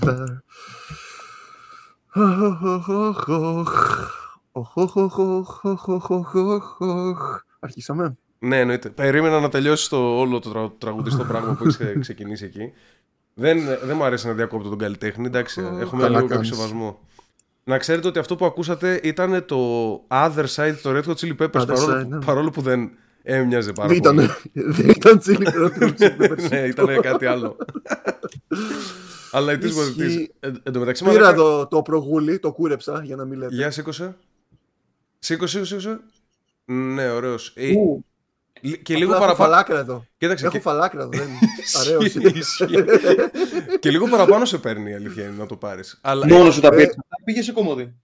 together. Αρχίσαμε. Ναι, εννοείται. Περίμενα να τελειώσει το όλο το τρα... τραγουδιστό πράγμα που έχεις ξεκινήσει εκεί. Δεν, δεν μου αρέσει να διακόπτω τον καλλιτέχνη. Εντάξει, έχουμε καλά λίγο κάποιο κάνεις. σεβασμό. Να ξέρετε ότι αυτό που ακούσατε ήταν το Other Side, το Red Hot Chili Peppers, Other παρόλο, Side, ναι. παρόλο που δεν έμοιαζε πάρα Δεν πολύ. ήταν, δεν ήταν τσίλι ναι, ήταν κάτι άλλο. Αλλά it is what it is. Ισχύει. Εν εν τω μεταξύ, Πήρα μαλάκα- το, το προγούλι, το κούρεψα για να μην λέτε. Για σήκωσε. Σήκωσε, σήκωσε, σήκωσε. Ναι, ωραίος. Ε, Ου, λι- και Απλά λίγο έχω παραπάνω. φαλάκρα εδώ. Κοίταξε. Έχω και- φαλάκρα εδώ. Δεν... Αραίος Ισχύει, είναι. ισχύει. και λίγο παραπάνω σε παίρνει η αλήθεια είναι να το πάρεις. Αλλά Μόνος σου τα ε, πήρε. Πήγες σε κομμωδί.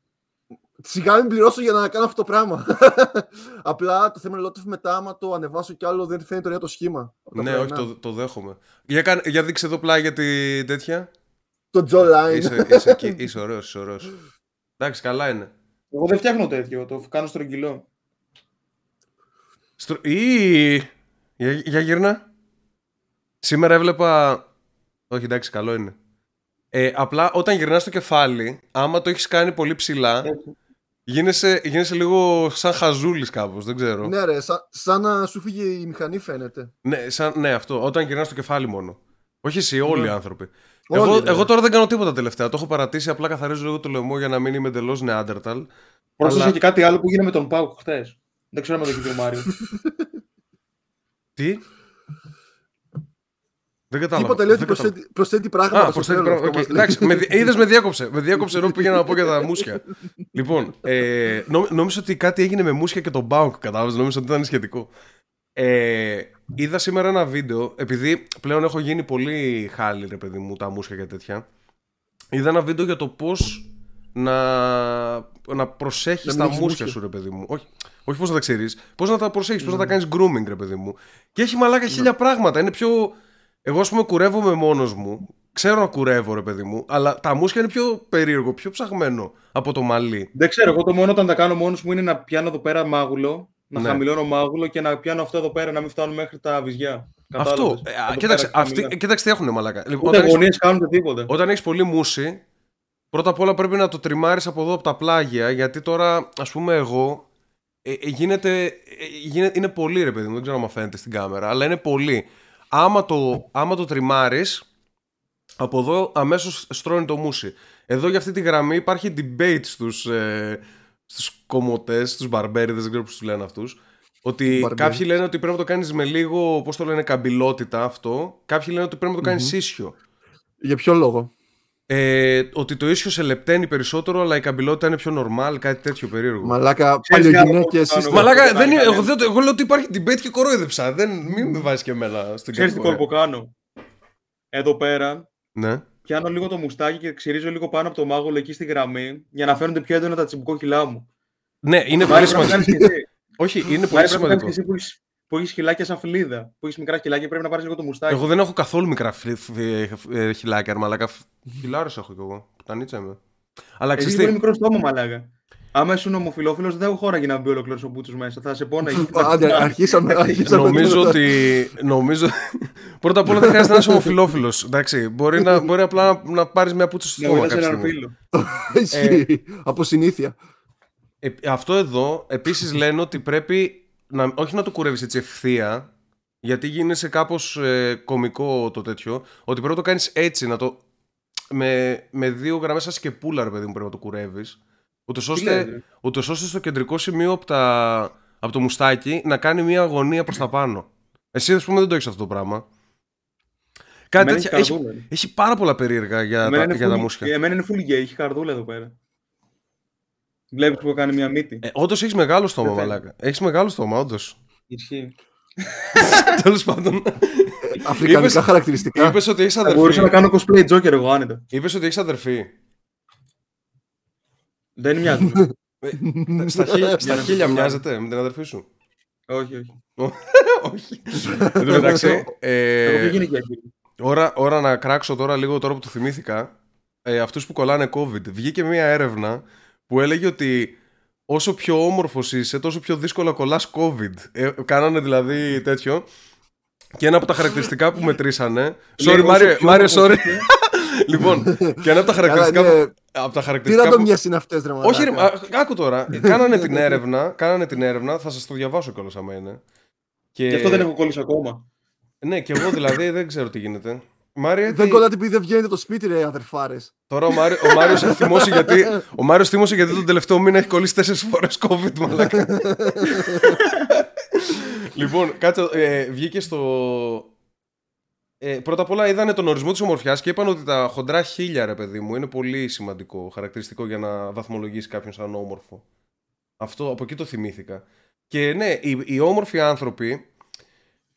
Σιγά μην πληρώσω για να κάνω αυτό το πράγμα. Απλά το θέμα είναι ότι μετά, άμα το ανεβάσω κι άλλο, δεν φαίνεται το ίδιο το σχήμα. από τα ναι, όχι, πρωινά. το, το δέχομαι. Για, κάνε- για δείξε εδώ πλάγια τη τέτοια. Το jawline. είσαι, είσαι, εκεί, είσαι ωραίος, είσαι ωραίος. Εντάξει, καλά είναι. Εγώ δεν φτιάχνω τέτοιο, το κάνω στρογγυλό. Στρο... Ή... Για, για γυρνά. Σήμερα έβλεπα... Όχι, εντάξει, καλό είναι. Ε, απλά όταν γυρνάς το κεφάλι, άμα το έχεις κάνει πολύ ψηλά, Έτσι. Γίνεσαι, γίνεσαι λίγο σαν χαζούλης κάπως, δεν ξέρω. Ναι, ρε, σαν, σαν να σου φύγει η μηχανή φαίνεται. Ναι, σαν, ναι, αυτό. Όταν γυρνάς το κεφάλι μόνο. Όχι εσύ, όλοι οι άνθρωποι. Όλοι, εγώ, ναι. εγώ τώρα δεν κάνω τίποτα τελευταία. Το έχω παρατήσει. Απλά καθαρίζω λίγο το λαιμό για να μην είμαι εντελώς νεάντερταλ. Πρόσθεσε Αλλά- και κάτι άλλο που έγινε με τον Πάουκ χθες. Δεν ξέρω αν το έχει δει ο Μάριο. Τι; Δεν κατάλαβα. Τίποτα λέει ότι δεν κατάλαβα. προσθέτει, προσθέτει πράγματα. Α, στο προσθέτει τέλος, πράγμα. αυτό Οκ, μας λέει. Εντάξει, με, δι- είδες με διάκοψε. Με διάκοψε ενώ πήγαινα να πω για τα μούσια. λοιπόν, ε, νο, νόμιζα ότι κάτι έγινε με μουσια και τον Μπάουκ. Κατάλαβες, νόμιζα ότι ήταν σχετικό. Ε, είδα σήμερα ένα βίντεο, επειδή πλέον έχω γίνει πολύ χάλι, ρε παιδί μου, τα μουσια και τέτοια. Είδα ένα βίντεο για το πώς να, να προσέχεις Να μην τα έχεις μουσια μουσια. σου, ρε παιδί μου. Όχι, όχι πώς να τα ξέρεις, πώς να τα προσέχεις, πώς να τα κάνεις grooming, ρε παιδί μου. Και έχει μαλάκα χίλια πράγματα. Είναι πιο. Εγώ, ας πούμε, κουρεύομαι μόνος μου. Ξέρω να κουρεύω, ρε παιδί μου, αλλά τα μουσια είναι πιο περίεργο, πιο ψαγμένο από το μαλλί. Δεν ξέρω, εγώ το μόνο όταν τα κάνω μόνος μου είναι να πιάνω εδώ πέρα μάγουλο, να Ναι. χαμηλώνω μάγουλο και να πιάνω αυτό εδώ πέρα να μην φτάνουν μέχρι τα βυζιά. Αυτό. Κατάλαβες. Ε, α, Εδώ κοίταξε, πέρα αυτοί, χαμηλά. κοίταξε τι έχουν μαλάκα. Λοιπόν, Ούτε όταν έχεις- γωνίες κάνουν ούτε τίποτα. Όταν έχεις πολύ μουσι, πρώτα απ' όλα πρέπει να το τριμάρεις από εδώ από τα πλάγια. Γιατί τώρα, ας πούμε, εγώ. Ε, ε, γίνεται, ε, γίνεται, είναι πολύ ρε παιδί μου, δεν ξέρω αν φαίνεται στην κάμερα, αλλά είναι πολύ. Άμα το, άμα το τριμάρεις, από εδώ αμέσως στρώνει το μουσι. Εδώ για αυτή τη γραμμή υπάρχει debate στους, ε, στους κομμωτές, στους μπαρμπέριδες, δεν ξέρω πώς τους λένε αυτούς. Ότι Μπαρμπέρι. κάποιοι λένε ότι πρέπει να το κάνεις με λίγο, πώς το λένε, καμπυλότητα αυτό. Κάποιοι λένε ότι πρέπει να το κάνεις ίσιο. Για ποιο λόγο; Ε, ότι το ίσιο σε λεπταίνει περισσότερο, αλλά η καμπυλότητα είναι πιο normal, κάτι τέτοιο περίεργο. Μαλάκα, Ξέρεις τι άλλο παλιογυναίκες πώς είστε. κάνω; Μαλάκα, το δεν είναι, κάνει εγώ, δεν, το- εγώ λέω ότι υπάρχει debate και κορόιδεψα. Δεν, μην με βάζεις και εμένα στην Ξέρεις τι κατηγορία. κόλπο κάνω; Εδώ πέρα Ναι. πιάνω λίγο το μουστάκι και ξυρίζω λίγο πάνω από το μάγουλο εκεί στη γραμμή για να φαίνονται πιο έντονα τα τσιμπουκόκιλά μου. ναι, είναι πολύ Μάρι, πρέπει να σημαντικό. κάνεις και εσύ. Όχι, είναι πολύ Μάρι, πρέπει να κάνεις σημαντικό. Και εσύ που έχεις- που έχει χιλάκια σαν φλίδα. Που έχεις μικρά χιλάκια πρέπει να πάρεις λίγο το μουστάκι. Εγώ δεν έχω καθόλου μικρά φι- φι- ε, χιλάκια, μαλάκα. Χιλάρες έχω κι εγώ. Πουτανίτσα είμαι. Αλλά Εσύ ξέρεις πολύ τι, μικρό στόμα, μαλάκα. Άμα ήσουν ομοφυλόφιλος, δεν έχω χώρα για να μπει ολοκληρώ ο μπούτσος μέσα. Θα σε πόναγε. Άντε, αρχίσαμε. αρχίσαμε νομίζω τώρα. ότι. Νομίζω... Πρώτα απ' όλα δεν χρειάζεται να είσαι ομοφυλόφιλος. Εντάξει, μπορεί, να, μπορεί απλά να, να πάρεις μια πούτσα στο Να στόμα μιλάς κάποια έναν στιγμή. φίλο. Ισχύει. Από συνήθεια. Ε, αυτό εδώ επίσης λένε ότι πρέπει να, όχι να το κουρεύεις έτσι ευθεία γιατί γίνεσαι κάπως ε, κομικό το τέτοιο ότι πρέπει να το κάνεις έτσι να το, με, με δύο γραμμές σαν σκεπούλα ρε παιδί μου πρέπει να το κουρεύεις ούτως λες, ώστε, ρε; ούτως ώστε στο κεντρικό σημείο από, τα, από το μουστάκι να κάνει μια αγωνία προς τα πάνω εσύ ας πούμε δεν το έχεις αυτό το πράγμα Κάτι Εμένα τέτοια, έχει έχει, καρδούλα. έχει πάρα πολλά περίεργα για, Εμένα τα, είναι για τα full- μουσια. Εμένα είναι full gay, έχει καρδούλα εδώ πέρα. Βλέπεις που κάνει μια μύτη. Ε, όντως έχεις μεγάλο στόμα, Δεν φαίνεται. μαλάκα. Έχεις μεγάλο στόμα, όντως. Ισχύει. Τέλος πάντων. Αφρικανικά Είπες- χαρακτηριστικά. Είπες ότι έχεις Θα μπορούσα να αδερφή. κάνω cosplay Joker εγώ άνετα. Είπες ότι έχεις αδερφή. Δεν μοιάζει. Ε, στα χίλια, στα να χίλια το μοιάζεται με την αδερφή σου; όχι, όχι. Όχι. Εν τω μεταξύ, Εγώ πιο ε, γυναικιακή. ώρα, ώρα να κράξω τώρα λίγο τώρα που το θυμήθηκα. Ε, Αυτούς που κολλάνε COVID. Βγήκε μια έρευνα που έλεγε ότι όσο πιο όμορφος είσαι, τόσο πιο δύσκολα κολλάς COVID. Ε, κάνανε δηλαδή τέτοιο. Και ένα από τα χαρακτηριστικά που μετρήσανε. Λέει, Sorry, όσο Μάριο, πιο Μάριο, όμορφος sorry. είσαι, λοιπόν, και ένα από τα Καλά, χαρακτηριστικά. ναι. που- από τα Τι χαρακτηριστικά που- ραντομιές είναι αυτές, ρε Όχι, ρε, μαλάκα. α, άκου τώρα. κάνανε την έρευνα, κάνανε την έρευνα, θα σας το διαβάσω κιόλας άμα είναι. Και... Γι' αυτό δεν έχω κολλήσει ακόμα. Ναι, και εγώ δηλαδή δεν ξέρω τι γίνεται. Μάρια, Δεν τι- κολλάτε επειδή δεν βγαίνετε το σπίτι, ρε αδερφάρες. Τώρα ο, Μάρι... ο Μάριος έχει θυμώσει γιατί... Ο Μάριος θύμωσε γιατί τον τελευταίο μήνα έχει κολλήσει τέσσερις φορές COVID, μαλάκα. λοιπόν, κάτσε, ε, βγήκε στο... Ε, πρώτα απ' όλα είδανε τον ορισμό της ομορφιάς και είπαν ότι τα χοντρά χίλια, ρε παιδί μου, είναι πολύ σημαντικό, χαρακτηριστικό για να βαθμολογήσει κάποιον σαν όμορφο. Αυτό, από εκεί το θυμήθηκα. Και ναι, οι, οι όμορφοι άνθρωποι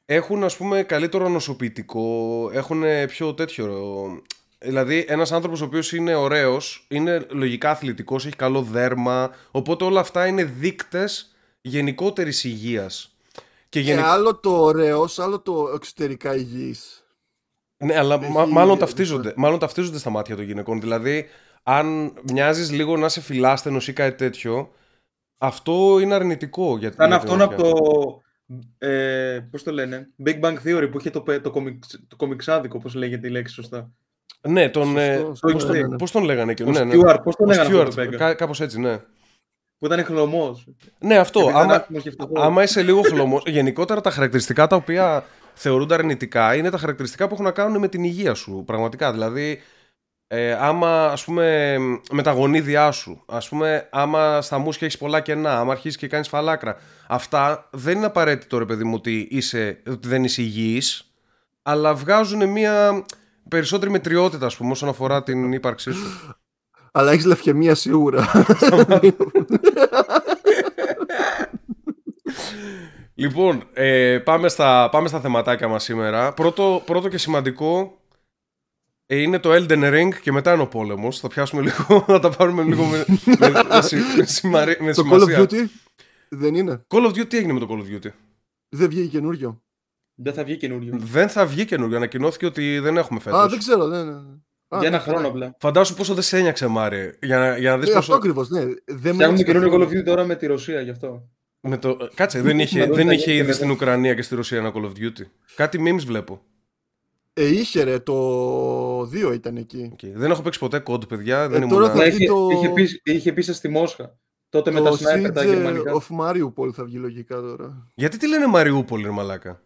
έχουν ας πούμε καλύτερο νοσοποιητικό, έχουν πιο τέτοιο... Δηλαδή ένας άνθρωπος ο οποίος είναι ωραίος, είναι λογικά αθλητικός, έχει καλό δέρμα, οπότε όλα αυτά είναι δείκτες γενικότερης υγείας. Και Ε, γενικ... άλλο το ωραίος, άλλο το εξωτερικά υγιής. Ναι, αλλά έχει μα- μάλλον, ίδια ταυτίζονται, μάλλον ταυτίζονται στα μάτια των γυναικών. Δηλαδή, αν μοιάζεις λίγο να είσαι φιλάστενος ή κάτι τέτοιο, αυτό είναι αρνητικό για, Ήταν για την αυτόν από ομορφιά. το. Ε, πώς το λένε, Big Bang Theory που είχε το, πε- το, κομιξ, το κομιξάδικο, πώς λέγεται η λέξη σωστά. Ναι, τον, ε, Σωστό, πώς, σωστό, τον, ναι, ναι. πώς τον λέγανε και Ο ναι, ναι. Stewart, πώς τον Ο λέγανε αυτό Stewart, το Big Bang. κά- κάπως έτσι, ναι. Που ήταν χλωμός. Ναι, αυτό. Επειδή ήταν Άμα, άσχημος και φτωχός. άμα είσαι λίγο χλωμός. γενικότερα τα χαρακτηριστικά τα οποία θεωρούνται αρνητικά είναι τα χαρακτηριστικά που έχουν να κάνουν με την υγεία σου. Πραγματικά. Δηλαδή, ε, άμα ας πούμε με τα γονίδια σου, ας πούμε, άμα στα μουσια έχεις πολλά κενά, άμα αρχίσει και κάνεις φαλάκρα. Αυτά δεν είναι απαραίτητο, ρε παιδί μου, ότι, είσαι, ότι δεν είσαι υγιής, αλλά βγάζουν μια περισσότερη μετριότητα, ας πούμε, όσον αφορά την ύπαρξή σου. Αλλά έχεις λευκαιμία σίγουρα. Λοιπόν, ε, πάμε, στα, πάμε στα θεματάκια μας σήμερα. Πρώτο, πρώτο και σημαντικό ε, είναι το Elden Ring και μετά είναι ο πόλεμος. Θα πιάσουμε λίγο, θα τα πάρουμε λίγο με, με, με, συ- με, σημαρι- με το Call of σημασία. Duty δεν είναι; Call of Duty, τι έγινε με το Call of Duty; Δεν βγήκε καινούριο. Δεν θα βγει καινούριο. Δεν θα βγει καινούριο, ανακοινώθηκε ότι δεν έχουμε φέτος. Α, δεν ξέρω. Δεν... Α, Για ένα ναι, χρόνο ναι. απλά. Φαντάσου πόσο δεν σε ένιαξε, Μάρι, για, να- για να δεις Ε, πόσο... αυτό ακριβώς, ναι. Δεν με Φτιάχνουμε ένοιξε καινούριο Call of καθόλου. Duty τώρα με τη Ρωσία γι' αυτό. Με το... Κάτσε, δεν είχε, Να δω δεν τα είχε νύχια ήδη μετά. στην Ουκρανία και στη Ρωσία ένα Call of Duty. Κάτι memes βλέπω. Ε, είχε ρε, το 2 ήταν εκεί. Okay. Δεν έχω παίξει ποτέ κόντ, παιδιά. δεν Ε, ήμουν... τώρα θα Μα βγει είχε, το- είχε, πει, είχε πει στη Μόσχα. Τότε με τα Το σνάιπερ τα Siege γερμανικά. of Mariupol θα βγει λογικά τώρα. Γιατί τι λένε Μαριούπολη, ρε μαλάκα;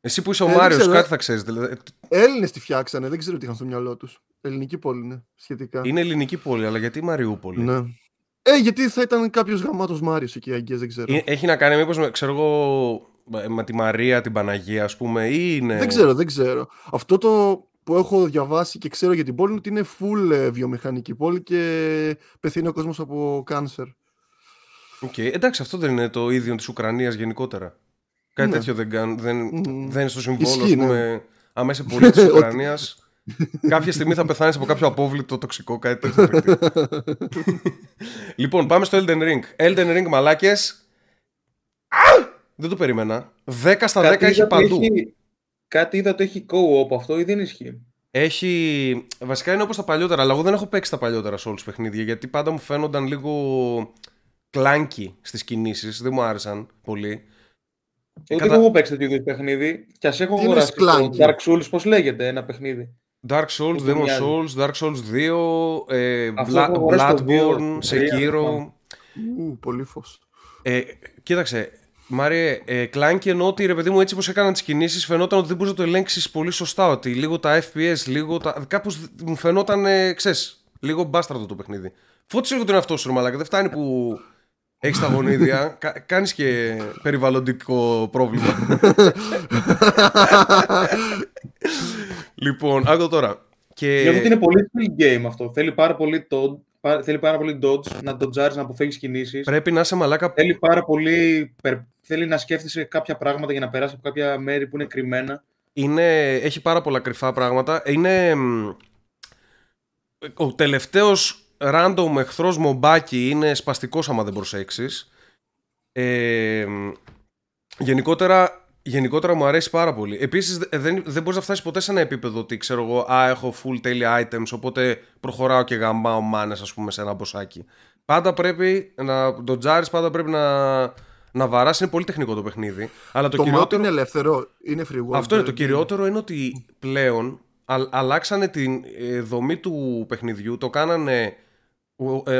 Εσύ που είσαι ο Ε, δεν Μάριος, ξέρω, κάτι ε. θα ξέρεις. Δηλαδή, Έλληνες τη φτιάξανε, δεν ξέρω τι είχαν στο μυαλό τους. Ελληνική πόλη είναι σχετικά. είναι ελληνική πόλη, αλλά γιατί Μαριούπολη. Ναι. Ε, γιατί θα ήταν κάποιος γαμάτος Μάριος εκεί, αγγέ, δεν ξέρω. Ε, Έχει να κάνει μήπως με, ξέρω εγώ, με τη Μαρία, την Παναγία, ας πούμε, ή είναι... Δεν ξέρω, δεν ξέρω. Αυτό το που έχω διαβάσει και ξέρω για την πόλη είναι ότι είναι full ε, βιομηχανική πόλη και πεθαίνει ο κόσμος από cancer. OK, Εντάξει, αυτό δεν είναι το ίδιο της Ουκρανίας γενικότερα. Κάτι Ναι. τέτοιο δεν, καν- δεν, Μμμ. δεν είναι στο συμβόλαιο, Ισχύει, ας ναι. πούμε, άμα είσαι πολίτης της Ουκρανίας, κάποια στιγμή θα πεθάνεις από κάποιο απόβλητο τοξικό, κάτι τέτοιο. παιδί. λοιπόν, πάμε στο Elden Ring. Elden Ring, μαλάκες. Α! Δεν το περίμενα. 10 στα 10 Κάτι έχει είδα ότι παντού. έχει- Κάτι είδα ότι έχει co-op αυτό ή δεν ισχύει; Έχει. Βασικά είναι όπως τα παλιότερα, αλλά εγώ δεν έχω παίξει τα παλιότερα Souls παιχνίδια γιατί πάντα μου φαίνονταν λίγο κλάνκι στις κινήσεις. Δεν μου άρεσαν πολύ. Ούτε Κατα- εγώ έχω παίξει τέτοιο είδους παιχνίδι και ας έχω Τι είναι αγοράσει το σκλάνκι; Dark Souls, πώς λέγεται ένα παιχνίδι; Dark Souls, Μου Demon μοιάζει; Souls, Dark Souls 2, ε, Αυτό Bla- έχω αγοράσει το δύο, Bloodborne, το τρία, Sekiro. θυμάμαι. Ου, πολύ φως. Ε, κοίταξε, Μάριε, ε, κλάνκι εννοώ ότι ρε παιδί μου έτσι πως έκαναν τις κινήσεις φαινόταν ότι δεν μπορούσε να το ελέγξεις πολύ σωστά. Ότι λίγο τα FPS, λίγο τα. Κάπως μου φαινόταν, ε, ξέρεις, λίγο μπάστραδο το παιχνίδι. Φώτισε λίγο τον εαυτό σου, ρε μαλάκα. Δεν φτάνει που έχεις τα γονίδια. Κα, κάνεις και περιβαλλοντικό πρόβλημα. λοιπόν, άκου τώρα. Και... Νιώθω ότι είναι πολύ skill game αυτό. Θέλει πάρα πολύ, dodge, πά- θέλει πάρα πολύ dodge, να dodgeάρεις, να αποφύγεις κινήσεις. Πρέπει να είσαι μαλάκα Θέλει πάρα πολύ. περ- Θέλει να σκέφτεσαι κάποια πράγματα για να περάσει από κάποια μέρη που είναι κρυμμένα. είναι, έχει πάρα πολλά κρυφά πράγματα. Είναι μ, ο τελευταίος random εχθρός μομπάκι είναι σπαστικός άμα δεν προσέξεις. Ε, μ, γενικότερα, γενικότερα μου αρέσει πάρα πολύ. Επίσης δε- δεν, δεν μπορείς να φτάσεις ποτέ σε ένα επίπεδο ότι ξέρω εγώ α, έχω full τέλεια items οπότε προχωράω και γαμάω μάνες ας πούμε σε ένα μποσάκι. Πάντα πρέπει να το τζάρεις, πάντα πρέπει να, να βαράς. Είναι πολύ τεχνικό το παιχνίδι. Αλλά το, Το map κυριότερο... είναι ελεύθερο, είναι free world. Αυτό είναι το δηλαδή. κυριότερο είναι ότι πλέον α- αλλάξανε τη ε, δομή του παιχνιδιού, το κάνανε ε,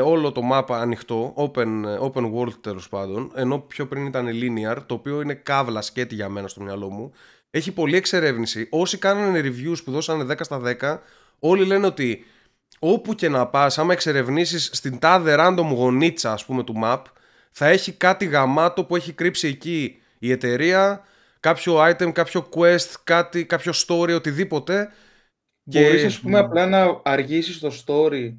όλο το map ανοιχτό, open, ε, open world τέλος πάντων, ενώ πιο πριν ήταν linear, το οποίο είναι καύλα σκέτη για μένα στο μυαλό μου. Έχει πολλή εξερεύνηση. Όσοι κάνανε reviews που δώσανε 10 στα 10, όλοι λένε ότι όπου και να πας, άμα εξερευνήσεις στην τάδε random γωνίτσα ας πούμε του map, θα έχει κάτι γαμάτο που έχει κρύψει εκεί η εταιρεία, κάποιο item, κάποιο quest, κάτι, κάποιο story, οτιδήποτε. Και- Μπορείς, ας πούμε, απλά να αργήσεις το story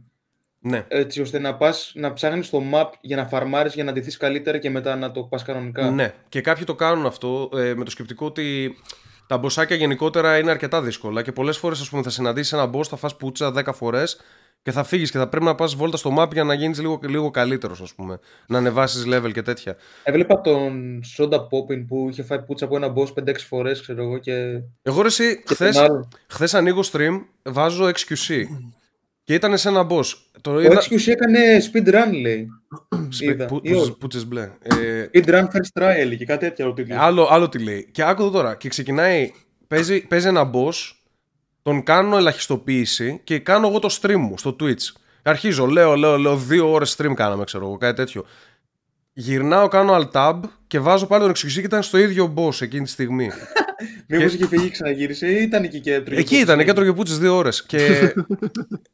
Ναι. έτσι ώστε να πας να ψάχνεις το map για να φαρμάρεις για να ντυθείς καλύτερα και μετά να το πας κανονικά. Ναι, και κάποιοι το κάνουν αυτό ε, με το σκεπτικό ότι τα μποσάκια γενικότερα είναι αρκετά δύσκολα και πολλές φορές ας πούμε θα συναντήσεις ένα boss, θα φας πουτσα 10 φορές και θα φύγεις και θα πρέπει να πας βόλτα στο map για να γίνεις λίγο, λίγο καλύτερος ας πούμε, να ανεβάσεις level και τέτοια. Έβλεπα τον Soda Poppin που είχε φάει πουτσα από ένα boss 5-6 φορές, ξέρω εγώ, και, Εγώ ρε εσύ, και χθες, τον άλλον. χθες ανοίγω stream, βάζω XQC και ήταν σε ένα boss. Το Ο είδα... XQC έκανε speedrun, λέει. είδα, Που- ή πούτσες- όχι. Πούτσες μπλε. Ε, Speedrun first try έλεγε, κάτι τέτοιο ο τίτλος. άλλο, άλλο τι λέει. Και άκου εδώ τώρα. Και ξεκινάει, παίζει, παίζει ένα boss, τον κάνω ελαχιστοποίηση και κάνω εγώ το stream μου στο Twitch. Αρχίζω, λέω, λέω, λέω, δύο ώρες stream κάναμε, ξέρω εγώ, κάτι τέτοιο. Γυρνάω, κάνω alt tab και βάζω πάλι τον εξηγησί και ήταν στο ίδιο boss εκείνη τη στιγμή. Μήπως και- είχε φύγει ξαναγύρισε ή ήταν εκεί και έτρωγε. Εκεί ήταν και έτρωγε πούτσες δύο ώρες. Και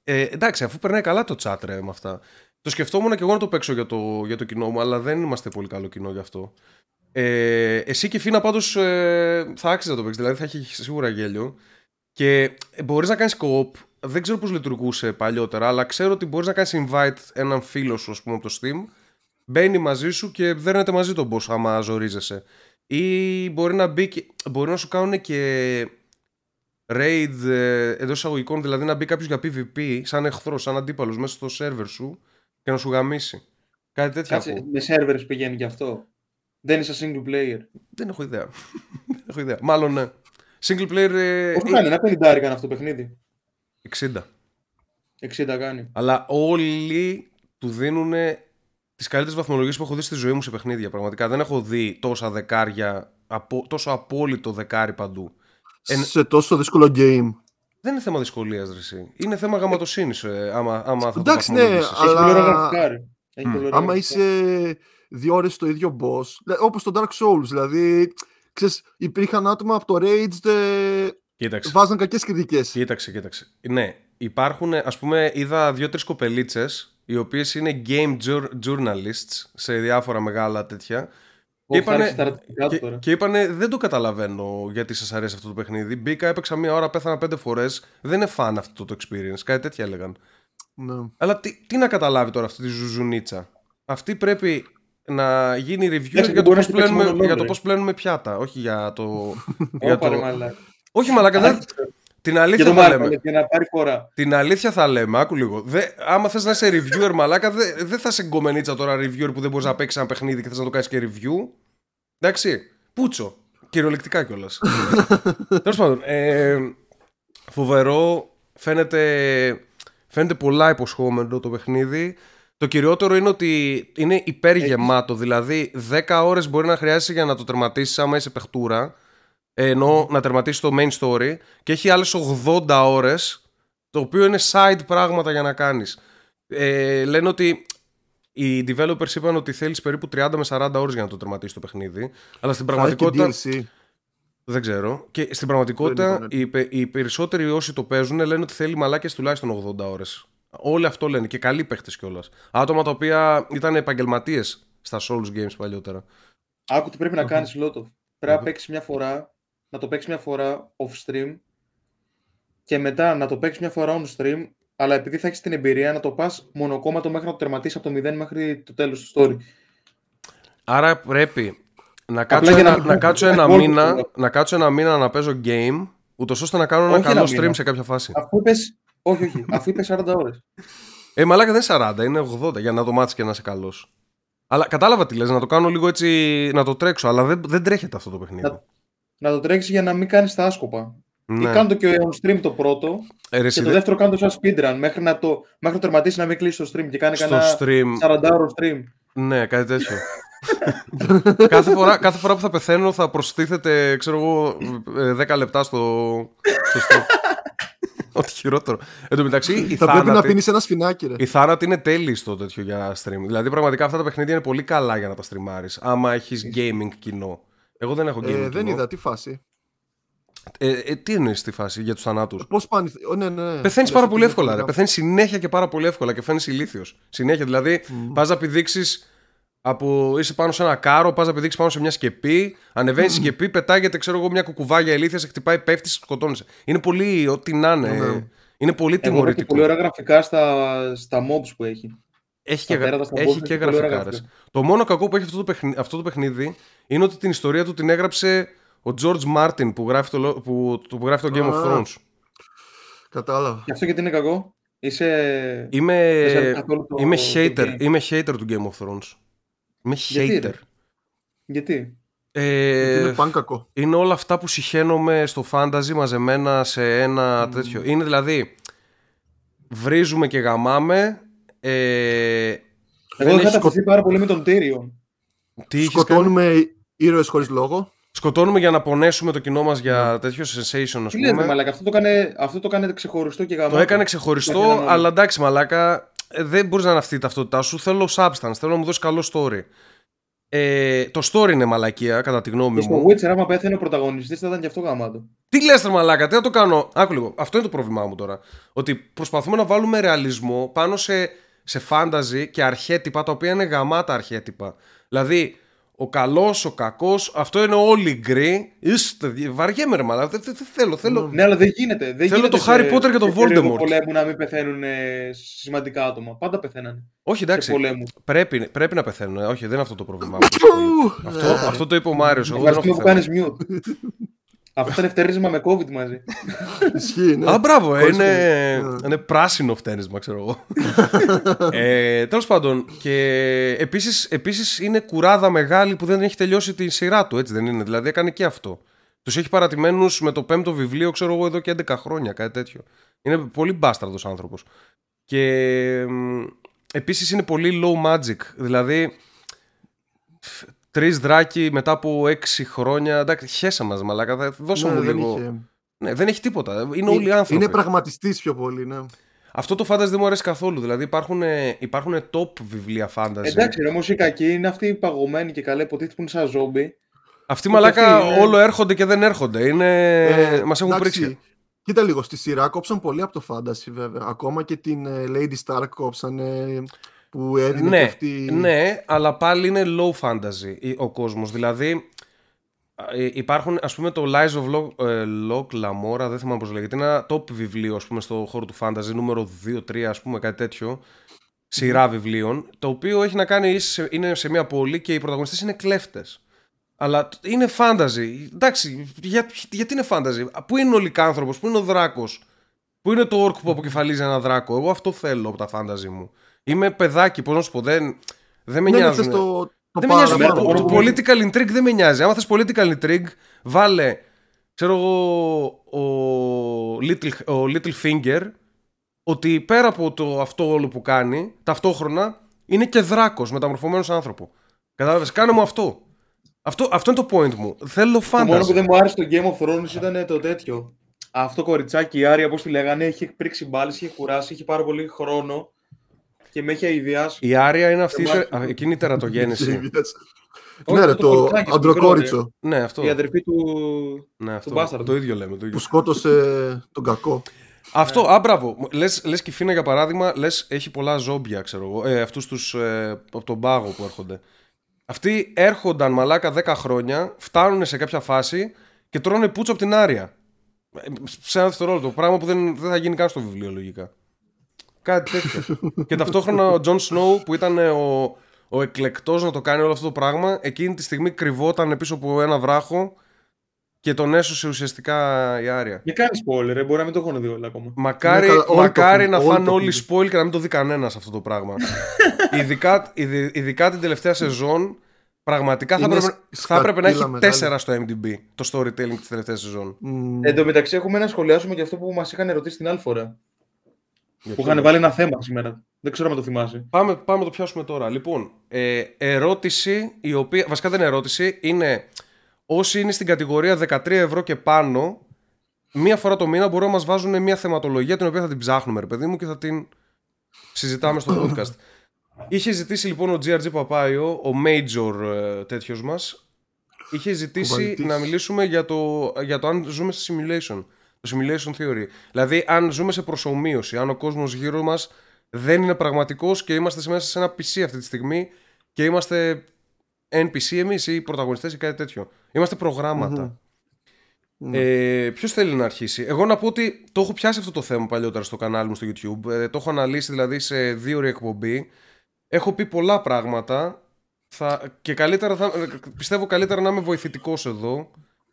ε, εντάξει, αφού περνάει καλά το chat ρε με αυτά. Το σκεφτόμουν και εγώ να το παίξω για το, για το κοινό μου, αλλά δεν είμαστε πολύ καλό κοινό γι' αυτό. Ε, εσύ και η Φίνα πάντως ε, θα άξιζε να το παίξεις, δηλαδή θα έχει σίγουρα γέλιο. Και μπορείς να κάνεις co-op, δεν ξέρω πώς λειτουργούσε παλιότερα, αλλά ξέρω ότι μπορείς να κάνεις invite έναν φίλο σου, ας πούμε, από το Steam, μπαίνει μαζί σου και δέρνετε μαζί τον boss άμα ζορίζεσαι. Ή μπορεί να, μπει και, μπορεί να σου κάνουν και raid ε, εντός εισαγωγικών, δηλαδή να μπει κάποιος για PvP, σαν εχθρός, σαν αντίπαλος μέσα στο σερβερ σου και να σου γαμίσει. Κάτι τέτοιο Κάτσε, ακούω. με servers πηγαίνει γι' αυτό; Δεν είσαι single player; Δεν έχω ιδέα. Δεν έχω ιδέα. Μάλλον ναι. Single player ε, Πόσο κάνει, ένα πενιντάρι κάνει αυτό το παιχνίδι; 60. 60 κάνει. Αλλά όλοι του δίνουν τις καλύτερες βαθμολογίες που έχω δει στη ζωή μου σε παιχνίδια. Πραγματικά δεν έχω δει τόσα δεκάρια, απο, τόσο απόλυτο δεκάρι παντού. Εν- Σε τόσο δύσκολο game. Δεν είναι θέμα δυσκολίας, Ρεσί. Είναι θέμα γαματοσύνης, ε, άμα, άμα θα Εντάξει, το ναι, βαθμολογήσεις. Αλλά- Έχει πολύ ωραία γραφικά, Έχει Μμ. πολύ ωραία Άμα γραφικά. είσαι δύο ώρες στο ίδιο boss, δηλαδή, όπως το Dark Souls, δηλαδή, ξέρεις, υπήρχαν άτομα από το Rage ε, Κοίταξε. βάζαν κακές κριτικές. Κοίταξε, κοίταξε. Ναι, υπάρχουν, ας πούμε, είδα δύο-τρεις κοπελίτσες οι οποίες είναι game jour- journalists σε διάφορα μεγάλα τέτοια Ω, και θα άρχισε είπανε, τα ρατσιστικά του και, τώρα. και είπανε δεν το καταλαβαίνω γιατί σας αρέσει αυτό το παιχνίδι. Μπήκα, έπαιξα μία ώρα, πέθανα πέντε φορές. Δεν είναι φαν αυτό το experience. Κάτι τέτοια έλεγαν. Ναι. Αλλά τι, τι να καταλάβει τώρα αυτή τη ζουζουνίτσα; Αυτή πρέπει να γίνει review Εντάξει, για το, μπορεί να πώς σου παίξει πλένουμε, μόνο για το LOL, πώς πλένουμε πιάτα. Όχι για το... για Ωπα, ρε το... μαλάκα. Όχι μαλάκα, δεν... την Για αλήθεια το θα λέμε. Μάρκο, για να πάρει φορά. Την αλήθεια θα λέμε, άκου λίγο. Δε, άμα θες να είσαι reviewer, μαλάκα, δεν δε θα είσαι γκομενίτσα τώρα reviewer που δεν μπορείς να παίξεις ένα παιχνίδι και θες να το κάνεις και review. Εντάξει. Πούτσο. Κυριολεκτικά κιόλας. Τέλος πάντων. Ε, φοβερό. Φαίνεται, φαίνεται πολλά υποσχόμενο το παιχνίδι. Το κυριότερο είναι ότι είναι υπεργεμάτο. Δηλαδή, 10 ώρες μπορεί να χρειάζεσαι για να το τερματίσεις άμα είσαι παιχτούρα. Ενώ να τερματίσει το main story. Και έχει άλλες 80 ώρες. Το οποίο είναι side πράγματα για να κάνεις. Ε, λένε ότι οι developers είπαν ότι θέλεις περίπου 30 με 40 ώρες για να το τερματίσει το παιχνίδι. Αλλά στην Θα έχει και πραγματικότητα. DLC. Δεν ξέρω. Και στην πραγματικότητα, Δεν οι, πε- οι περισσότεροι όσοι το παίζουν λένε ότι θέλει μαλάκες τουλάχιστον 80 ώρες. Όλοι αυτό λένε και καλοί παίχτες κιόλας. Άτομα τα οποία ήταν επαγγελματίες στα Souls Games παλιότερα. Άκου τι πρέπει να κάνεις, Λότο. Πρέπει να Μμμ. παίξεις μια φορά, να το παίξεις μια φορά off stream και μετά να το παίξεις μια φορά on stream. Αλλά επειδή θα έχεις την εμπειρία να το πας μονοκόμματο μέχρι να το τερματίσεις από το 0 μέχρι το τέλος του story. Άρα πρέπει να κάτσω, για να ένα, μην να πω- κάτσω να ένα, πω- μήνα, να κάτσω ένα μήνα να παίζω game, ούτως ώστε να κάνω ένα Όχι καλό ένα stream μήνα. σε κάποια φάση. Αφού είπε. Όχι, όχι. Αφού είπες 40 ώρες. Ε, μαλάκα δεν είναι 40, είναι 80 για να το μάθεις και να είσαι καλός. Αλλά κατάλαβα τι λες, να το κάνω λίγο έτσι, να το τρέξω, αλλά δεν, δεν τρέχεται αυτό το παιχνίδι. Να- Να το τρέξεις για να μην κάνεις τα άσκοπα. Ναι. Ή κάνω το και on stream το πρώτο Ε, ρε, εσύ και το δεν- δεύτερο κάνω το σαν speedrun μέχρι να το, μέχρι να το τερματίσει να μην κλείσει το stream και κάνει στο κανένα stream 40 ώρο stream. Ναι, κάτι τέτοιο. κάθε, φορά, κάθε φορά που θα πεθαίνω θα προστίθεται, ξέρω εγώ, ε, 10 λεπτά στο, στο stream. Ό,τι χειρότερο. Εν τω μεταξύ, η Θα πρέπει να θάνατη, πίνεις ένα σφινάκι, ρε. η θάνατη είναι τέλειη στο τέτοιο για stream. Δηλαδή, πραγματικά αυτά τα παιχνίδια είναι πολύ καλά για να τα στριμάρει. Άμα έχεις gaming κοινό. Εγώ δεν έχω gaming Ε, κοινό. δεν είδα, τι φάση; Ε, ε, τι εννοείς στη φάση για τους θανάτους; Πώς πάνε. Ω, ναι, ναι, ναι. Πεθαίνεις Λες πάρα ότι πολύ είναι εύκολα. Ρε. πολύ Πεθαίνεις συνέχεια και πάρα πολύ εύκολα και φαίνει ηλίθιος. Συνέχεια. Δηλαδή, Μμμ. πας να πηδήξεις από. είσαι πάνω σε ένα κάρο, πας να πηδήξεις πάνω σε μια σκεπή, ανεβαίνεις σκεπή, πετάγεται, ξέρω εγώ, μια κουκουβάγια ηλίθιας, σε χτυπάει, πέφτεις, σκοτώνεσαι. Είναι πολύ. Ό,τι να είναι. Ναι. Είναι πολύ Εγώ έχω και τιμωρητικό. πολύ ωραία γραφικά στα, στα mobs που έχει. Έχει στα και, τέρατα, στα έχει boss, και έχει πολύ ωραία γραφικά. ρε. γραφικά. Το μόνο κακό που έχει αυτό το, παιχνίδι, αυτό το παιχνίδι είναι ότι την ιστορία του την έγραψε ο George Martin που γράφει το, λο- που, που γράφει το Game of Α. Thrones. Κατάλαβα. Γι' αυτό γιατί είναι κακό. Είσαι. Είμαι, δεν ξέρεις καθόλου το- είμαι, το hater, game. είμαι hater του Game of Thrones. Είμαι Γιατί, hater. ρε; Γιατί; Ε, είναι παν κακό. είναι όλα αυτά που συχαίνομαι στο fantasy μαζεμένα σε ένα τέτοιο. Είναι δηλαδή βρίζουμε και γαμάμε. Ε, Εγώ δεν είχα έχεις ταυτιστεί πάρα πολύ με τον Tyrion. τι έχεις κάνει; Σκοτώνουμε ήρωες χωρίς λόγο. Σκοτώνουμε για να πονέσουμε το κοινό μας για τέτοιο sensation, ας Τι λες, ρε πούμε. μαλάκα, αυτό το έκανε, αυτό το έκανε ξεχωριστό και γαμάτο. Το έκανε ξεχωριστό, Το έκαναν όλοι. αλλά εντάξει, μαλάκα, ε, δεν μπορείς να είναι αυτή η ταυτότητά σου. Θέλω substance, θέλω να μου δώσεις καλό story. Ε, το story είναι μαλακία, κατά τη γνώμη Και στο μου. Witcher, άμα πέθανε ο πρωταγωνιστής, θα ήταν και αυτό γαμάτο. Τι λες ρε μαλάκα, τι να το κάνω; Άκου λίγο. Αυτό είναι το πρόβλημά μου τώρα. Ότι προσπαθούμε να βάλουμε ρεαλισμό πάνω σε, σε fantasy και αρχέτυπα τα οποία είναι γαμάτα αρχέτυπα. Δηλαδή, ο καλός, ο κακός, αυτό είναι όλοι γκρι. Είστε, βαριέμαι ρε μαλάκα. Δεν, δεν- δεν θέλω, θέλω. Ναι, αλλά δεν γίνεται. Δεν Θέλω γίνεται το Harry σε- Potter και το σε περίοδο Voldemort. πολέμου να μην πεθαίνουν ε, σημαντικά άτομα. Πάντα πεθαίνανε. Όχι, Σε εντάξει. πολέμους. Πρέπει, πρέπει να πεθαίνουν. Όχι, δεν είναι αυτό το πρόβλημά μου. αυτό, Ε, αυτό το είπε ο Μάριος. Εγώ δεν Ευχαριστούμε έχω που θέμα. κάνεις mute. Αυτό ήταν ευτέρισμα με COVID μαζί. Ισχύει, ναι. Α, μπράβο, ε, Χωρίς είναι, το- ναι. είναι πράσινο φταίνισμα, ξέρω εγώ. ε, Τέλος πάντων, και επίσης, επίσης είναι κουράδα μεγάλη που δεν έχει τελειώσει τη σειρά του, έτσι δεν είναι; Δηλαδή έκανε και αυτό. Τους έχει παρατημένους με το πέμπτο βιβλίο, ξέρω εγώ, εδώ και 11 χρόνια, κάτι τέτοιο. Είναι πολύ μπάσταρδος άνθρωπος. Και μ, επίσης είναι πολύ low magic. Δηλαδή, τρεις δράκοι μετά από έξι χρόνια. Εντάξει, χέσα μας μαλάκα. θα- Δώσε Ναι, μου δεν λίγο. είχε- Ναι, δεν έχει τίποτα. Είναι όλοι Ε, άνθρωποι. Είναι πραγματιστής πιο πολύ, ναι. Αυτό το fantasy δεν μου αρέσει καθόλου. Δηλαδή υπάρχουν, υπάρχουν top βιβλία fantasy. Εντάξει, όμως οι κακοί είναι αυτοί οι παγωμένοι και καλέ υποτίθεται που είναι σαν ζόμπι. Αυτοί μαλάκα αυτοί είναι- όλο έρχονται και δεν έρχονται. Είναι... Ε, Μας έχουν εντάξει, πρίξει. Κοίτα λίγο, στη σειρά κόψαν πολύ από το fantasy βέβαια. Ακόμα και την ε, Lady Stark κόψαν που έδινε Ναι, και αυτή... ναι, αλλά πάλι είναι low fantasy η- ο κόσμος. Δηλαδή ε, υπάρχουν ας πούμε το Lies of Lo- ε, Locke Lamora, δεν θυμάμαι πώς λέγεται, είναι ένα top βιβλίο ας πούμε στο χώρο του fantasy, νούμερο 2-3 ας πούμε κάτι τέτοιο, σειρά βιβλίων, το οποίο έχει να κάνει, είσαι σε- είναι σε μια πόλη και οι πρωταγωνιστές είναι κλέφτες. Αλλά τ- είναι fantasy. Εντάξει, για, γιατί είναι fantasy; Πού είναι ο λικάνθρωπος, πού είναι ο δράκος, πού είναι το όρκ που αποκεφαλίζει ένα δράκο; Εγώ αυτό θέλω από τα fantasy μου. Είμαι παιδάκι, πώς να σου πω, δεν, δεν με ναι, ναι, νοιάζουν. θες το, το Δεν με νοιάζει. παραπάνω. Το, το Παραπάνω. political intrigue δεν με νοιάζει. Άμα θες political intrigue, βάλε, ξέρω εγώ, ο Little, ο Little Finger, ότι πέρα από το αυτό όλο που κάνει, ταυτόχρονα είναι και δράκος, μεταμορφωμένος άνθρωπο. Κατάλαβες, κάνε μου αυτό. Αυτό, αυτό είναι το point μου. Θέλω Το μόνο που fantasy. δεν μου άρεσε στο Game of Thrones ήταν το τέτοιο. Αυτό κοριτσάκι, η Άρια, πώ τη λέγανε, είχε πρίξει μπάλες, είχε κουράσει, είχε πάρα πολύ χρόνο και με είχε αειδιάσει. Η Άρια είναι αυτή, η Εμάς- τε- α, εκείνη η τερατογέννηση. Όχι, ναι, ρε, αυτό το το κοριτσάκι, το αντροκόριτσο ναι, αυτό. Η αδερφή του. Ναι, αυτό. μπάσταρδο. Το ίδιο λέμε. Το ίδιο. που σκότωσε τον κακό. Αυτό, α, μπράβο. Λες, λες και η Φίνα για παράδειγμα, λες έχει πολλά ζόμπια, ξέρω εγώ. Ε, αυτούς τους ε, από τον πάγο που έρχονται. Αυτοί έρχονταν μαλάκα 10 χρόνια, φτάνουν σε κάποια φάση και τρώνε πούτσο από την Άρια. Ε, Σε ένα δευτερόλεπτο. Πράγμα που δεν, δεν θα γίνει καν στο βιβλίο, λογικά. Κάτι τέτοιο. και ταυτόχρονα ο Τζον Σνόου που ήταν ε, ο, ο εκλεκτός να το κάνει όλο αυτό το πράγμα, εκείνη τη στιγμή κρυβόταν πίσω από ένα βράχο και τον έσωσε ουσιαστικά η Άρια. Μην κάνει spoiler, ρε, μπορεί να μην το έχουν δει όλα ακόμα. Μακάρι, Ναι, καλά, όλοι το μακάρι έχουν, να όλοι φάνε το όλοι έχουν. spoil και να μην το δει κανένας αυτό το πράγμα. ειδικά, ειδι- ειδικά την τελευταία σεζόν, πραγματικά θα Είναι έπρεπε, θα έπρεπε να έχει σκατήλα μεγάλη. 4 στο MDB το storytelling της τελευταίας σεζόν. Μμμ. Εν τω μεταξύ, έχουμε να σχολιάσουμε και αυτό που μας είχαν ερωτήσει την άλλη φορά. Για Που ποιο είχαν βάλει ένα θέμα σήμερα. Δεν ξέρω αν το θυμάσαι. Πάμε, πάμε να το πιάσουμε τώρα. Λοιπόν, ε, ερώτηση η οποία. Βασικά δεν είναι ερώτηση, είναι όσοι είναι στην κατηγορία 13 ευρώ και πάνω μία φορά το μήνα μπορούν να μας βάζουν μια θεματολογία την οποία θα την ψάχνουμε, ρε παιδί μου, και θα την συζητάμε στο podcast. Είχε ζητήσει λοιπόν ο GRG Παπάιο, ο major ε, τέτοιος μας, είχε ζητήσει Κουβαλητής. να μιλήσουμε για το, για το αν ζούμε σε simulation. Το simulation theory. Δηλαδή, αν ζούμε σε προσωμείωση, αν ο κόσμος γύρω μας δεν είναι πραγματικός και είμαστε μέσα σε ένα PC αυτή τη στιγμή και είμαστε NPC εμείς ή πρωταγωνιστές ή κάτι τέτοιο. Είμαστε προγράμματα. Ε, Ποιος θέλει να αρχίσει; Εγώ να πω ότι το έχω πιάσει αυτό το θέμα παλιότερα στο κανάλι μου στο YouTube. Ε, το έχω αναλύσει δηλαδή σε δύο ώρες εκπομπή. Έχω πει πολλά πράγματα. Θα, και καλύτερα θα, πιστεύω καλύτερα να είμαι βοηθητικός εδώ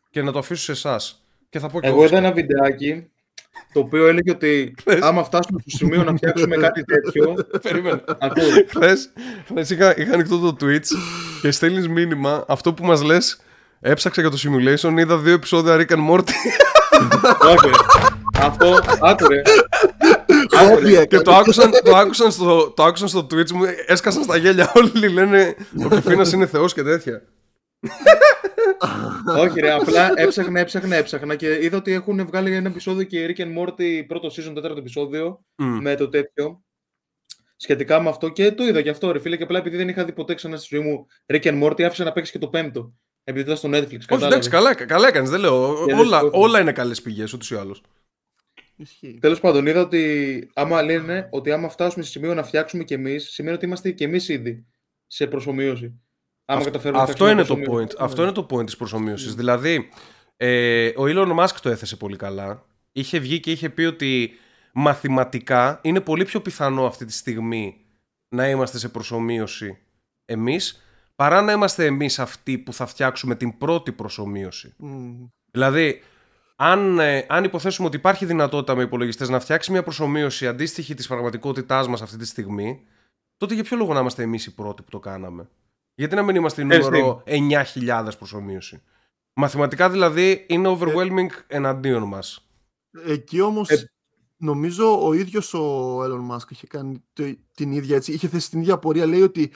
και να το αφήσω σε εσάς. Και θα πω και Εγώ είδα ένα βιντεάκι το οποίο έλεγε ότι άμα φτάσουμε στο σημείο να φτιάξουμε κάτι τέτοιο. Περίμενε. ακούω. Χθες, χθες είχα, είχα ανοιχτό το Twitch και στέλνεις μήνυμα αυτό που μας λες Έψαξα για το simulation, είδα δύο επεισόδια Rick and Morty Όχι. Αυτό, άκουρε. Κόπια, και το άκουσαν, το, άκουσαν στο, το άκουσαν στο Twitch μου, έσκασαν στα γέλια όλοι, λένε ο Κεφίνας είναι θεός και τέτοια. Όχι, ρε, απλά έψαχνα, έψαχνα, έψαχνα και είδα ότι έχουν βγάλει ένα επεισόδιο και η Rick and Morty πρώτο season, τέταρτο επεισόδιο Μμ. με το τέτοιο. Σχετικά με αυτό και το είδα και αυτό, ρε φίλε. Και απλά επειδή δεν είχα δει ποτέ ξανά στη ζωή μου Rick and Morty, άφησα να παίξει και το πέμπτο. Επειδή ήταν στο Netflix. Όχι, κατάλαβες. εντάξει, καλά, καλά έκανες, δεν λέω. Και Όλα, δεν- όλα είναι καλές πηγές, ούτως ή άλλως. Ισχύει. Τέλος πάντων, είδα ότι άμα λένε ότι άμα φτάσουμε σε σημείο να φτιάξουμε κι εμείς, σημαίνει ότι είμαστε κι εμείς ήδη σε προσωμείωση. Άμα καταφέρουμε να Αυτό είναι φτιάξουμε το point. προσωμείωση. Αυτό είναι το point της προσωμείωσης. Δηλαδή, ε, ο Elon Musk το έθεσε πολύ καλά. Είχε βγει και είχε πει ότι μαθηματικά είναι πολύ πιο πιθανό αυτή τη στιγμή να είμαστε σε προσωμείωση εμείς παρά να είμαστε εμείς αυτοί που θα φτιάξουμε την πρώτη προσωμείωση. Μμ. Δηλαδή, αν, ε, αν υποθέσουμε ότι υπάρχει δυνατότητα με υπολογιστές να φτιάξει μια προσωμείωση αντίστοιχη της πραγματικότητάς μας αυτή τη στιγμή, τότε για ποιο λόγο να είμαστε εμείς οι πρώτοι που το κάναμε; Γιατί να μην είμαστε η Ξέρεις νούμερο 9.000 προσωμείωση; Μαθηματικά δηλαδή είναι overwhelming εναντίον μας. Εκεί όμως Ε, νομίζω ο ίδιος ο Elon Musk είχε κάνει το- την ίδια έτσι, είχε θέσει την ίδια πορεία, λέει ότι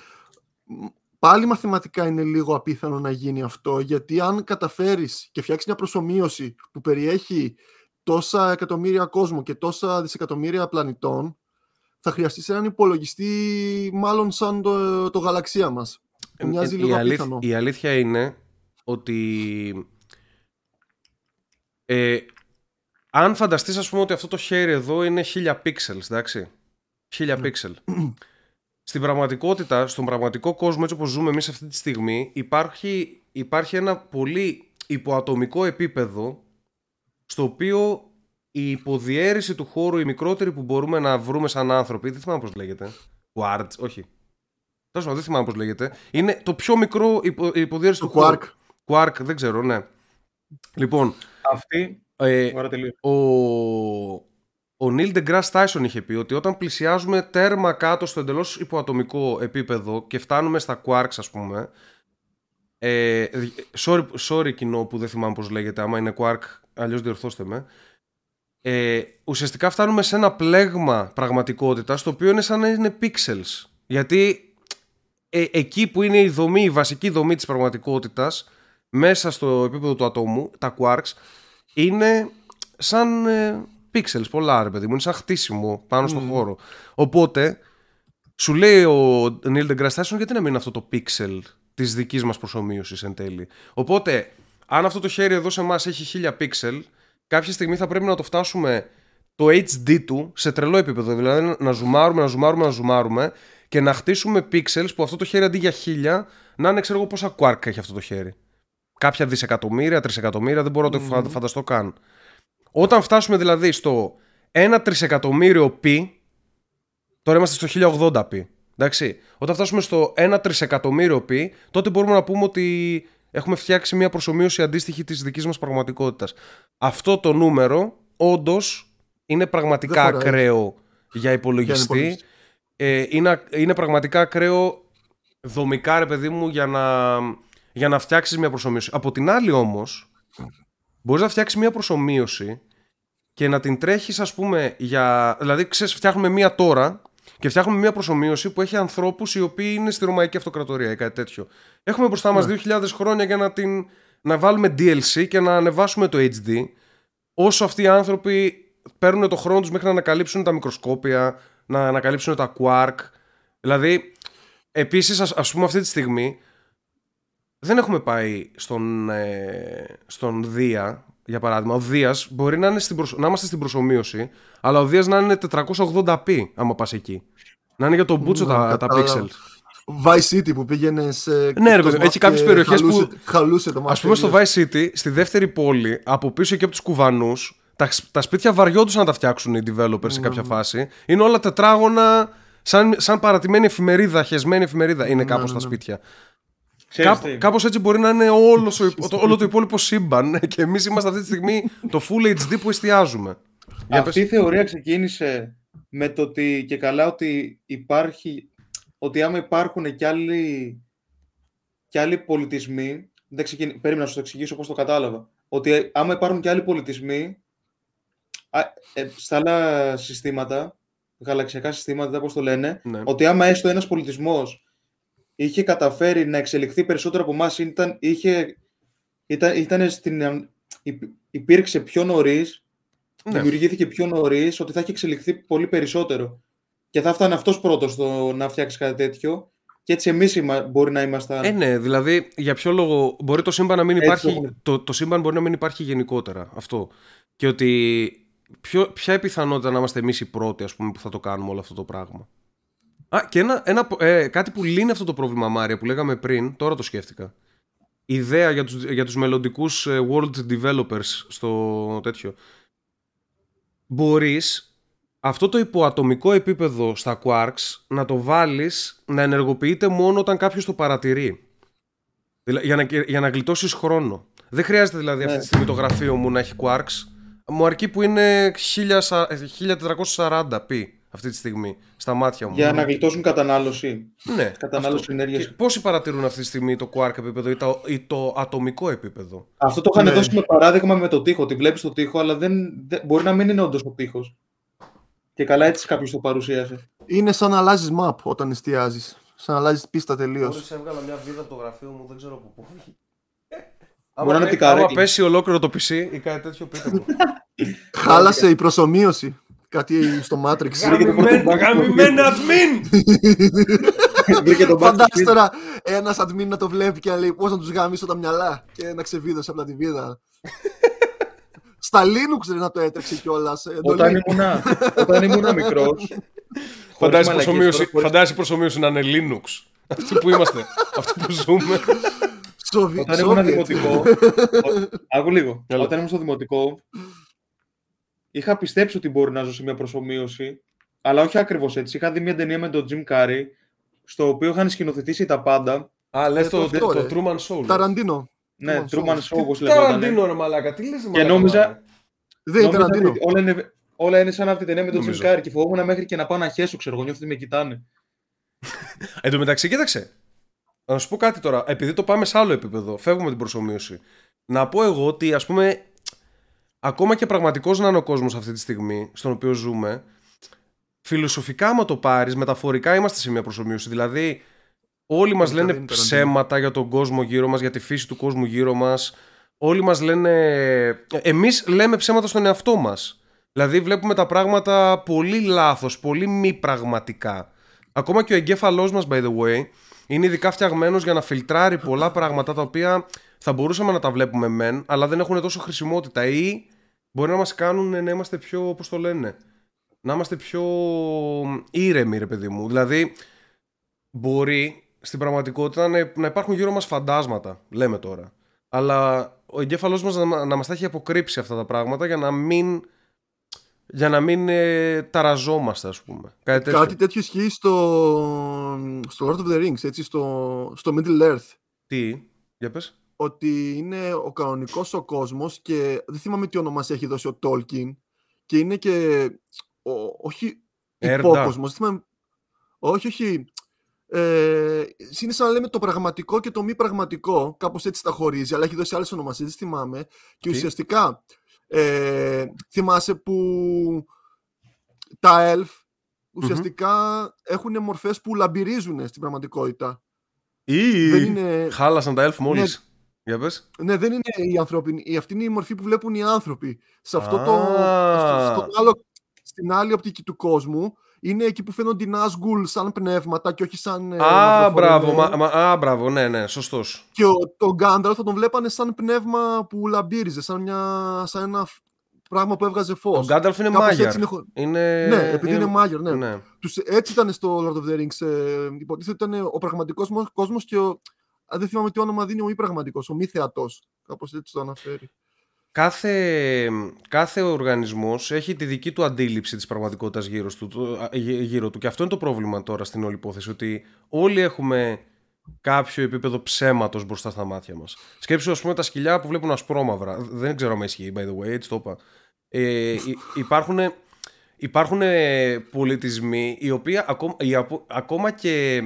μ, πάλι μαθηματικά είναι λίγο απίθανο να γίνει αυτό, γιατί αν καταφέρεις και φτιάξεις μια προσωμείωση που περιέχει τόσα εκατομμύρια κόσμο και τόσα δισεκατομμύρια πλανητών, θα χρειαστείς έναν υπολογιστή μάλλον σαν το, το γαλαξία μας. Που μοιάζει Ε, λίγο η, αλήθ- απίθανο. η αλήθεια είναι ότι ε, αν φανταστείς ας πούμε ότι αυτό το χέρι εδώ είναι 1000 pixels, εντάξει. 1000 Ναι. pixel. Στην πραγματικότητα, στον πραγματικό κόσμο έτσι όπως ζούμε εμείς αυτή τη στιγμή υπάρχει, υπάρχει ένα πολύ υποατομικό επίπεδο στο οποίο η υποδιέρεση του χώρου, η μικρότερη που μπορούμε να βρούμε σαν άνθρωποι, δεν θυμάμαι πώς λέγεται, Quartz, όχι, Τέλος πάντων, δεν θυμάμαι πώς λέγεται. Είναι το πιο μικρό υπο, υποδιέρεση Το του χώρου. Quark. Quark, δεν ξέρω, ναι. Λοιπόν, Αυτή. ε, Ωραία, τελείω. ο, ο Neil deGrasse Tyson είχε πει ότι όταν πλησιάζουμε τέρμα κάτω στο εντελώς υποατομικό επίπεδο και φτάνουμε στα quarks ας πούμε ε, sorry, sorry κοινό που δεν θυμάμαι πώς λέγεται άμα είναι quark αλλιώς διορθώστε με ε, ουσιαστικά φτάνουμε σε ένα πλέγμα πραγματικότητας το οποίο είναι σαν να είναι pixels γιατί ε, εκεί που είναι η δομή, η βασική δομή της πραγματικότητας μέσα στο επίπεδο του ατόμου, τα quarks είναι σαν ε, pixels πολλά ρε παιδί μου, είναι σαν χτίσιμο πάνω στον Μμμ. χώρο. Οπότε σου λέει ο Neil deGrasse Tyson γιατί να μην είναι αυτό το pixel της δικής μας προσωμείωσης εν τέλει; Οπότε αν αυτό το χέρι εδώ σε εμάς έχει 1000 pixel κάποια στιγμή θα πρέπει να το φτάσουμε το HD του σε τρελό επίπεδο. Δηλαδή να ζουμάρουμε, να ζουμάρουμε, να ζουμάρουμε και να χτίσουμε pixels που αυτό το χέρι αντί για 1000 να είναι ξέρω εγώ πόσα quark έχει αυτό το χέρι. Κάποια δισεκατομμύρια, τρισεκατομμύρια, δεν μπορώ να το Μμμ. φα- φανταστώ καν. Όταν φτάσουμε δηλαδή στο 1 τρισεκατομμύριο π, τώρα είμαστε στο 1080p. Εντάξει. Όταν φτάσουμε στο 1 τρισεκατομμύριο π, τότε μπορούμε να πούμε ότι έχουμε φτιάξει μια προσωμείωση αντίστοιχη της δικής μας πραγματικότητας. Αυτό το νούμερο όντως είναι πραγματικά Δεν χωράει. ακραίο για Για υπολογιστή. Υπολογιστή. Ε, είναι, είναι πραγματικά ακραίο δομικά, ρε παιδί μου, για να, για να φτιάξεις μια προσωμείωση. Από την άλλη όμως, μπορείς να φτιάξεις μια προσωμείωση και να την τρέχεις, ας πούμε, για... Δηλαδή, ξέρεις, φτιάχνουμε μια τώρα και φτιάχνουμε μια προσωμείωση που έχει ανθρώπους οι οποίοι είναι στη Ρωμαϊκή Αυτοκρατορία ή κάτι τέτοιο. Έχουμε μπροστά μας 2.000 χρόνια για να, την, να βάλουμε DLC και να ανεβάσουμε το HD. όσο αυτοί οι άνθρωποι παίρνουν το χρόνο τους μέχρι να ανακαλύψουν τα μικροσκόπια, να ανακαλύψουν τα quark. Δηλαδή, επίσης, ας, ας πούμε αυτή τη στιγμή, δεν έχουμε πάει στον, ε, στον Δία, για παράδειγμα. Ο Δίας μπορεί να, είναι στην προσ... να είμαστε στην προσωμείωση, αλλά ο Δίας να είναι 480p, άμα πας εκεί. Να είναι για τον Μπούτσο Ναι, τα, τα κατάλαβα. pixels. Vice City που πήγαινε σε. Ναι, ρε εκτός παιδί, map έχει κάποιες και περιοχές που- χαλούσε- Χαλούσε το Α μάτι. πούμε στο Vice City, στη δεύτερη πόλη, από πίσω και από τους κουβανούς, τα, τα σπίτια βαριόντουσαν να τα φτιάξουν οι developers σε κάποια φάση. Είναι όλα τετράγωνα, σαν, σαν παρατημένη εφημερίδα, χεσμένη εφημερίδα είναι κάπως ναι, τα ναι. σπίτια. Ξέρεις Κάπω, τι, κάπως έτσι μπορεί να είναι όλος ο, το, όλο το υπόλοιπο σύμπαν και εμείς είμαστε αυτή τη στιγμή το Full HD που εστιάζουμε. Για Αυτή η θεωρία ξεκίνησε με το ότι και καλά ότι υπάρχει, ότι άμα υπάρχουν κι άλλοι, κι άλλοι πολιτισμοί, δεν ξεκινή, περίμενα να σου το εξηγήσω πώς το κατάλαβα, ότι άμα υπάρχουν κι άλλοι πολιτισμοί, α, ε, στα άλλα συστήματα, γαλαξιακά συστήματα, πώς το λένε, Ναι. ότι άμα έστω ένας πολιτισμός είχε καταφέρει να εξελιχθεί περισσότερο από εμάς, ήταν, είχε, ήταν, ήταν στην, υπ- υπήρξε πιο νωρίς Ναι. δημιουργήθηκε πιο νωρίς, ότι θα έχει εξελιχθεί πολύ περισσότερο. Και θα φτάνει αυτός πρώτος στο να φτιάξει κάτι τέτοιο. Και έτσι εμείς μπορεί να ήμασταν. Ε, ναι, δηλαδή για ποιο λόγο μπορεί το σύμπαν να μην Έτσι υπάρχει. έχουμε. Το, το σύμπαν μπορεί να μην υπάρχει γενικότερα. Αυτό. Και ότι. Ποιο, ποια είναι η πιθανότητα να είμαστε εμείς οι πρώτοι ας πούμε, που θα το κάνουμε όλο αυτό το πράγμα; Α, και ένα, ένα, ε, κάτι που λύνει αυτό το πρόβλημα, Μάρια, που λέγαμε πριν, τώρα το σκέφτηκα. Η ιδέα για τους, για τους μελλοντικούς ε, world developers στο τέτοιο. Μπορείς αυτό το υποατομικό επίπεδο στα quarks να το βάλεις να ενεργοποιείται μόνο όταν κάποιος το παρατηρεί. Δηλαδή, για, να, για να γλιτώσεις χρόνο. Δεν χρειάζεται δηλαδή αυτή Ναι. τη στιγμή το γραφείο μου να έχει quarks. Μου αρκεί που είναι 1000 1440p αυτή τη στιγμή στα μάτια μου. Για να γλιτώσουν κατανάλωση. Ναι, κατανάλωση αυτό. ενέργειας. Και Πόσοι παρατηρούν αυτή τη στιγμή το quark επίπεδο ή το, ή το ατομικό επίπεδο; Αυτό το είχαν Ναι. δώσει με παράδειγμα με το τοίχο. Ότι βλέπεις το τοίχο, αλλά δεν, δεν- μπορεί να μην είναι όντως ο τοίχος. Και καλά έτσι κάποιος το παρουσίασε. Είναι σαν να αλλάζεις map όταν εστιάζεις. Σαν να αλλάζεις πίστα τελείως. Μόλις έβγαλα μια βίδα από το γραφείο μου, δεν ξέρω από πού. Μπορεί να είναι πέ- την καρέκλα. άμα πέσει ολόκληρο το PC ή κάτι τέτοιο, πείτε μου. Χάλασε η προσωμείωση. Κάτι στο Matrix. Γαμημένα- Γαμημένα admin! Βρήκε τον Φαντάζεσαι Battlefield. τώρα ένας admin να το βλέπει και να λέει πώς να τους γαμίσω τα μυαλά και να ξεβίδωσε από τη βίδα. Στα Linux ρε, να το έτρεξε κιόλας. Όταν ήμουνα, όταν ήμουνα μικρός. Φαντάζεσαι προσωμείωση, φαντάζεσαι προσωμείωση να είναι Linux. Αυτοί που είμαστε, αυτοί που ζούμε. Όταν ήμουν δημοτικό. ο- Άκου λίγο. Έλα. Όταν ήμουν στο δημοτικό, είχα πιστέψει ότι μπορεί να ζω σε μια προσωμείωση, αλλά όχι ακριβώς έτσι. Είχα δει μια ταινία με τον Jim Carrey, στο οποίο είχαν σκηνοθετήσει τα πάντα. Α, λες Ε, το, το αυτό, το ρε. Truman Show. Ταραντίνο. Ναι, Truman Truman Show. Show, όπως λεγόταν. Ταραντίνο ρε μαλάκα, τι λες ρε Και μαλάκα, νόμιζα- μαλάκα. Δεν ήταν Νόμιζα Ταραντίνο. ότι όλα είναι, όλα είναι σαν αυτή τη ταινία με τον Jim Νομίζω. Carrey και φοβόμουν μέχρι και να πάω να χέσω, ξέρω εγώ, νιώθω ότι με κοιτάνε. Εν τω μεταξύ, κοίταξε. Να σου πω κάτι τώρα. Επειδή το πάμε σε άλλο επίπεδο, φεύγουμε την προσωμείωση. Να πω εγώ ότι, ας πούμε, ακόμα και πραγματικός να είναι ο κόσμο αυτή τη στιγμή, στον οποίο ζούμε, φιλοσοφικά, άμα το πάρεις, μεταφορικά είμαστε σε μια προσωμείωση. Δηλαδή, όλοι μας Όχι, λένε δεν είναι ψέματα για τον κόσμο γύρω μας, για τη φύση του κόσμου γύρω μας. Όλοι μας λένε. Εμείς λέμε ψέματα στον εαυτό μας. Δηλαδή, βλέπουμε τα πράγματα πολύ λάθος, πολύ μη πραγματικά. Ακόμα και ο εγκέφαλός μας, by the way, είναι ειδικά φτιαγμένος για να φιλτράρει πολλά πράγματα τα οποία θα μπορούσαμε να τα βλέπουμε μεν, αλλά δεν έχουν τόσο χρησιμότητα ή μπορεί να μας κάνουν να είμαστε πιο, πώς το λένε, να είμαστε πιο ήρεμοι, ρε παιδί μου. Δηλαδή, μπορεί στην πραγματικότητα να, να υπάρχουν γύρω μας φαντάσματα, λέμε τώρα. Αλλά ο εγκέφαλός μας να, να μας τα έχει αποκρύψει αυτά τα πράγματα για να μην. Για να μην ε, ταραζόμαστε, ας πούμε. Κάτι τέτοιο. Κάτι τέτοιο ισχύει στο, στο Lord of the Rings, έτσι, στο, στο Middle Earth. Τι, για πες. Ότι είναι ο κανονικός ο κόσμος και δεν θυμάμαι τι ονομασία έχει δώσει ο Tolkien και είναι και ο, όχι Έρντα. υπόκοσμος. δεν Θυμάμαι, όχι, όχι. Ε, είναι σαν να λέμε το πραγματικό και το μη πραγματικό. Κάπως έτσι τα χωρίζει, αλλά έχει δώσει άλλες ονομασίες, δεν θυμάμαι. Και Τι; ουσιαστικά ε, θυμάσαι που τα elf ουσιαστικά έχουν μορφές που λαμπυρίζουν στην πραγματικότητα. Ή... Δεν είναι... Χάλασαν τα elf μόλις. Για πες. Ναι, δεν είναι οι ανθρώπινοι. η- Αυτή είναι η μορφή που βλέπουν οι άνθρωποι. Σε αυτό το. Α. στο άλλο, στην άλλη οπτική του κόσμου είναι εκεί που φαίνονται οι Nazgûl σαν πνεύματα και όχι σαν. ε, Α, μαυροφορεμένοι. μπράβο, μα, μα- α, μπράβο, ναι, ναι, σωστός. Και ο, τον Γκάνταλφ θα τον βλέπανε σαν πνεύμα που λαμπύριζε, σαν, μια, σαν ένα φ- πράγμα που έβγαζε φως. Ο Γκάνταλφ είναι Μάγιαρ. Είναι... Ναι, επειδή είναι Μάγιαρ, ναι. ναι. Τους, έτσι ήταν στο Lord of the Rings. Ε, υποτίθεται ότι ήταν ο πραγματικός κόσμος και ο. Α, δεν θυμάμαι τι όνομα δίνει ο μη πραγματικός, ο μη θεατός. Κάπως έτσι το αναφέρει. Κάθε, κάθε οργανισμός έχει τη δική του αντίληψη της πραγματικότητας γύρω του, το- α, γύ- γύρω του. Και αυτό είναι το πρόβλημα τώρα στην όλη υπόθεση, ότι όλοι έχουμε κάποιο επίπεδο ψέματος μπροστά στα μάτια μας. Σκέψου, ας πούμε, τα σκυλιά που βλέπουν ασπρόμαυρα. Δεν ξέρω αν ισχύει, by the way, έτσι το είπα. Ε, υπάρχουν, υπάρχουν πολιτισμοί οι οποίοι ακόμα, οι απο- ακόμα και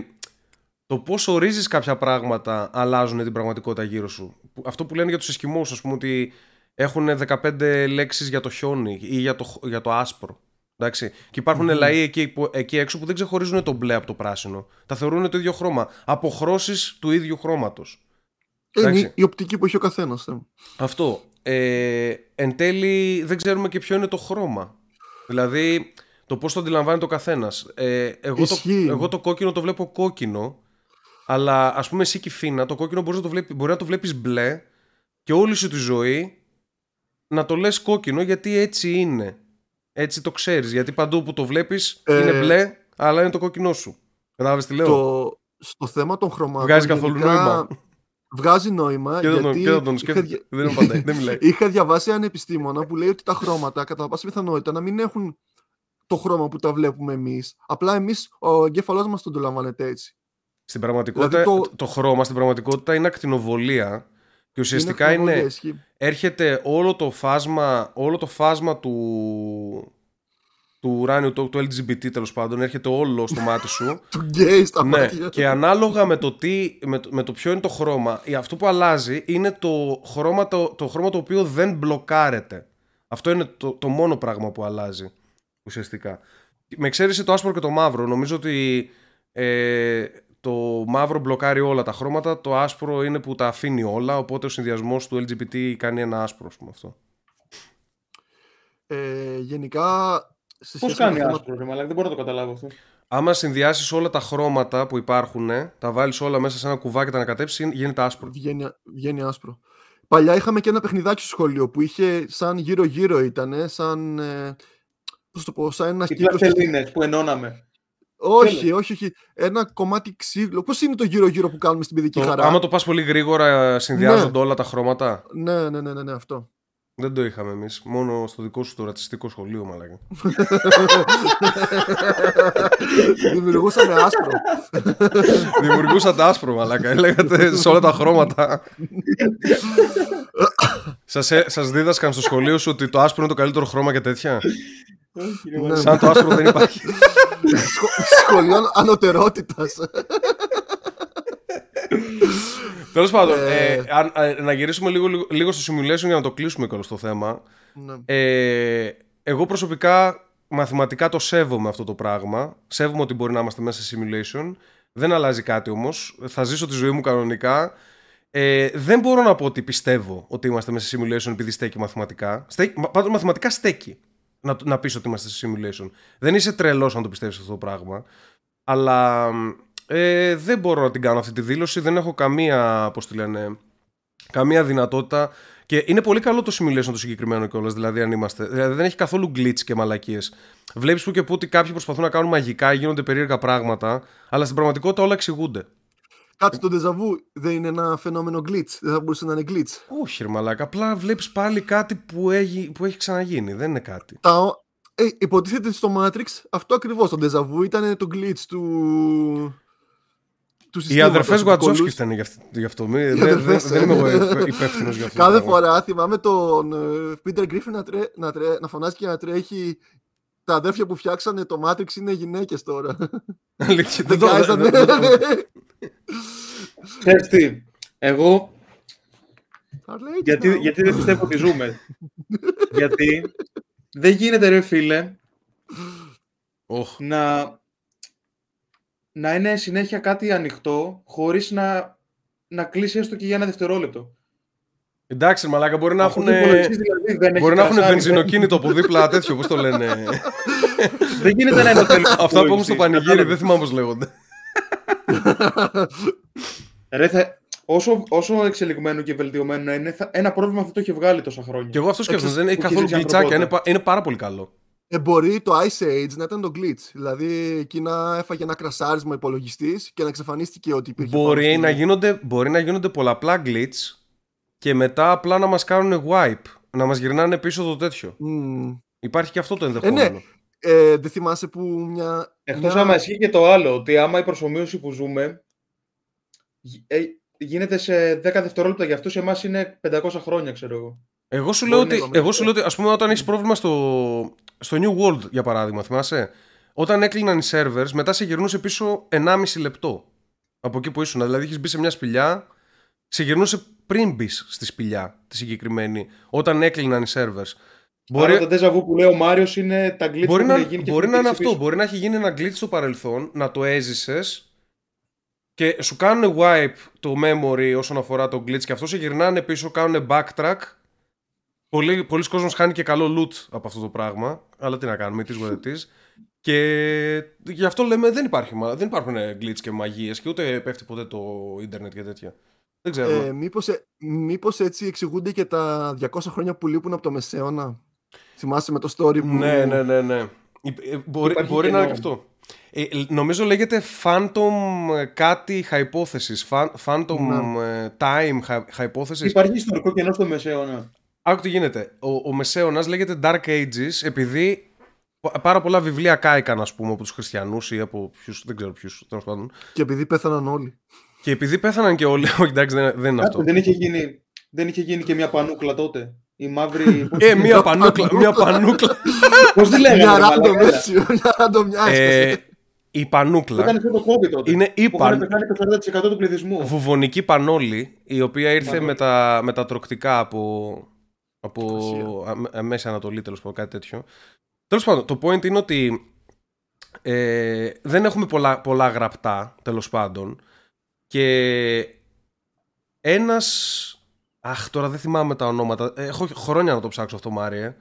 το πώς ορίζεις κάποια πράγματα αλλάζουν την πραγματικότητα γύρω σου. Που- Αυτό που λένε για τους Εσκιμούς, ας πούμε, ότι έχουν 15 λέξεις για το χιόνι ή για το, χ- για το άσπρο. Εντάξει. Και υπάρχουν Μμμ. λαοί εκεί, που- εκεί έξω που δεν ξεχωρίζουν το μπλε από το πράσινο. Τα θεωρούν το ίδιο χρώμα. Αποχρώσεις του ίδιου χρώματος. Είναι Εντάξει. η, η οπτική που έχει ο καθένας. Αυτό. Ε, εν τέλει δεν ξέρουμε και ποιο είναι το χρώμα. Δηλαδή το πώς το αντιλαμβάνεται ο καθένας. Ε, εγώ, το, Ισχύει. εγώ το κόκκινο το βλέπω κόκκινο, αλλά ας πούμε εσύ και η Φίνα, το κόκκινο μπορείς να το βλέπει, μπορεί να το βλέπεις μπλε και όλη σου τη ζωή να το λες κόκκινο γιατί έτσι είναι. Έτσι το ξέρεις. Γιατί παντού που το βλέπεις Ε, είναι μπλε, αλλά είναι το κόκκινό σου. Κατάλαβες τι λέω; Το, στο θέμα των χρωμάτων. Βγάζει καθόλου γενικά, νόημα. Βγάζει νόημα. και δεν τον, γιατί και δεν τον είχα σκέφτεται. δια- Δεν, απαντάει, δεν μιλάει. Είχα διαβάσει έναν επιστήμονα που λέει ότι τα χρώματα κατά πάσα πιθανότητα να μην έχουν το χρώμα που τα βλέπουμε εμείς. Απλά εμείς ο εγκέφαλός μας τον το λαμβάνεται έτσι. Στην πραγματικότητα, Δηλαδή το... το- χρώμα στην πραγματικότητα είναι ακτινοβολία και ουσιαστικά είναι, χρωμοβολία, ισχύει. έρχεται όλο το φάσμα, όλο το φάσμα του, του ουράνιου, του, του LGBT τέλος πάντων, έρχεται όλο στο μάτι σου. Του γκέι στα ναι, μάτια. και ανάλογα με το, τι, με, το, με το ποιο είναι το χρώμα, ή αυτό που αλλάζει είναι το χρώμα το, το, χρώμα το οποίο δεν μπλοκάρεται. Αυτό είναι το, το μόνο πράγμα που αλλάζει ουσιαστικά. Με εξαίρεση το άσπρο και το μαύρο. Νομίζω ότι ε, το μαύρο μπλοκάρει όλα τα χρώματα, το άσπρο είναι που τα αφήνει όλα, οπότε ο συνδυασμός του LGBT κάνει ένα άσπρο, ας πούμε αυτό. Ε, γενικά. Σε Πώς σχέση με κάνει το θέμα- άσπρο, ρε μαλάκα, δεν μπορώ να το καταλάβω αυτό. Άμα συνδυάσεις όλα τα χρώματα που υπάρχουν, τα βάλεις όλα μέσα σε ένα κουβάκι και τα ανακατέψεις, γίνεται άσπρο. Βγαίνει, βγαίνει άσπρο. Παλιά είχαμε και ένα παιχνιδάκι στο σχολείο που είχε σαν γύρω-γύρω ήταν, σαν. Ε, πώς το πω, σαν ένα Οι κύκλος. πλαστελίνε που ενώναμε. Όχι, όχι, όχι. Ένα κομμάτι ξύλο. Πώς είναι το γύρω-γύρω που κάνουμε στην παιδική Το, χαρά; άμα το πας πολύ γρήγορα, συνδυάζονται όλα τα χρώματα. Ναι, ναι, ναι, ναι, ναι, αυτό. Δεν το είχαμε εμείς. Μόνο στο δικό σου το ρατσιστικό σχολείο, μαλάκα. Δημιουργούσαμε άσπρο. Δημιουργούσατε άσπρο, μαλάκα. Έλεγατε σε όλα τα χρώματα. σας, ε- σας δίδασκαν στο σχολείο σου ότι το άσπρο είναι το καλύτερο χρώμα και τέτοια; Όχι, ρε Ναι. μαλάκα. Σαν το άσπρο δεν υπάρχει. Σχο- Σχολείο ανωτερότητας. Τέλος πάντων, Ε. ε, αν- ε, να γυρίσουμε λίγο, λίγο, λίγο στο simulation για να το κλείσουμε κιόλας το θέμα. Ε, εγώ προσωπικά μαθηματικά το σέβομαι αυτό το πράγμα. Σέβομαι ότι μπορεί να είμαστε μέσα σε simulation. Δεν αλλάζει κάτι όμως. Θα ζήσω τη ζωή μου κανονικά. Ε, δεν μπορώ να πω ότι πιστεύω ότι είμαστε μέσα σε simulation επειδή στέκει μαθηματικά. Στέκει, μα- πάντως μαθηματικά στέκει να, να πεις ότι είμαστε σε simulation. Δεν είσαι τρελός αν το πιστεύεις αυτό το πράγμα. Αλλά ε, δεν μπορώ να την κάνω αυτή τη δήλωση. Δεν έχω καμία, πώς τη λένε, καμία δυνατότητα. Και είναι πολύ καλό το simulation το συγκεκριμένο κιόλας. Δηλαδή, αν είμαστε. Δηλαδή, δεν έχει καθόλου glitch και μαλακίες. Βλέπεις που και που ότι κάποιοι προσπαθούν να κάνουν μαγικά, γίνονται περίεργα πράγματα, αλλά στην πραγματικότητα όλα εξηγούνται. Κάτι το ντεζαβού δεν είναι ένα φαινόμενο glitch. Δεν θα μπορούσε να είναι glitch. Όχι, ρε μαλάκα. Απλά βλέπεις πάλι κάτι που έχει, που έχει ξαναγίνει. Δεν είναι κάτι. Τα... Ε, υποτίθεται στο Matrix αυτό ακριβώς. Το ντεζαβού ήταν το glitch του. του Οι συστήματος, αδερφές ότι Γουατζόφσκι κολούσε- φταίνε γι' αυτό. Γι αυτό. Μη- δεν, δεν, αδερφές, δεν ε. είμαι εγώ υπεύθυνος γι' αυτό. το Κάθε πράγμα. φορά θυμάμαι τον ε, Peter Griffin να, τρέ, να, τρέ, να φωνάζει και να τρέχει. Τα αδέρφια που φτιάξανε το Matrix είναι γυναίκες τώρα. Αλήθεια, Δεν δεν το- κάιζανε. δεν το- Ξέρεις τι, εγώ Our ladies γιατί, now. γιατί δεν πιστεύω ότι ζούμε. γιατί δεν γίνεται ρε φίλε Οχ. να, να είναι συνέχεια κάτι ανοιχτό χωρίς να, να κλείσει έστω και για ένα δευτερόλεπτο. Εντάξει, μαλάκα, μπορεί να Αυτό έχουν. το υπολογιστής δηλαδή δεν έχει Μπορεί να έχουν κρασάρι, βενζινοκίνητο από δίπλα τέτοιο, πώς το λένε; Δεν γίνεται να είναι ο τέλειος Αυτά που έχουν στο υπολογιστής, πανηγύρι, κατάλαβες. δεν θυμάμαι πώς λέγονται. Ρε, θα... όσο, όσο εξελιγμένο και βελτιωμένο να είναι, θα... ένα πρόβλημα αυτό το έχει βγάλει τόσα χρόνια. Και εγώ αυτό σκέφτομαι. Δεν έχει που καθόλου χειρίζει γκλιτσάκια. Είναι, ανθρωπότητα. πα- είναι πάρα πολύ καλό. Ε, μπορεί το Ice Age να ήταν το glitch. Δηλαδή εκεί να έφαγε ένα κρασάρισμα υπολογιστής και να εξαφανίστηκε ότι υπήρχε. Μπορεί πάνω να, στη- γίνονται, μπορεί να γίνονται πολλαπλά glitch και μετά απλά να μας κάνουν wipe. Να μας γυρνάνε πίσω το τέτοιο. Μμμ. Υπάρχει και αυτό το ενδεχόμενο. Ε, δεν θυμάσαι που μια. Εκτός μια- άμα ισχύει και το άλλο, ότι άμα η προσωμείωση που ζούμε γι- ε, γίνεται σε 10 δευτερόλεπτα για αυτούς, εμάς είναι 500 χρόνια, ξέρω εγώ. Εγώ σου Μπορεί λέω να ότι, είναι εγώ σου λέω ότι ας πούμε όταν έχεις πρόβλημα στο, στο New World για παράδειγμα, θυμάσαι, όταν έκλειναν οι servers μετά σε γυρνούσε πίσω 1,5 λεπτό από εκεί που ήσουν. Δηλαδή έχεις μπει σε μια σπηλιά, σε γυρνούσε πριν μπεις στη σπηλιά τη συγκεκριμένη, όταν έκλειναν οι servers. Μπορεί... Μπορεί, Άρα το déjà vu που λέει ο Μάριος είναι τα glitch μπορεί, που να, έχουν γίνει και μπορεί έχουν να είναι γυρίσει αυτό. πίσω. Μπορεί να έχει γίνει ένα glitch στο παρελθόν, να το έζησες και σου κάνουν wipe το memory όσον αφορά το glitch και αυτό σε γυρνάνε πίσω, κάνουν backtrack. Πολλοί, πολλοί κόσμος χάνει και καλό loot από αυτό το πράγμα. Αλλά τι να κάνουμε, τι what it is. Και γι' αυτό λέμε δεν, υπάρχει, μα- δεν υπάρχουν glitch και μαγείες και ούτε πέφτει ποτέ το ίντερνετ και τέτοια. Δεν ξέρω. Ε, μήπως, ε, μήπως έτσι εξηγούνται και τα 200 χρόνια που λείπουν από το Μεσαίωνα. Θυμάσαι με το story που. Ναι, ναι, ναι, ναι. Υ- ε, Μπορεί, Υπάρχει μπορεί να είναι και κενό. αυτό. Ε, νομίζω λέγεται Phantom ε, κάτι hypothesis. Phan- Phantom Ναι. ε, time hy- hypothesis. Υπάρχει ιστορικό κενό στο μεσαίωνα. Άκου τι γίνεται. Ο, ο Μεσαίωνας λέγεται Dark Ages επειδή πα- πάρα πολλά βιβλία κάηκαν ας πούμε από τους χριστιανούς ή από ποιους, δεν ξέρω ποιους τέλος πάντων. Και επειδή πέθαναν όλοι. Και επειδή πέθαναν και όλοι, όχι εντάξει δεν, δεν είναι αυτό. Κάτσε, δεν, είχε γίνει, δεν είχε γίνει και μια πανούκλα τότε. Η μαύρη. Ε, μία πανούκλα, μία πανούκλα. Πώς τη λέγανε, Μια ρε random μαλάκα. έτσι. Μια random μια ε, έσκασε. η πανούκλα Ήταν αυτό το κόμπι τότε. είναι η Που είχαν παν, πεθάνει το 40% του πληθυσμού. βουβονική πανόλη η οποία ήρθε Πανόλη. με τα, με τα τροκτικά από, από Ασία. α- α- Μέση Ανατολή τέλος πάντων κάτι τέτοιο. Τέλος πάντων το point είναι ότι ε, δεν έχουμε πολλά, πολλά γραπτά τέλος πάντων και ένας αχ τώρα δεν θυμάμαι τα ονόματα έχω χρόνια να το ψάξω αυτό Μάριε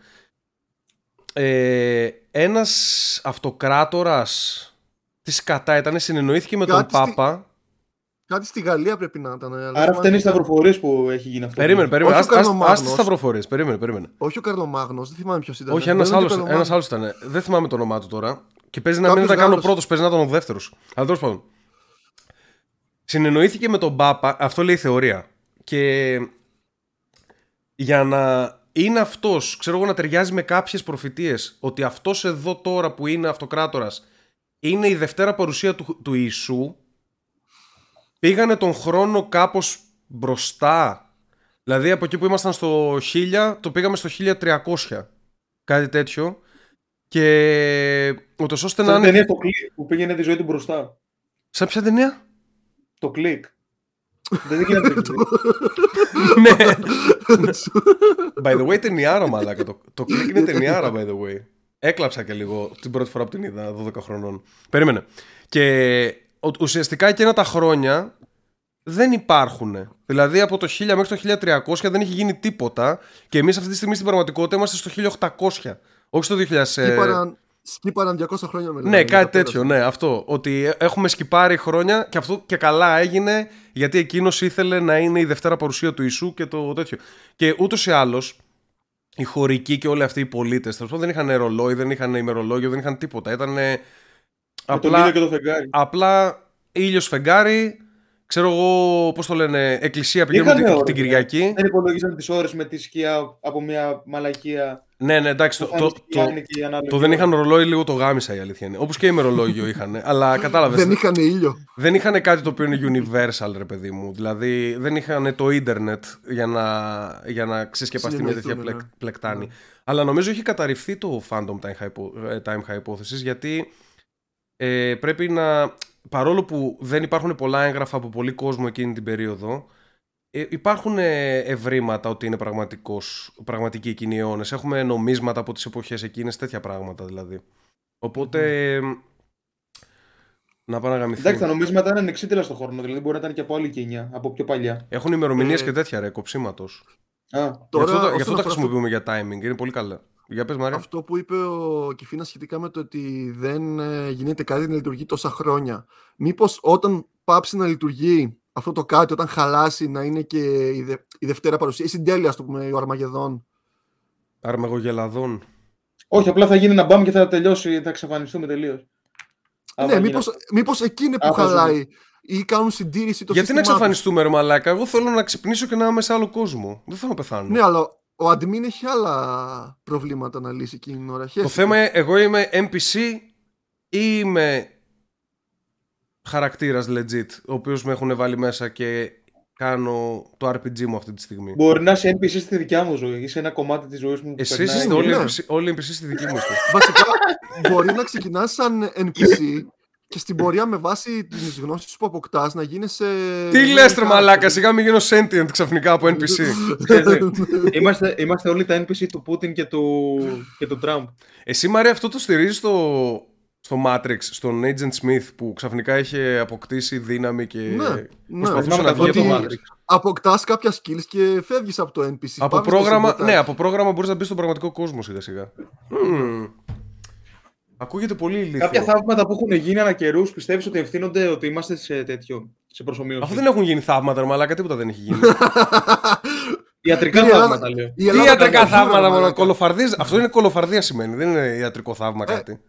ε, ένας αυτοκράτορας τι σκατά ήταν συνεννοήθηκε με τον Κάτι στη- Πάπα Κάτι στη Γαλλία πρέπει να ήταν. αλλά Άρα θυμάμαι- φταίνει οι σταυροφορίε που έχει γίνει αυτό. Περίμενε, περίμενε. Όχι ο Ας, ας, Καρλομάγνος. ας τις σταυροφορίες. Περίμενε, περίμενε. Όχι ο Καρλομάγνος, δεν θυμάμαι ποιος ήταν. Όχι, ένας Νομίζω άλλος, ότι ο ένας Καρλομάγνος- άλλος ήταν. Δεν θυμάμαι το όνομά του τώρα. Και παίζει να μην Κάποιος ήταν καν ο Γάλλος. πρώτος, παίζει να ήταν ο δεύτερος. Αλλά τέλος πάντων. Συνεννοήθηκε με τον Πάπα, αυτό λέει η θεωρία. Και για να είναι αυτός, ξέρω εγώ να ταιριάζει με κάποιες προφητείες, ότι αυτός εδώ τώρα που είναι αυτοκράτορας είναι η δευτέρα παρουσία του, του Ιησού, πήγανε τον χρόνο κάπως μπροστά. Δηλαδή από εκεί που ήμασταν στο 1000, το πήγαμε στο 1300. Κάτι τέτοιο. Και ούτως ώστε να Σαν είναι... ταινία το Click που πήγαινε τη ζωή του μπροστά. Σαν ποια ταινία; Το Click. Δεν γίνεται το Click. ναι. by the way, ταινιάρα μαλάκα. Το, το Click είναι ταινιάρα, by the way. Έκλαψα και λίγο την πρώτη φορά που την είδα, 12 χρονών. Περίμενε. Και ο- ουσιαστικά εκείνα τα χρόνια δεν υπάρχουν. Δηλαδή από το 1000 μέχρι το 1300 δεν έχει γίνει τίποτα και εμείς αυτή τη στιγμή στην πραγματικότητα είμαστε στο 1800. Όχι στο 2000. ε, Σκύπαραν, σκύπαραν 200 χρόνια μετά. Ναι, δηλαδή, κάτι τα πέρασαν. τέτοιο, ναι, αυτό. Ότι έχουμε σκυπάρει χρόνια και αυτό και καλά έγινε γιατί εκείνος ήθελε να είναι η δευτέρα παρουσία του Ιησού και το τέτοιο. Και ούτως ή άλλως, οι χωρικοί και όλοι αυτοί οι πολίτες δεν είχαν ρολόι, δεν είχαν ημερολόγιο, δεν είχαν τίποτα. Ήταν Με τον απλά, ήλιο και το φεγγάρι. απλά ήλιος φεγγάρι. Ξέρω εγώ, πώς το λένε, εκκλησία πηγαίνουν Είχανε την, ώρες, την ναι. Κυριακή. Δεν υπολογίζαν τις ώρες με τη σκιά από μια μαλακία. Ναι, ναι, εντάξει, το, που θα το, είναι το, σκιάνη και η ανάλογη το δεν ώρα. είχαν ρολόι λίγο το γάμισα η αλήθεια είναι. Όπως και ημερολόγιο είχαν. αλλά κατάλαβες. Δεν είχαν ήλιο. δεν είχαν κάτι το οποίο είναι universal, ρε παιδί μου. Δηλαδή δεν είχαν το ίντερνετ για να, για να ξεσκεπαστεί μια τέτοια Συνεννοηθούν, πλεκ, ναι. πλεκτάνη. Αλλά νομίζω έχει καταρριφθεί το Phantom Time, hypo, ε, time Hypothesis γιατί ε, πρέπει να. Παρόλο που δεν υπάρχουν πολλά έγγραφα από πολύ κόσμο εκείνη την περίοδο, ε, υπάρχουν ε, ευρήματα ότι είναι πραγματικός, πραγματικοί εκείνοι οι αιώνες. Έχουμε νομίσματα από τις εποχές εκείνες, τέτοια πράγματα δηλαδή. Οπότε. ε, να πάνε να γαμηθεί. Εντάξει, τα νομίσματα είναι ανεξίτηλα στον χρόνο. Δηλαδή μπορεί να ήταν και από άλλη γενιά, από πιο παλιά. Έχουν ημερομηνίες Ε, και τέτοια ρε, κοψίματος. Α, Γι' Τώρα, αυτό, το- γι' όσον αυτό τα αφορά χρησιμοποιούμε για timing. Είναι πολύ καλά. Για πες Μάρια. Αυτό που είπε ο Κιφίνα σχετικά με το ότι δεν ε, γίνεται κάτι να λειτουργεί τόσα χρόνια. Μήπως όταν πάψει να λειτουργεί αυτό το κάτι, όταν χαλάσει να είναι και η, δε, η Δευτέρα παρουσία, η συντέλεια, ας το πούμε, ο Αρμαγεδόν. Αρμεγογελαδών. Όχι, απλά θα γίνει ένα μπαμ και θα τελειώσει, θα εξαφανιστούμε τελείως. ναι, μήπως, μήπως εκεί είναι που Άμα χαλάει ή κάνουν συντήρηση το Γιατί να σύστημά τους. εξαφανιστούμε, ρε Μαλάκα; Εγώ θέλω να ξυπνήσω και να είμαι σε άλλο κόσμο. Δεν θέλω να πεθάνω. Ναι, αλλά ο admin έχει άλλα προβλήματα να λύσει εκείνη την ώρα. Το Χέστηκε. θέμα είναι, εγώ είμαι NPC ή είμαι χαρακτήρας legit, ο οποίος με έχουν βάλει μέσα και κάνω το RPG μου αυτή τη στιγμή. Μπορεί να είσαι NPC στη δικιά μου ζωή. Είσαι ένα κομμάτι της ζωής μου. που Εσείς περνάει. είστε όλοι, ναι. NPC, όλοι NPC στη δική μου ιστορία. Βασικά, μπορεί να ξεκινάς σαν NPC και στην πορεία με βάση τις γνώσεις που αποκτάς να γίνεις σε... Τι λες ρε μαλάκα, σιγά μην γίνω sentient ξαφνικά από NPC. είμαστε, είμαστε όλοι τα NPC του Πούτιν και του, και του Τραμπ. Εσύ Μαρία αυτό το στηρίζεις στο, στο Matrix, στον Agent Smith που ξαφνικά είχε αποκτήσει δύναμη και Ναι, ναι. προσπαθούσε Θυμάμαι να τα βγει από βίντεο το του Matrix. Matrix. Αποκτάς κάποια skills και φεύγεις από το NPC. Από Πάμε στο πρόγραμμα, συμποτάκι. ναι, από πρόγραμμα μπορείς να μπεις στον πραγματικό κόσμο σιγά σιγά. Μμμ. Ακούγεται πολύ ηλίθιο. Κάποια θαύματα που έχουν γίνει ανά καιρούς πιστεύεις ότι ευθύνονται ότι είμαστε σε τέτοιο. Σε προσωμείωση; Αφού δεν έχουν γίνει θαύματα, ρε μαλάκα, τίποτα δεν έχει γίνει. Ιατρικά Η Ελλάδα- θαύματα λέω. η Τι Ελλάδα ιατρικά κάνει θαύματα, δώρα, μόνο μαλάκα. κολοφαρδίες. Αυτό είναι κολοφαρδία σημαίνει, δεν είναι ιατρικό θαύμα κάτι.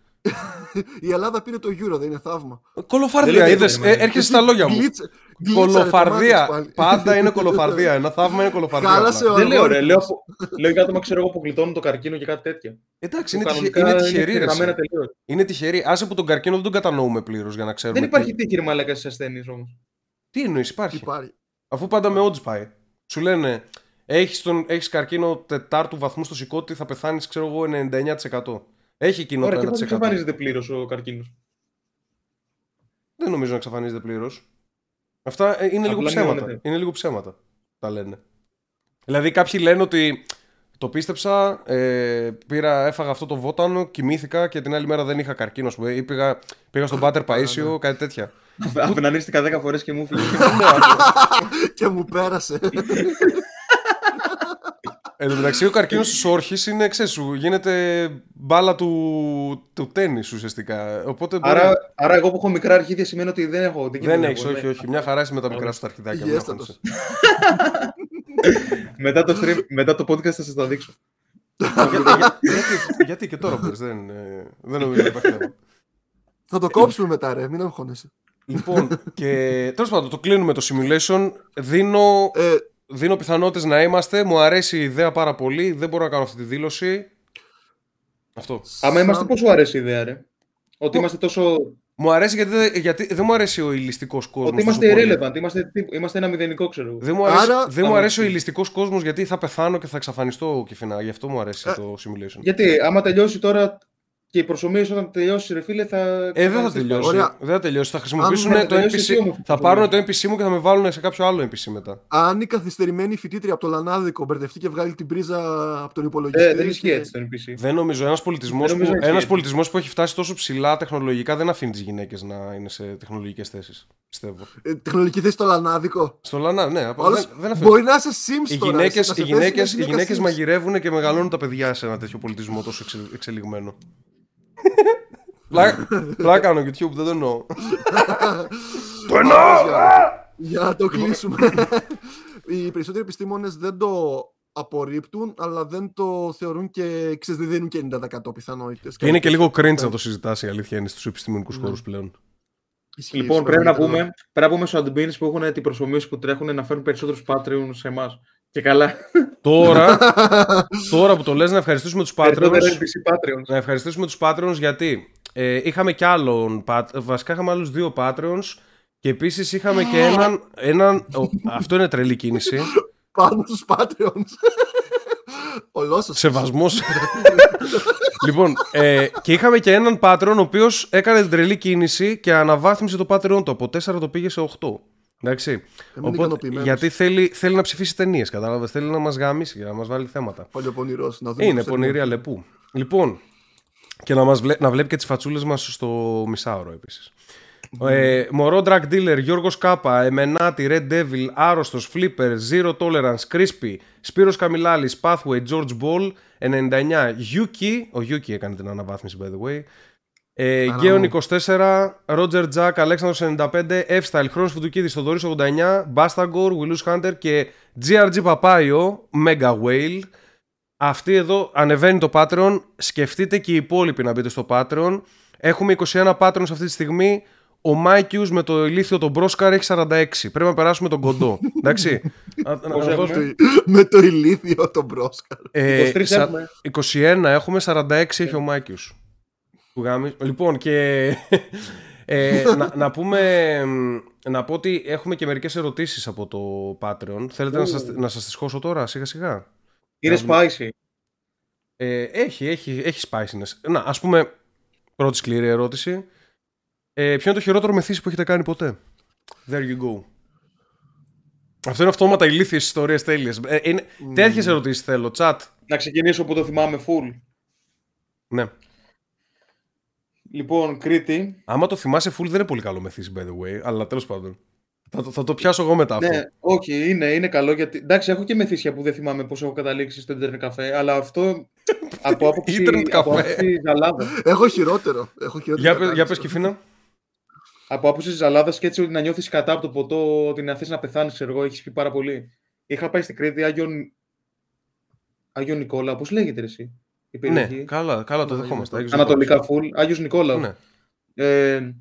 Η Ελλάδα πήρε το Euro, δεν είναι θαύμα. Κολοφαρδία, Δεν είδες, είναι, έρχεσαι στα λόγια μου. Γλίτσα- γλίτσα, ρε, το Κολοφαρδία. Matrix πάλι. Πάντα είναι κολοφαρδία. Ένα θαύμα είναι κολοφαρδία. Χάλασε απλά. ο Δεν λέω ρε, αλγόριθμος. λέω, που- λέω για άτομα ξέρω εγώ που γλιτώνουν το καρκίνο και κάτι τέτοια. Εντάξει, Που είναι, τυχε- κανονικά είναι τυχερή. ρε, γραμμένα εσύ. τελείως. Είναι τυχερή. Άσε που τον καρκίνο δεν τον κατανοούμε πλήρως για να ξέρουμε. Δεν τι- υπάρχει τύχη ρε μαλάκα στις ασθένειες όμως. Τι εννοείς, υπάρχει; Υπάρχει. Αφού πάντα με odds πάει. Σου λένε, έχεις έχεις καρκίνο τετάρτου βαθμού στο σηκώτη, θα πεθάνεις, ξέρω εγώ, 99%. Έχει εκείνο Ωραία, το και πώ 1%. εξαφανίζεται πλήρως ο καρκίνος. Δεν νομίζω να εξαφανίζεται πλήρως. Αυτά ε, είναι λίγο Απλά ψέματα. μειώνεται. Είναι λίγο ψέματα. Τα λένε. Δηλαδή κάποιοι λένε ότι το πίστεψα, ε, πήρα, έφαγα αυτό το βότανο, κοιμήθηκα και την άλλη μέρα δεν είχα καρκίνο. ας πούμε, Ή πήγα, πήγα στον Πάτερ Παΐσιο, κάτι τέτοια. Αυνανίστηκα 10 φορές και μου φύγει. Και μου πέρασε. Εν τω μεταξύ, ο καρκίνος της όρχης είναι εξέσου. Γίνεται μπάλα του, του τέννης ουσιαστικά. Οπότε μπορεί... άρα, άρα, εγώ που έχω μικρά αρχίδια σημαίνει ότι δεν έχω. Δεν, δεν κινδυνεύω, έχεις, όχι, ναι. όχι. Μια χαρά είσαι με τα μικρά σου τα αρχιδάκια. μην Υγιέστατος. αγχώνεσαι. μετά, το stream, μετά το podcast θα σας το δείξω. γιατί, γιατί και τώρα πες, δεν, ε, δεν νομίζω να υπάρχει θέμα. Θα το κόψουμε μετά, ρε. Μην αγχώνεσαι. Λοιπόν, και τέλος πάντων, το κλείνουμε το simulation. Δίνω, Ε, δίνω πιθανότητες να είμαστε. Μου αρέσει η ιδέα πάρα πολύ. Δεν μπορώ να κάνω αυτή τη δήλωση. Αυτό. Άμα σαν- είμαστε, πώ σου αρέσει η ιδέα, ρε; Ότι είμαστε τόσο. Μου αρέσει γιατί, δεν- γιατί δεν μου αρέσει ο ηλιστικός κόσμος. Ότι είμαστε irrelevant. Είμαστε, τι- είμαστε ένα μηδενικό, ξέρω εγώ. Δεν μου αρέσει, Άρα- δεν μου Άρα- αρέσει ο ηλιστικός κόσμος γιατί θα πεθάνω και θα εξαφανιστώ κυφινά. Γι' αυτό μου αρέσει Ε, το simulation. Γιατί άμα τελειώσει τώρα και η προσωμείωση όταν τελειώσει, ρε φίλε, θα. Ε, δεν θα εξαφανιστείς τελειώσει. πάλι. Ωραία. Δεν θα τελειώσει. Θα χρησιμοποιήσουν θα το τελειώσει NPC. εσύ όμως, Θα το πάρουν το πρόβλημα. NPC μου και θα με βάλουν σε κάποιο άλλο NPC μετά. Αν η καθυστερημένη φοιτήτρια από το Λανάδικο μπερδευτεί και βγάλει την πρίζα από τον υπολογιστή. Ε, δεν ισχύει και- έτσι το NPC. Δεν νομίζω. Ένας πολιτισμός Δεν που, νομίζω ένας έτσι. πολιτισμός που έχει φτάσει τόσο ψηλά τεχνολογικά δεν αφήνει τις γυναίκες να είναι σε τεχνολογικές θέσεις. Πιστεύω. Ε, Τεχνολογική θέση στο Λανάδικο. Στο Λανά, ναι. απ' Όλος- δεν, δεν αφήνει. Μπορεί να είσαι Sims Οι τώρα. γυναίκε εσύ, να σε οι θέσει μια γυναίκες, οι γυναίκα γυναίκες Sims. μαγειρεύουν και μεγαλώνουν τα παιδιά σε ένα τέτοιο πολιτισμό τόσο εξε, εξελιγμένο. Πλάκα πλάκα κάνω YouTube, δεν το εννοώ. το εννοώ! Για να το κλείσουμε. Οι περισσότεροι επιστήμονες δεν το απορρίπτουν, αλλά δεν το θεωρούν και ξέρεις, δεν δίνουν και 90% πιθανότητες. Και είναι και λίγο cringe να το συζητάς η αλήθεια είναι στους επιστημονικούς Ναι. χώρους πλέον. Λοιπόν, πρέπει να, πούμε, πρέπει να πούμε στους admins που έχουν την προσωμείωση που τρέχουν να φέρουν περισσότερους Patreon σε εμάς. Και καλά. Τώρα, τώρα που το λες να ευχαριστήσουμε τους Περισσότερο Patreons NPC Patreons. Να ευχαριστήσουμε τους Patreons γιατί ε, είχαμε κι άλλον, pat- βασικά είχαμε άλλους δύο Patreons και επίσης είχαμε και έναν, έναν ο, αυτό είναι τρελή κίνηση, Πάνω στους Patreons. Ολόσως. σεβασμός. λοιπόν, ε, και είχαμε και έναν Patreon ο οποίος έκανε την τρελή κίνηση και αναβάθμισε το Patreon του, από 4 το πήγε σε 8. Εντάξει. ικανοποιημένος. γιατί θέλει, θέλει να ψηφίσει ταινίες, κατάλαβες. Θέλει να μας γαμίσει για να μας βάλει θέματα. Πολύ πονηρός. Να δούμε Είναι πώς θα πονηρή είναι. αλεπού. Λοιπόν, και να, μας βλέ- να βλέπει και τις φατσούλες μας στο μισάωρο επίσης. Ε, Μωρό Drag Dealer, Γιώργος Κάπα, Εμενάτη, Red Devil, Άρρωστος, Flipper, Zero Tolerance, Crispy, Σπύρος Καμιλάλης, Pathway, George Ball, 99, Yuki, ο Yuki έκανε την αναβάθμιση by the way, ε, Άρα Γκέον μου. 24, Roger Jack, Αλέξανδρος 95, F-Style, Χρόνος Φουντουκίδης, Θοδωρής 89, Bastagor, Willus Hunter και GRG Παπάιο, Mega Whale. Αυτή εδώ ανεβαίνει το Patreon. Σκεφτείτε και οι υπόλοιποι να μπείτε στο Patreon. Έχουμε 21 Patreons αυτή τη στιγμή. Ο Μάικιους με το ηλίθιο τον Μπρόσκαρ έχει 46. Πρέπει να περάσουμε τον κοντό. Εντάξει. Να- να- Πώς να έχουμε; δώσουμε- με το ηλίθιο τον Μπρόσκαρ. ε, 23 σα- έχουμε. 21 έχουμε, 46 έχει ο Μάικιους. Του γάμη- Λοιπόν, και ε, να, να πούμε. μ, Να πω ότι έχουμε και μερικές ερωτήσεις από το Patreon. Θέλετε να σας, να σας τις χώσω τώρα, σιγά σιγά; Είναι spicy. Ε, έχει, έχει, έχει spiciness. Να, ας πούμε, πρώτη σκληρή ερώτηση. Ε, ποιο είναι το χειρότερο μεθύσι που έχετε κάνει ποτέ; There you go. Αυτό είναι αυτόματα ηλίθιες ιστορίες τέλειες. Ε, είναι, Τέτοιες ερωτήσεις θέλω, chat. Να ξεκινήσω που το θυμάμαι full. Ναι. Λοιπόν, Κρήτη. Άμα το θυμάσαι full δεν είναι πολύ καλό μεθύσι, by the way, αλλά τέλος πάντων. Θα, το- θα το πιάσω εγώ μετά αυτό. Ναι, όχι, είναι, είναι καλό γιατί. Εντάξει, έχω και μεθύσια που δεν θυμάμαι πώς έχω καταλήξει στο Ιντερνετ καφέ, αλλά αυτό από άποψη, Ίντερνετ από καφέ. άποψη ζαλάδας. Έχω χειρότερο. Έχω χειρότερο Για, πες- για κατάληξη. πες Κιφίνα. από άποψη ζαλάδας και έτσι ότι να νιώθεις κατά από το ποτό, ότι να θες να πεθάνεις, ξέρω εγώ, έχεις πει πάρα πολύ. Είχα πάει στην Κρήτη, Άγιον. Άγιο Νικόλα, πώς λέγεται ρε, εσύ, η Ναι, περιοχή. καλά, καλά το Ναι, δεχόμαστε. Άγιος Άγιος Ανατολικά φουλ, Άγιος Νικόλαος. Ναι. Ε,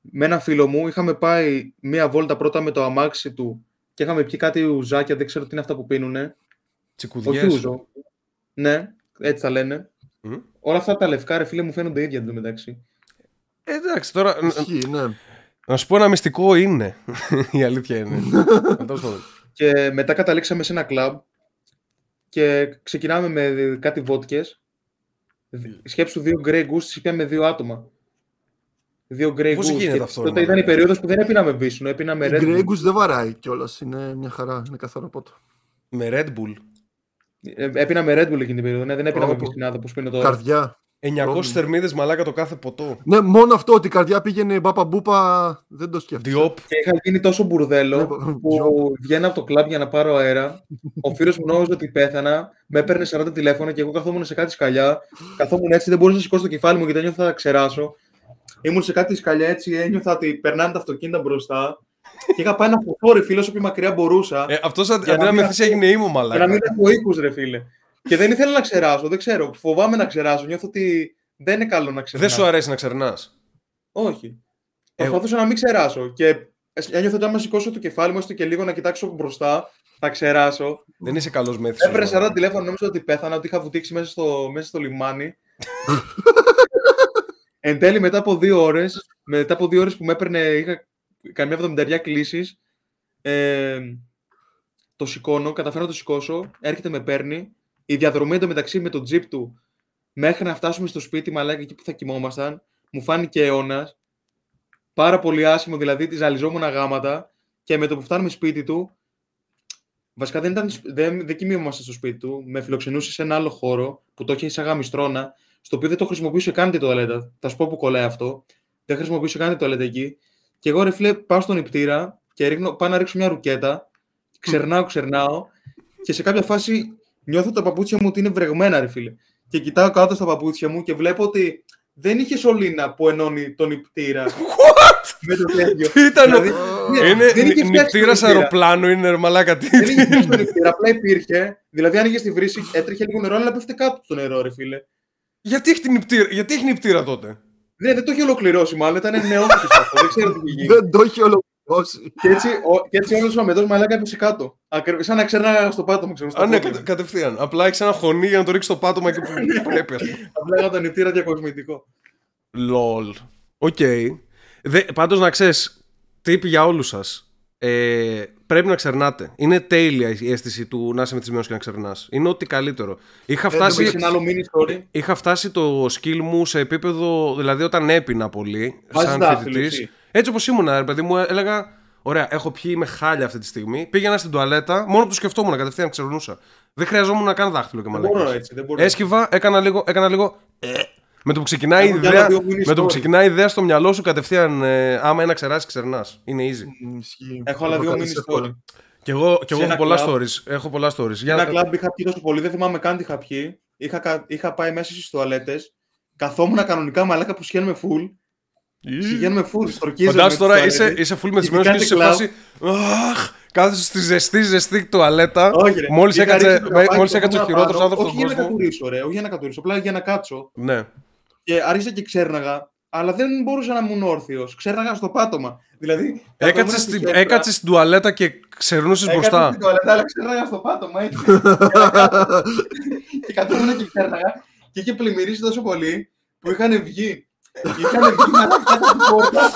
με ένα φίλο μου είχαμε πάει μία βόλτα πρώτα με το αμάξι του και είχαμε πιει κάτι ουζάκια, δεν ξέρω τι είναι αυτά που πίνουνε. Όχι Τσικουδιές. ούζο. Ναι, έτσι τα λένε. Μμ. Όλα αυτά τα λευκά, ρε φίλε, μου φαίνονται ίδια εντωμεταξύ. Ε, εντάξει, τώρα ν- Ισχύει, ναι. να σου πω ένα μυστικό είναι. Η αλήθεια είναι. Ε, τέλος πάντων. Και μετά καταλήξαμε σε ένα κλαμπ και ξεκινάμε με κάτι βότκες. Σκέψου δύο Grey Goose, τις πιάμε δύο άτομα. Δύο Grey Πώς Goose. γίνεται Και αυτό, τότε ρε ήταν η μαλάκα; περίοδος που δεν έπιναμε βίσουνο, έπιναμε Η Red Bull. Γκρέγκους δεν βαράει κιόλας. Είναι μια χαρά. Είναι καθαρό πότο. Με Red Bull. Ε, Έπινα με Red Bull εκείνη την περίοδο. Ναι, δεν έπινα με Όπο. βυζινάδα που σπίνω τώρα. Καρδιά. 900 Πρόβλημα. θερμίδες μαλάκα το κάθε ποτό. Ναι, μόνο αυτό ότι η καρδιά πήγαινε μπάπα μπούπα δεν το σκέφτεσαι. Διόπ. Και είχα γίνει τόσο μπουρδέλο Ναι, που βγαίνα από το κλαμπ για να πάρω αέρα. Ο φίλος μου νόμιζε ότι πέθανα. Με έπαιρνε 40 τηλέφωνα και εγώ καθόμουν σε κάτι σκαλιά. Καθόμουν έτσι, δεν μπορούσα να σηκώσω το κεφάλι μου γιατί ένιωθα θα ξεράσω. Ήμουν σε κάτι σκαλιά έτσι, ένιωθα ότι περνάνε τα αυτοκίνητα μπροστά. Και είχα πάει ένα φωτόρι φίλο όσο πιο μακριά μπορούσα. Ε, αυτός αντί Για να αντί να μην μεθύσει ακούω- έγινε ήμου Για να μαλάκα. μην έχω οίκους, ρε φίλε. Και δεν ήθελα να ξεράσω, δεν ξέρω. Φοβάμαι να ξεράσω. Νιώθω ότι δεν είναι καλό να ξεράσω. Δεν σου αρέσει να ξερνάς; Όχι. Προσπαθούσα να μην ξεράσω. Και ένιωθα ότι άμα σηκώσω το κεφάλι μου έστω και λίγο να κοιτάξω μπροστά, θα ξεράσω. Δεν είσαι καλός μεθύσιος. Έπαιρνε μαλάκα. 40 τηλέφωνο, νόμιζα ότι πέθανα, ότι είχα βουτήξει μέσα στο, μέσα στο λιμάνι. Εν τέλει, μετά από δύο ώρες, μετά από δύο ώρες που με έπαιρνε, είχα καμιά εβδομηνταριά κλήσεις. Ε, το σηκώνω, καταφέρω να το σηκώσω, έρχεται με παίρνει. Η διαδρομή εντωμεταξύ με το τζιπ του μέχρι να φτάσουμε στο σπίτι, μαλάκα εκεί που θα κοιμόμασταν, μου φάνηκε αιώνας. Πάρα πολύ άσχημο, δηλαδή τη ζαλιζόμουν γάματα. Και με το που φτάνουμε σπίτι του, Βασικά δεν, ήταν, δεν, δεν κοιμήμαστε στο σπίτι του. Με φιλοξενούσε σε ένα άλλο χώρο που το είχε σαν γαμιστρώνα, στο οποίο δεν το χρησιμοποιούσε καν την τουαλέτα. Θα σου πω που κολλάει αυτό. Δεν χρησιμοποιούσε καν την τουαλέτα εκεί. Και εγώ ρε φίλε πάω στον υπτήρα και ρίχνω, πάω να ρίξω μια ρουκέτα. Ξερνάω, ξερνάω. Και σε κάποια φάση νιώθω τα παπούτσια μου ότι είναι βρεγμένα, ρε φίλε. Και κοιτάω κάτω στα παπούτσια μου και βλέπω ότι δεν είχε σωλήνα που ενώνει τον υπτήρα. με το τέτοιο. Τι ήταν. Δηλαδή, ναι, Είναι δεν είχε φτιάξει τον νυχτήρας υπτήρα. αεροπλάνο, είναι ρε μαλάκα. Τι- Δεν είχε πιάσει το νυχτήρα, απλά υπήρχε. Δηλαδή, άνοιγε τη βρύση, έτρεχε λίγο νερό, αλλά πέφτε κάτω το νερό, ρε φίλε. Γιατί έχει την νυχτήρα, γιατί έχει νυχτήρα τότε; Ναι, δεν το είχε ολοκληρώσει, μάλλον ήταν νεόφυτο αυτό. Δεν ξέρω τι είχε γίνει. Δεν το έχει ολοκληρώσει. Και έτσι, ο, και έτσι όλος ο αμετό μαλάκα έπεσε κάτω. Ακριβώς, σαν να ξέρνα στο πάτωμα, ξέρω. στο Α, ναι, πόδι. κατε- κατευθείαν. Απλά έχει ένα χωνί για να το ρίξει στο πάτωμα εκεί που πρέπει, ας πούμε. Απλά έκανα τον νυχτήρα διακοσμητικό. Λολ. Οκ. Δε- Πάντως να ξέρεις, tip για όλους σας. Ε, πρέπει να ξερνάτε. Είναι τέλεια η αίσθηση του να είσαι μεθυσμένος και να ξερνάς. Είναι ό,τι καλύτερο. Είχα το φτάσει, Έχει ένα άλλο mini story. είχα φτάσει το skill μου σε επίπεδο, δηλαδή όταν έπινα πολύ, Βάζεις σαν δάχτυλο, φοιτητής. εσύ. Έτσι όπως ήμουν, ρε παιδί μου, έλεγα, ωραία, έχω πιει με χάλια αυτή τη στιγμή. Πήγαινα στην τουαλέτα, μόνο που το σκεφτόμουν κατευθείαν ξερνούσα. Δεν χρειαζόμουν να κάνω δάχτυλο και Δεν μαλακίες. μπορώ έτσι. Δεν μπορώ. Έσκυβα, έκανα λίγο, έκανα λίγο. Ε, Με το που ξεκινάει, η Έχω κι άλλα ιδέα, δύο mini με το που story. ξεκινάει η ιδέα στο μυαλό σου κατευθείαν, ε, άμα είναι να ξεράσει, ξερνάς. Είναι easy. Μ, ισχύει. Έχω άλλα δύο προκαλεί mini εύκολα. story. Και εγώ, και εγώ Σε έχω ένα πολλά club. stories. Έχω πολλά stories. Για... Ένα κλαμπ είχα πιει τόσο πολύ, δεν θυμάμαι καν τι είχα πιει. Είχα, κα- είχα πάει μέσα στις τουαλέτες. Καθόμουν κανονικά μαλάκα που σχένουμε full. Συγγαίνουμε full, στορκίζομαι. Φαντάσου τώρα τις είσαι, τουαλέτες. είσαι full μεθυσμένος και Ειδικά είσαι σε την φάση. Αχ, κάθεσαι στη ζεστή, ζεστή τουαλέτα. Όχι, ρε. Μόλις Είχα έκατσε, ρίξει το καπάκι μόλις το έκατσε ο πάνω χειρότερος πάνω, άνθρωπος Όχι στον για να κόσμο. κατουρίσω, ρε. Όχι για να κατουρίσω. Απλά για να κάτσω. Ναι. Και άρχισα και ξέρναγα. Αλλά δεν μπορούσα να ήμουν όρθιος. Ξέρναγα στο πάτωμα. Δηλαδή. Έκατσε καθόμουν στην, στη χέφρα, έκατσες στην τουαλέτα και ξερνούσες έκατσα μπροστά. στην τουαλέτα, αλλά ξέρναγα στο πάτωμα. Έτσι. Για να κάτσω. και καθόμουν και ξέρναγα. Και είχε πλημμυρίσει τόσο πολύ που είχαν βγει. Είχαν βγει μαλάκα κάτω από την πόρτα.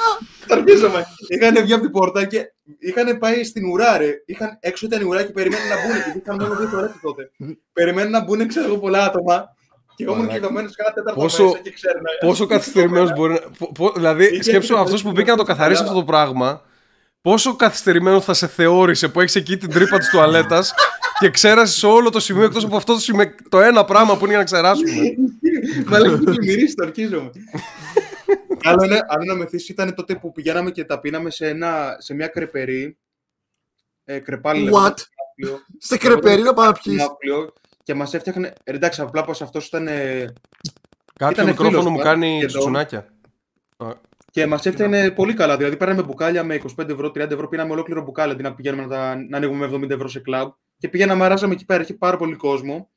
Αρχίζομαι. Είχαν βγει από την πόρτα και είχαν πάει στην ουρά, ρε. Είχαν, έξω ήταν η ουρά και περιμένουν να μπουν. Γιατί είχαν μόνο δύο τουαλέτες τότε. Περιμένουν να μπουν, ξέρω εγώ, πολλά άτομα. Και εγώ ήμουν Μαλάκα. κλειδωμένο κάνα τέταρτο Πόσο- μέσα και ξέρναγα. Πόσο καθυστερημένος μπορεί να. πο- πο- δηλαδή, Είχε σκέψου έρθει αυτό που πολύ μπήκε να το στην καθαρίσει Ελλάδα. αυτό το πράγμα. Πόσο καθυστερημένος θα σε θεώρησε που έχεις εκεί την τρύπα της τουαλέτας και ξέρασες όλο το σημείο εκτός από αυτό το, σημείο, το ένα πράγμα που είναι για να ξεράσουμε. Μα λέει ότι μυρίσει, το ορκίζομαι. Άλλο είναι, άλλο να μεθύσεις ήταν τότε που πηγαίναμε και τα πίναμε σε, ένα, σε μια κρεπερή. Ε, κρεπάλι λέγονταν, What? ναύπλιο, Σε κρεπερί να πάμε να πιείς. ναύπλιο, και μας έφτιαχνε. ε, Εντάξει, απλά πως αυτός ήταν. ε, Κάποιο Ήτανε μικρόφωνο φίλος μου μας, κάνει σχεδόν. τσουτσουνάκια. Και μας έφτιαχνε πολύ καλά. Δηλαδή, πέραμε μπουκάλια με 25 ευρώ, 30 ευρώ, πίναμε ολόκληρο μπουκάλι αντί να πηγαίνουμε να, τα, να ανοίγουμε με 70 ευρώ σε κλαμπ. Και πήγαμε, αράζαμε εκεί πέρα, είχε πάρα πολύ κόσμο.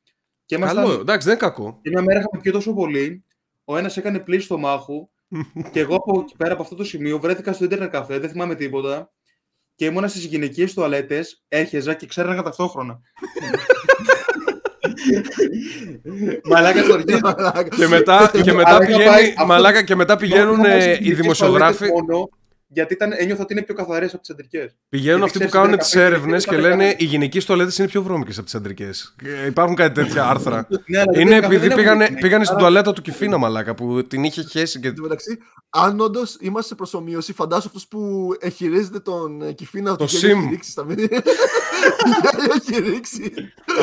Και ήμασταν- Καλό, εντάξει, δεν είναι κακό. Και μια μέρα είχαμε πιει τόσο πολύ, ο ένας έκανε πλήση στο μάχου και εγώ από εκεί πέρα από αυτό το σημείο βρέθηκα στο ίντερνετ καφέ, δεν θυμάμαι τίποτα. Και ήμουνα στις γυναικείες τουαλέτες, έρχεζα και ξέραγα ταυτόχρονα. Μαλάκας στο αρχή. Και μετά, και μετά, Αλλά είχα πηγαίνει, πάει αυτό- μαλάκα, και μετά πηγαίνουν ε, οι δημοσιογράφοι. Μόνο, γιατί ήταν, ένιωθα ότι είναι πιο καθαρές από τις αντρικές. Πηγαίνουν Γιατί αυτοί που ξέρεις, κάνουν δεν τις καφέ, έρευνες δεν και καφέ, λένε καφέ. οι γυναικεί τουαλέτε είναι πιο βρώμικες από τις αντρικές. Υπάρχουν κάτι τέτοια άρθρα. Ναι, αλλά είναι δεν καφέ, επειδή δεν πήγανε, έχουν πήγανε στην άρα- τουαλέτα του Κυφίνα, μαλάκα, που την είχε χέσει και. Εν τω μεταξύ, αν όντως είμαστε σε προσωμείωση, φαντάσου αυτό που εγχειρίζεται τον ε, Κυφίνα Το ότι γέλιο sim. έχει ρίξει στα μήνυμα. Γέλιο έχει ρίξει.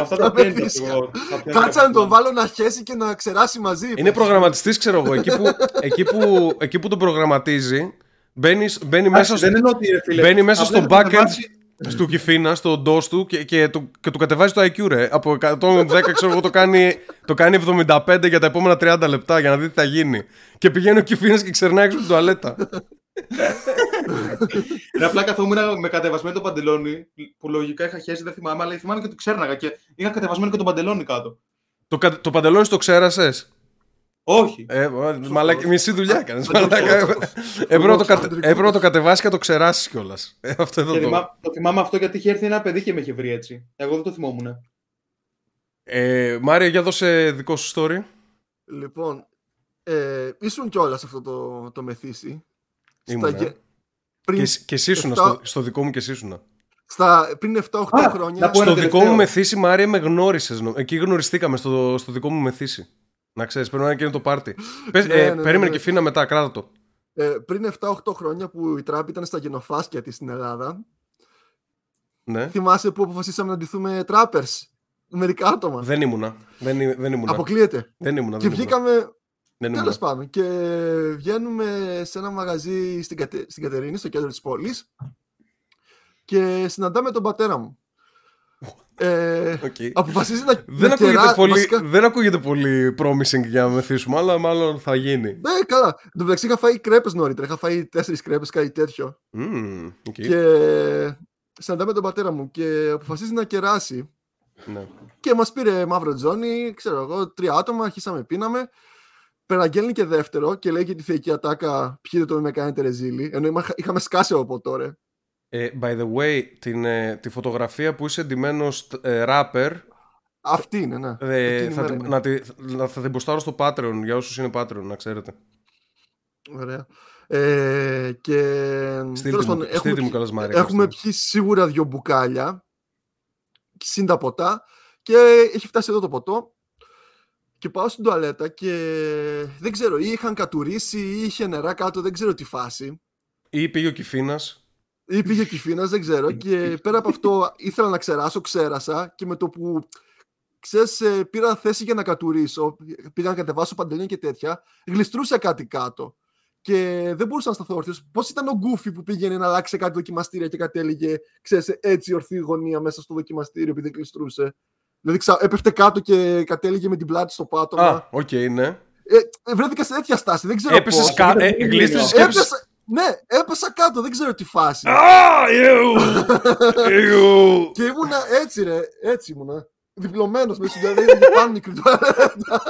Αυτά τα Θα πιάνει. πετύχει. αυτό, τα πιάνει Κάτσα να αυτό. ναι. τον βάλω να χέσει και να ξεράσει μαζί. Είναι προγραμματιστής, ξέρω εγώ. Εκεί που, εκεί που, εκεί που τον προγραμματίζει, μπαίνεις, μπαίνει μέσα, Εντάξει, στο, Δεν είναι ότι ρε φίλε. μπαίνει μέσα απλά στο έχω backend κατεβάσει- του Κυφίνα, στο DOS του και, και, του, και του κατεβάζει το IQ, ρε. Από 110, ξέρω εγώ, το κάνει, το κάνει 75 για τα επόμενα 30 λεπτά για να δει τι θα γίνει. Και πηγαίνει ο Κυφίνα και ξερνάει έξω από την τουαλέτα. Είναι απλά καθόμουν με κατεβασμένο το παντελόνι που λογικά είχα χέσει, δεν θυμάμαι, αλλά θυμάμαι και το ξέρναγα και είχα κατεβασμένο και το παντελόνι κάτω. το, κα- το παντελόνι το ξέρασες; Όχι. Ε, μαλάκα, μισή δουλειά έκανες. Σωστός. Έπρεπε να το, κατε- Αντρικό. έπρεπε να το κατεβάσεις και να το ξεράσει κιόλας. Ε, αυτό εδώ Και το. θυμά- το θυμάμαι αυτό γιατί είχε έρθει ένα παιδί και με είχε βρει έτσι. Εγώ δεν το θυμόμουν. Ε, Μάρια, για δώσε δικό σου story. Λοιπόν, ε, ήσουν κιόλας αυτό το, το μεθύσι. Ήμουνα. γε- πριν, Και, εσύ- και εσύ ήσουν, εφτά- στο, στο δικό μου και εσύ ήσουν. στα, πριν 7-8 Α, χρόνια. να πω ένα Στο δικό τελευταίο. μου μεθύσι, Μάρια, με γνώρισες. Εκεί γνωριστήκαμε στο, στο δικό μου μεθύσι. Να ξέρεις, πρέπει να είναι και είναι το πάρτι. Πες, Ναι, ε, ναι, ναι, περίμενε ναι. και φύνα μετά, κράτα το. Ε, πριν 7-8 χρόνια που η τράπη ήταν στα γενοφάσκια της στην Ελλάδα, Ναι. θυμάσαι που αποφασίσαμε να ντυθούμε τράπερς; Μερικά άτομα. Δεν ήμουνα. Δεν, εί- δεν ήμουνα. Αποκλείεται. Δεν ήμουνα. Και δεν ήμουνα. βγήκαμε. Δεν Τέλος ήμουνα. πάντων. Και βγαίνουμε σε ένα μαγαζί στην, Κατε... στην Κατερίνη, στο κέντρο της πόλης. Και συναντάμε τον πατέρα μου. Ε, Οκ. αποφασίζει να, Δεν, να ακούγεται κερά- πολύ, βασικά- δεν ακούγεται πολύ promising για να μεθύσουμε, αλλά μάλλον θα γίνει. Ναι, καλά. Εν τω μεταξύ είχα φάει κρέπες νωρίτερα. Είχα φάει τέσσερις κρέπες, κάτι τέτοιο. Μμμ, οκ. Και συναντάμε τον πατέρα μου και αποφασίζει να κεράσει. Ναι. Και μας πήρε μαύρο τζόνι, ξέρω εγώ, τρία άτομα, αρχίσαμε, πίναμε. Περαγγέλνει και δεύτερο και λέει και τη θεϊκή ατάκα πιείτε το με κάνετε ρεζίλι. Ενώ είμα- είχαμε σκάσει από τώρα. Ε, by the way, την, ε, τη φωτογραφία που είσαι εντυμένος ε, rapper Αυτή είναι, ναι. ε, Εκείνη η θα, μέρα την, είναι. να, τη, να, θα την ποστάρω στο Patreon για όσους είναι Patreon, να ξέρετε. Ωραία. Ε, και Στείλτε τέλος μου, πάντων, έχουμε, στείλτε μου πιει- καλώς Μάρια. έχουμε ευχαριστώ. πιει σίγουρα δύο μπουκάλια συν τα ποτά και έχει φτάσει εδώ το ποτό και πάω στην τουαλέτα και δεν ξέρω ή είχαν κατουρίσει ή είχε νερά κάτω δεν ξέρω τι φάση Ή πήγε ο Κιφίνας. Ή πήγε ο κυφίνας δεν ξέρω και πέρα από αυτό ήθελα να ξεράσω, ξέρασα και με το που ξέρεις, ε, πήρα θέση για να κατουρίσω, πήγα να κατεβάσω παντελόνια και τέτοια, γλιστρούσε κάτι κάτω. Και δεν μπορούσα να σταθώ όρθιος. Πώς ήταν ο Γκούφι που πήγαινε να αλλάξει κάτι δοκιμαστήρια και κατέληγε, ξέρεις, έτσι ορθή γωνία μέσα στο δοκιμαστήριο επειδή κλειστρούσε. Δηλαδή ξα... έπεφτε κάτω και κατέληγε με την πλάτη στο πάτωμα. Α, οκ, okay, ναι. Ε, βρέθηκα σε τέτοια στάση, δεν ξέρω Έπεσες πώς. κα... ε, γλίστρησες και έπεσες... Έπεσα... Ναι, έπεσα κάτω, δεν ξέρω τι φάση. Α, ιου, ιου. και ήμουνα έτσι ρε, έτσι ήμουνα. Διπλωμένος μες συνδεδέει και πάνω μικρή τουαλέτα.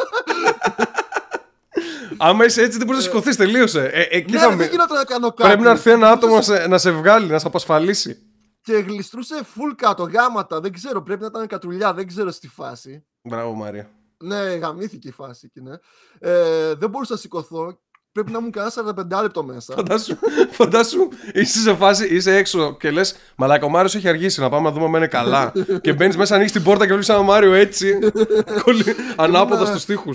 Άμα είσαι έτσι δεν μπορείς να σηκωθείς, τελείωσε. Ε, εκεί ναι, θα ρε, μη- δεν γινόταν να κάνω κάτι. Πρέπει να έρθει ένα άτομο να σε, να σε βγάλει, να σε απασφαλίσει. Και γλιστρούσε full κάτω, γάματα, δεν ξέρω, πρέπει να ήταν κατρουλιά, δεν ξέρω στη φάση. Μπράβο, Μαρία. Ναι, γαμήθηκε η φάση εκεί, ναι. Ε, δεν μπορούσα να σηκωθώ. Πρέπει να ήμουν κανένας 45 λεπτό μέσα. Φαντάσου, φαντάσου, είσαι σε φάση, είσαι έξω και λες: Μαλάκα, ο Μάριος έχει αργήσει να πάμε να δούμε αν είναι καλά. και μπαίνεις μέσα, ανοίγεις την πόρτα και βλέπεις ένα Μάριο έτσι, κολλη- ανάποδα Ήμουνα- στους τοίχου.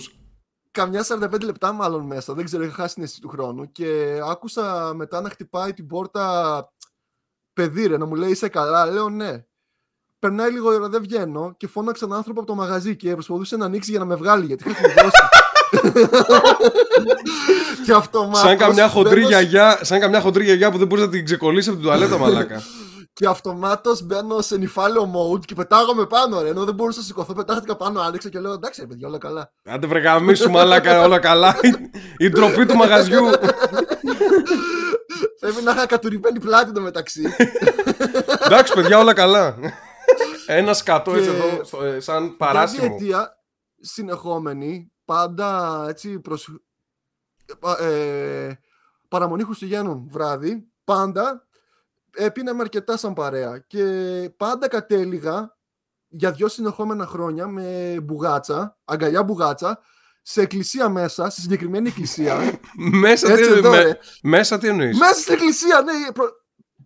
Καμιά 45 λεπτά μάλλον μέσα, δεν ξέρω, είχα χάσει την αίσθηση του χρόνου. Και άκουσα μετά να χτυπάει την πόρτα παιδί ρε, να μου λέει είσαι καλά; Λέω ναι. Περνάει λίγο ώρα, δεν βγαίνω και φώναξα έναν άνθρωπο από το μαγαζί και προσπαθούσε να ανοίξει για να με βγάλει γιατί είχα κλειδώσει. και αυτομάτως Σαν καμιά χοντρή μπαίνω- γιαγιά, σαν καμιά χοντρή γιαγιά που δεν μπορείς να την ξεκολλήσεις από την τουαλέτα, μαλάκα. Και αυτομάτως μπαίνω σε νυφάλαιο mode και πετάγομαι πάνω ρε. Ενώ δεν μπορούσα να σηκωθώ, πετάχτηκα πάνω, άνοιξα και λέω εντάξει ρε παιδιά, όλα καλά. Άντε βρε γαμίσου, μαλάκα, όλα καλά. Η ντροπή του μαγαζιού. Πρέπει να είχα κατουρημένη πλάτη το μεταξύ. Εντάξει, παιδιά, όλα καλά. Ένα σκατό έτσι Και- εδώ, στο- ε, σαν Μια παράσημο. διετία συνεχόμενη, πάντα έτσι προς... ε, ε, παραμονή Χριστουγέννων βράδυ, πάντα ε, πίναμε αρκετά σαν παρέα και πάντα κατέληγα για δυο συνεχόμενα χρόνια με μπουγάτσα, αγκαλιά μπουγάτσα, σε εκκλησία μέσα, στη συγκεκριμένη εκκλησία. Μέσα τι, έτσι εδώ, με- ρε. μέσα τι εννοείς; Μέσα στην εκκλησία, ναι. προ-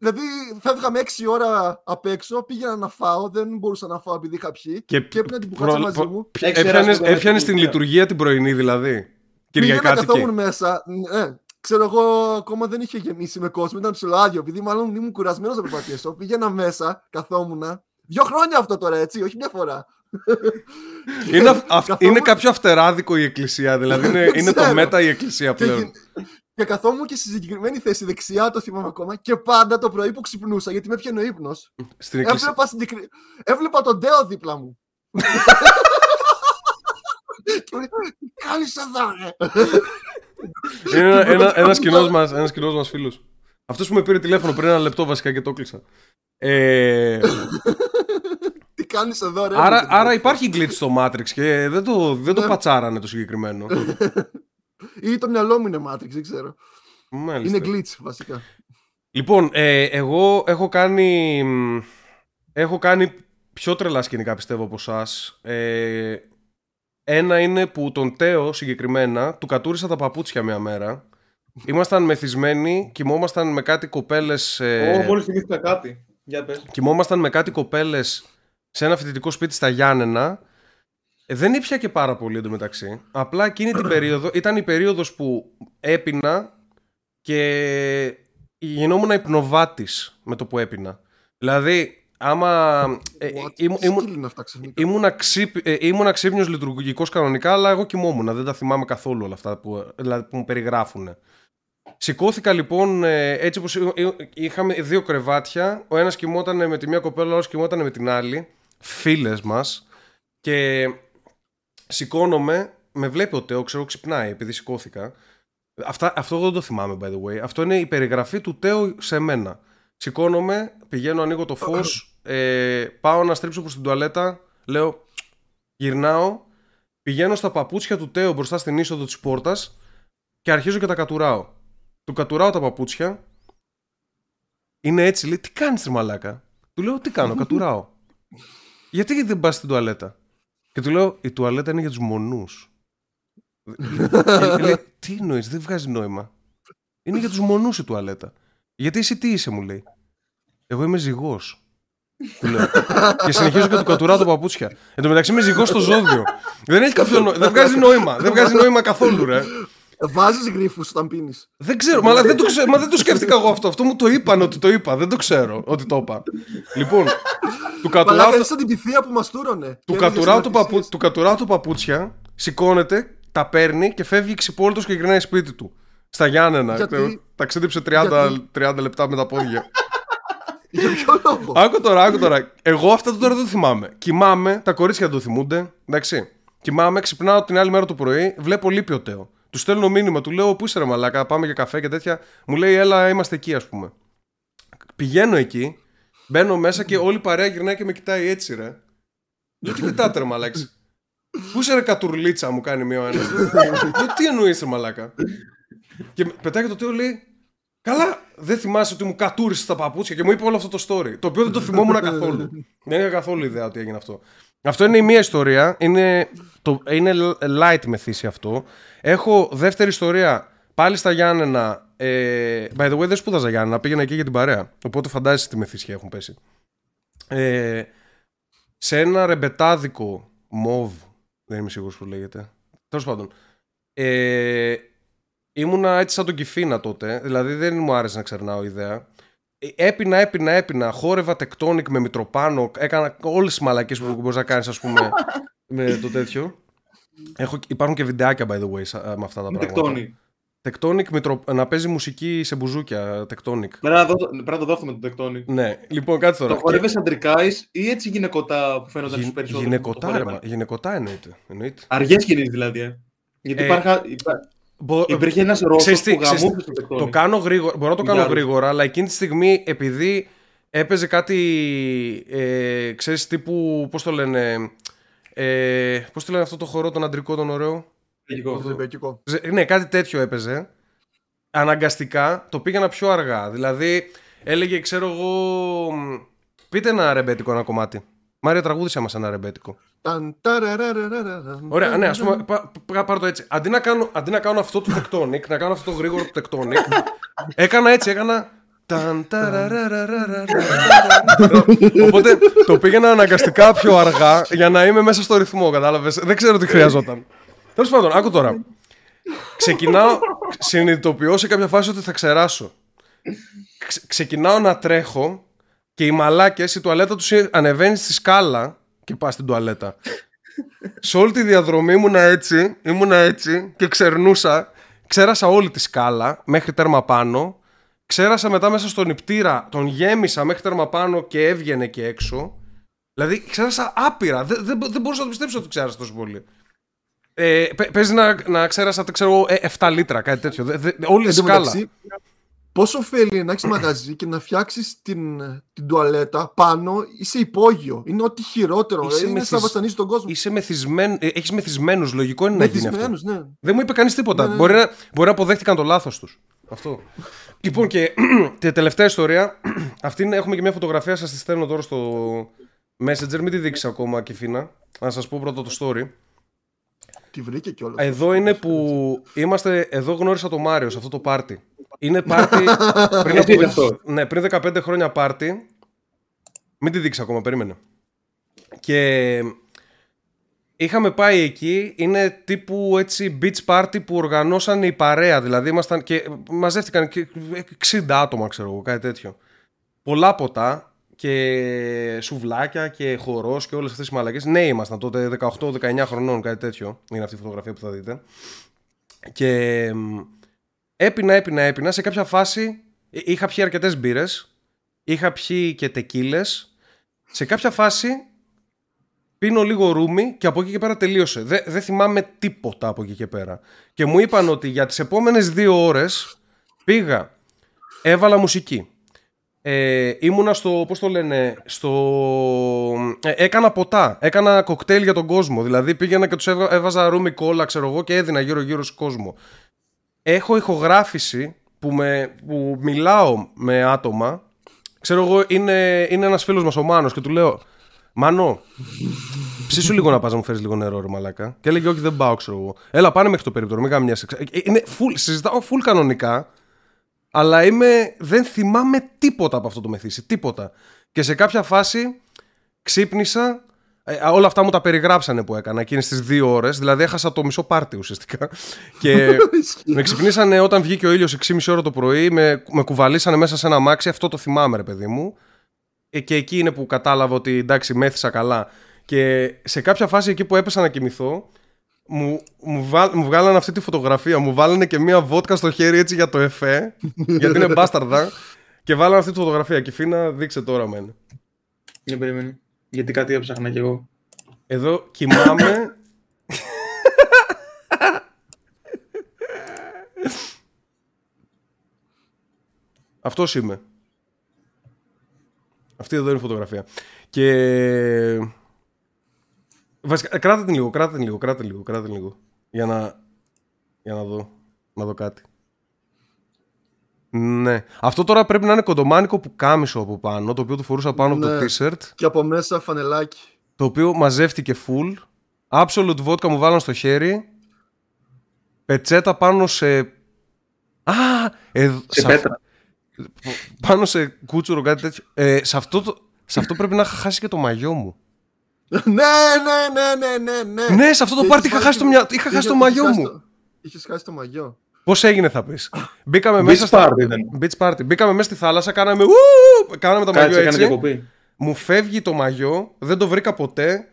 Δηλαδή, φεύγαμε 6 ώρα απ' έξω, πήγαινα να φάω, δεν μπορούσα να φάω επειδή είχα πιει. Και Και έπαιρνα την μπουγάτσα προ- μαζί προ- μου. Ποια- Έξερα Έπιανες, στο δωμάτιο έπιανες την εκκλησία. λειτουργία την πρωινή δηλαδή. Πήγαινα, καθόμουν Κυριακάτικη. μέσα. Ναι, ξέρω εγώ, ακόμα δεν είχε γεμίσει με κόσμο, ήταν ψηλοάδιο. Επειδή μάλλον ήμουν κουρασμένος να περπατήσω. Πήγαινα μέσα, καθόμουν. Δύο χρόνια αυτό τώρα, έτσι, όχι μια φορά. Είναι, αυ- αυ- Καθόμουν- είναι κάποιο αυτεράδικο η εκκλησία. Δηλαδή είναι, είναι το ξέρω. μέτα η εκκλησία Και, πλέον. γι- και καθόμουν και στη συγκεκριμένη θέση δεξιά, το θυμάμαι ακόμα. Και πάντα το πρωί που ξυπνούσα, γιατί με πιένει ο ύπνος. Στην εκκλησία. Έβλεπα, συγκεκρι... Έβλεπα τον Ντέο δίπλα μου. και μου λέει, τι κάνεις εδώ, ρε; Είναι ένα, Και ένα, πρώτη ένας φορά- κοινός μας, ένας κοινός μας φίλος. Αυτός που με πήρε τηλέφωνο πριν ένα λεπτό βασικά και το κλείσα. Ε, Τι κάνεις εδώ, ρε. άρα, μου είπε. άρα υπάρχει glitch στο Matrix και δεν το, δεν το Ναι. πατσάρανε το συγκεκριμένο. Ή το μυαλό μου είναι Matrix, δεν ξέρω. Μάλιστα. Είναι glitch, βασικά. Λοιπόν, ε, εγώ έχω κάνει, μ, έχω κάνει πιο τρελά σκηνικά πιστεύω από εσάς. Ε, ένα είναι που τον Τέο συγκεκριμένα του κατούρισα τα παπούτσια μια μέρα. Ήμασταν μεθυσμένοι, κοιμόμασταν με κάτι κοπέλες... Ε, Εγώ μόλις θυμήθηκα κάτι. Για πες. κοιμόμασταν με κάτι κοπέλες σε ένα φοιτητικό σπίτι στα Γιάννενα. Ε, δεν ήπια και πάρα πολύ εντωμεταξύ. Απλά εκείνη την περίοδο ήταν η περίοδος που έπινα και γινόμουν υπνοβάτης με το που έπινα. Δηλαδή, άμα... ε, What? ήμουν- Τι ήμουν- skill είναι αυτά ξαφνικά; Ήμουνα, ξύπ, ε, ήμουνα ξύπνιος λειτουργικός κανονικά, αλλά εγώ κοιμόμουν. Δεν τα θυμάμαι καθόλου όλα αυτά που, δηλαδή, που μου περιγράφουν. Σηκώθηκα λοιπόν ε, έτσι όπως ε, ε, είχαμε δύο κρεβάτια. Ο ένας κοιμόταν με τη μία κοπέλα, ο άλλος κοιμόταν με την άλλη. Φίλες μας. Και σηκώνομαι, με βλέπει ο Τέο, ξέρω ξυπνάει επειδή σηκώθηκα. Αυτά, αυτό δεν το θυμάμαι by the way. Αυτό είναι η περιγραφή του Τέο σε μένα. Σηκώνομαι, πηγαίνω, ανοίγω το φως, ε, πάω να στρίψω προς την τουαλέτα, λέω, γυρνάω, πηγαίνω στα παπούτσια του Τέο μπροστά στην είσοδο της πόρτας και αρχίζω και τα κατουράω. Του κατουράω τα παπούτσια, είναι έτσι, λέει, τι κάνεις ρε μαλάκα; Του λέω, τι κάνω, κατουράω. Γιατί δεν πας στην τουαλέτα; Και του λέω, η τουαλέτα είναι για τους μονούς. Και λέει, τι εννοείς, δεν βγάζει νόημα. Είναι για τους μονούς η τουαλέτα. Γιατί εσύ τι είσαι, μου λέει. Εγώ είμαι ζυγός. Του λέω. και συνεχίζω και του κατουράω τα παπούτσια. Εν τω μεταξύ είμαι ζυγός στο ζώδιο. δεν έχει κάποιο νόημα. δεν βγάζει νόημα. δεν βγάζει νόημα καθόλου, ρε. Βάζεις γρήφου όταν πίνεις. Δεν ξέρω, μα δεν, το ξέρω, μα δεν το σκέφτηκα εγώ αυτό. Αυτό μου το είπαν ότι το είπα. Δεν το ξέρω ότι το είπα. λοιπόν, του κατουράω, Μαλάκα, είσαι σαν την πυθία που μας τούρωνε. του Και κατουράω, έλεγε το παπού, συναρτησίες. του κατουράω το παπούτσια, σηκώνεται, τα παίρνει και φεύγει ξυπόλυτο και γυρνάει σπίτι του. Στα Γιάννενα. Γιατί; Ταξίδεψε 30, Γιατί; 30 λεπτά με τα πόδια. Για ποιο λόγο; άκου τώρα, άκου τώρα. Εγώ αυτά τώρα δεν το θυμάμαι. Κοιμάμαι, τα κορίτσια το θυμούνται. Εντάξει. Κοιμάμαι, ξυπνάω την άλλη μέρα το πρωί, βλέπω λείπει ο Τέο. Του στέλνω μήνυμα, του λέω Πού είσαι ρε Μαλάκα, πάμε για καφέ και τέτοια. Μου λέει Έλα, είμαστε εκεί, ας πούμε. Πηγαίνω εκεί, μπαίνω μέσα και όλη η παρέα γυρνάει και με κοιτάει έτσι, ρε. Λέω τι κοιτάτε, ρε Μαλάξη. Πού είσαι ρε κατουρλίτσα, μου κάνει μία ο ένας. Λέω τι εννοείς, ρε Μαλάκα. Και πετάει και το Τέο λέει Καλά, δεν θυμάσαι ότι μου κατούρισε τα παπούτσια και μου είπε όλο αυτό το story. Το οποίο δεν το θυμόμουν καθόλου. δεν είχα καθόλου ιδέα ότι έγινε αυτό. Αυτό είναι η μία ιστορία. Είναι, το, είναι light μεθύσι αυτό. Έχω δεύτερη ιστορία πάλι στα Γιάννενα. Ε, by the way, δεν σπούδαζα Γιάννενα. Πήγαινα εκεί για την παρέα. Οπότε φαντάζεσαι τι μεθύσια έχουν πέσει. Ε, σε ένα ρεμπετάδικο μοβ. Δεν είμαι σίγουρος που λέγεται. Τέλος πάντων. Ε, ήμουνα έτσι σαν τον Κιφίνα τότε. Δηλαδή δεν μου άρεσε να ξερνάω ιδέα. Ε, Έπινα, έπινα, έπινα. Χόρευα τεκτόνικ με μητροπάνω. Έκανα όλες τις μαλακίε που μπορείς να κάνεις, ας πούμε, με το τέτοιο. Έχω, υπάρχουν και βιντεάκια, by the way, σα- με αυτά τα πράγματα. Τεκτόνι. Τεκτόνικ, μητρο, να παίζει μουσική σε μπουζούκια. Τεκτόνικ. Πρέπει να δω- πρέπει να το δώσουμε το τεκτόνι. Ναι, λοιπόν, κάτσε τώρα. Το χορεύεις αντρικάι ή έτσι γυναικοτά που φαίνονταν στους Γι- περισσότερους; Γυναικοτά, ρε, μα- γυναικοτά εννοείται. εννοείται. Αργές κινήσει δηλαδή. Ε. Γιατί Ε, υπάρχα, υπά- Μπο- υπήρχε ένας Ρώσος Ξέρεις τι, που ξέρεις τι, γαμούσε το τεκτόνι. Το κάνω γρήγορα. Μπορώ να το κάνω Χιλιάδες. γρήγορα, αλλά εκείνη τη στιγμή επειδή έπαιζε κάτι. Ε, ξέρεις τύπου. Πώς το λένε. Ε, Πώς το λένε αυτό το χορό, τον αντρικό, τον ωραίο; Λογικό. Ζεμπεκικό. Ζε- Ναι, κάτι τέτοιο έπαιζε. Αναγκαστικά το πήγαινα πιο αργά. Δηλαδή έλεγε, ξέρω εγώ. μ, Πείτε ένα ρεμπέτικο ένα κομμάτι. Μάρια, τραγούδισε μας ένα ρεμπέτικο. Ταν, ταραραραραραν, Ωραία, ναι, ας πούμε, ταραραν. πα, πα- πάρω το έτσι. Αντί να, κάνω, αντί να κάνω αυτό το tectonic, να κάνω αυτό το γρήγορο το tectonic, έκανα έτσι, έκανα. Οπότε το πήγαινα αναγκαστικά πιο αργά για να είμαι μέσα στο ρυθμό, κατάλαβες; Δεν ξέρω τι χρειαζόταν. Τέλος πάντων, άκου τώρα. Ξεκινάω, συνειδητοποιώ σε κάποια φάση ότι θα ξεράσω. Ξεκινάω να τρέχω και οι μαλάκες, η τουαλέτα τους ανεβαίνει στη σκάλα και πας στην τουαλέτα. Σε όλη τη διαδρομή ήμουνα έτσι, ήμουνα έτσι και ξερνούσα. Ξέρασα όλη τη σκάλα μέχρι τέρμα πάνω Ξέρασα μετά μέσα στον νηπτήρα, τον γέμισα μέχρι τέρμα πάνω και έβγαινε και έξω. Δηλαδή, ξέρασα άπειρα. Δεν, δεν, δεν μπορούσα να το πιστέψω ότι ξέρασα τόσο πολύ. Ε, παι- παίζει να, να ξέρασα, δεν ξέρω, ε, 7 λίτρα, κάτι τέτοιο. Δε- δε- όλη η Εν τω σκάλα. μεταξύ, Πόσο ωφέλει είναι να έχεις μαγαζί και να φτιάξεις την, την τουαλέτα πάνω, είσαι υπόγειο. Είναι ό,τι χειρότερο. Είσαι είναι μεθυσ- σαν να βασανίζεις τον κόσμο. Είσαι μεθυσμένο, ε, έχεις μεθυσμένους, λογικό είναι να γίνει αυτό. Μεθυσμένους, ναι. Δεν μου είπε κανείς τίποτα. Ναι, ναι. Μπορεί, να, μπορεί να αποδέχτηκαν το λάθος τους. Αυτό. λοιπόν, και τη τελευταία ιστορία. Αυτή είναι, έχουμε και μια φωτογραφία, σας τη στέλνω τώρα στο Messenger. Μην τη δείξεις ακόμα, Κιφίνα. Να σας πω πρώτα το story. Τη βρήκε κιόλας. Εδώ είναι που είμαστε. Εδώ γνώρισα το Μάριο σε αυτό το πάρτι. Είναι πάρτι. πριν, Έτσι είναι από, αυτό; ναι, πριν 15 χρόνια πάρτι. Μην τη δείξεις ακόμα, περίμενε. Και είχαμε πάει εκεί. Είναι τύπου έτσι beach party που οργανώσαν η παρέα. Δηλαδή ήμασταν και μαζεύτηκαν και 60 άτομα, ξέρω εγώ, κάτι τέτοιο. Πολλά ποτά και σουβλάκια και χορός και όλες αυτές τι μαλακές. Ναι, ήμασταν τότε 18-19 χρονών, κάτι τέτοιο. Είναι αυτή η φωτογραφία που θα δείτε. Και μ, έπινα, έπινα, έπινα. Σε κάποια φάση ε, είχα πιει αρκετές μπύρες. Είχα πιει και τεκίλες. Σε κάποια φάση πίνω λίγο ρούμι και από εκεί και πέρα τελείωσε. Δεν, δεν θυμάμαι τίποτα από εκεί και πέρα. Και μου είπαν ότι για τις επόμενες δύο ώρες πήγα, έβαλα μουσική. Ε, ήμουνα στο, πώς το λένε, στο... ε, έκανα ποτά, έκανα κοκτέιλ για τον κόσμο. Δηλαδή πήγαινα και τους έβα- έβαζα ρούμι κόλλα, ξέρω εγώ, και έδινα γύρω-γύρω στον κόσμο. Έχω ηχογράφηση που, με, που μιλάω με άτομα. Ξέρω εγώ, είναι, είναι ένας φίλος μας ο Μάνος και του λέω Μάνο, ψήσου λίγο να πας να μου φέρεις λίγο νερό ρε μαλάκα. Και έλεγε όχι δεν πάω ξέρω εγώ. Έλα πάνε μέχρι το περίπτωρο, μην καμιάσαι. Είναι full, συζητάω full κανονικά. Αλλά είμαι, δεν θυμάμαι τίποτα από αυτό το μεθύσι. Τίποτα. Και σε κάποια φάση ξύπνησα Ε, όλα αυτά μου τα περιγράψανε που έκανα εκείνες τις δύο ώρες. Δηλαδή έχασα το μισό πάρτι ουσιαστικά. και με ξυπνήσανε όταν βγήκε ο ήλιος 6,5 ώρα το πρωί. Με, με κουβαλήσανε μέσα σε ένα μάξι. Αυτό το θυμάμαι, ρε παιδί μου. Ε, και εκεί είναι που κατάλαβα ότι εντάξει, μέθησα καλά. Και σε κάποια φάση εκεί που έπεσα να κοιμηθώ, μου, μου, βγάλ, μου βγάλανε αυτή τη φωτογραφία. Μου βάλανε και μία βότκα στο χέρι έτσι για το εφέ. γιατί είναι μπάσταρδα. Και βάλανε αυτή τη φωτογραφία. Και φίνα, δείξε τώρα μεν. Για περίμενε. Γιατί κάτι έψαχνα κι εγώ. Εδώ κοιμάμαι. Αυτός είμαι. Αυτή εδώ είναι η φωτογραφία. Και... Βασικά, κράτε την λίγο, κράτε την λίγο, κράτε λίγο, κράτε την λίγο. Για να, για να δω, να δω κάτι. Ναι. Αυτό τώρα πρέπει να είναι κοντομάνικο που κάμισο από πάνω, το οποίο του φορούσα πάνω από Ναι. το t-shirt. Και από μέσα φανελάκι. Το οποίο μαζεύτηκε full. Absolute vodka μου βάλαν στο χέρι. Πετσέτα πάνω σε... Α! Ε, Σε σε πέτρα. Πάνω σε κούτσουρο κάτι τέτοιο. Ε, σε, αυτό το- σε αυτό πρέπει να είχα χάσει και το μαγιό μου. ναι, ναι, ναι, ναι, ναι, ναι. Ναι, σε αυτό το Και πάρτι είχες είχα χάσει το, μυα... είχα χάσει το μαγιό μου. Είχες χάσει το μαγιό. Πώς έγινε, θα πεις. Μπήκαμε Beach μέσα. στα- party ήταν. Beach party. Μπήκαμε μέσα στη θάλασσα, κάναμε. ου, Κάναμε το μαγιό Κάτσε, έκανε έτσι. διακοπή. Μου φεύγει το μαγιό, δεν το βρήκα ποτέ.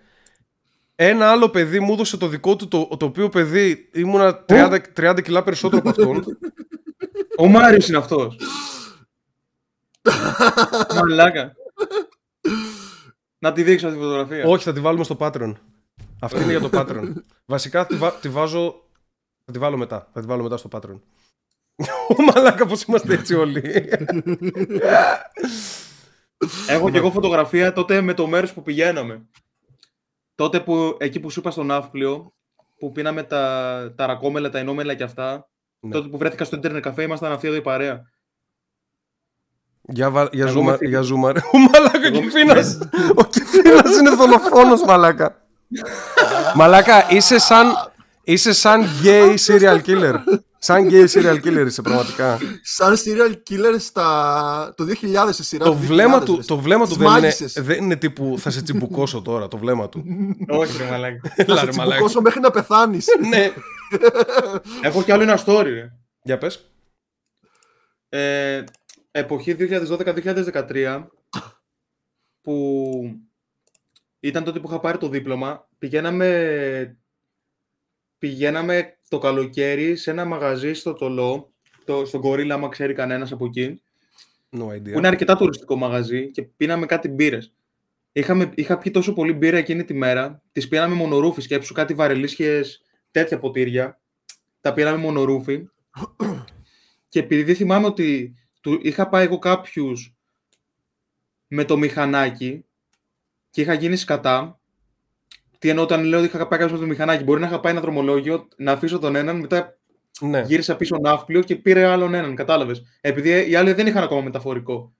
Ένα άλλο παιδί μου έδωσε το δικό του, το, το οποίο παιδί ήμουνα 30, 30 κιλά περισσότερο από αυτόν. Ο Μάριος είναι αυτός. Μαλάκα. Να τη δείξω αυτή τη φωτογραφία. Όχι, θα τη βάλουμε στο Patreon. Αυτή είναι για το Patreon. Βασικά τη, βα- τη βάζω. Θα τη βάλω μετά. Θα τη βάλω μετά στο Patreon. Ω μαλάκα, πώς είμαστε έτσι όλοι. Έχω και εγώ φωτογραφία τότε με το μέρος που πηγαίναμε. Τότε που εκεί που σου είπα στο ναύπλιο, που πίναμε τα, τα ρακόμελα, τα ενόμελα και αυτά. Ναι. Τότε που βρέθηκα στο ίντερνετ καφέ, ήμασταν αυτή εδώ η παρέα. Για, βα... για, Εγώ ζούμα... με φίλος. για ζούμα. Ο μαλάκα Εγώ και με φίνας. Ο Κιφίνας είναι δολοφόνος μαλάκα. μαλάκα, είσαι σαν, είσαι σαν gay serial killer. Σαν gay serial killer είσαι πραγματικά. Σαν serial killer στα... το 2000 σε σειρά. το, του βλέμμα 2000, του, ρε. το βλέμμα του Τις δεν είναι, μάγισσες. δεν είναι τύπου θα σε τσιμπουκώσω τώρα, το βλέμμα του. Όχι, ρε μαλάκα. Θα Έλα σε ρε μαλάκα. τσιμπουκώσω μέχρι να πεθάνεις. ναι. Έχω κι άλλο ένα story, ρε. Για πες. Ε, εποχή 2012-2013 που ήταν τότε που είχα πάρει το δίπλωμα πηγαίναμε πηγαίναμε το καλοκαίρι σε ένα μαγαζί στο Τολό το, στον Κορίλα άμα ξέρει κανένας από εκεί No που idea. είναι αρκετά τουριστικό μαγαζί και πίναμε κάτι μπύρες. Είχαμε, είχα πιει τόσο πολύ μπύρα εκείνη τη μέρα τις πήραμε μονορούφι σκέψου κάτι βαρελίσχες τέτοια ποτήρια. Τα πήραμε μονορούφι. Και επειδή θυμάμαι ότι του, είχα πάει εγώ κάποιους με το μηχανάκι και είχα γίνει σκατά. Τι εννοώ όταν λέω ότι είχα πάει κάποιος με το μηχανάκι. Μπορεί να είχα πάει ένα δρομολόγιο, να αφήσω τον έναν, μετά Ναι. γύρισα πίσω ναύπλιο και πήρε άλλον έναν. Κατάλαβες. Επειδή οι άλλοι δεν είχαν ακόμα μεταφορικό.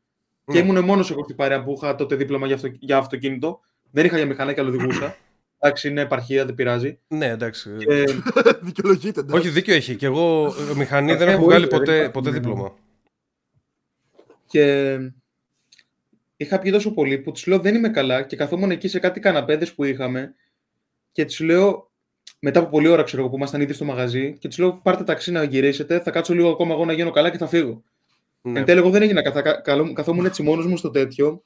Και Ναι. ήμουν μόνος εγώ στην παρέα που είχα τότε δίπλωμα για, αυτο, για αυτοκίνητο. Δεν είχα για μηχανάκι, αλλά οδηγούσα. Εντάξει, είναι επαρχία, δεν πειράζει. ναι, εντάξει. Και Δικαιολογείται. εντάξει. Όχι, δίκιο έχει. Και εγώ ε, μηχανή δεν Ε, έχω μπορεί, βγάλει δεν ποτέ, υπάρχει, ποτέ ναι. δίπλωμα. Και είχα πει τόσο πολύ που του λέω δεν είμαι καλά και καθόμουν εκεί σε κάτι καναπέδες που είχαμε και του λέω μετά από πολλή ώρα ξέρω εγώ που ήμασταν ήδη στο μαγαζί και του λέω πάρτε ταξί να γυρίσετε, θα κάτσω λίγο ακόμα εγώ να γίνω καλά και θα φύγω. Ναι. Εν τέλει εγώ δεν έγινα καθα... καλό- καθόμουν έτσι μόνος μου στο τέτοιο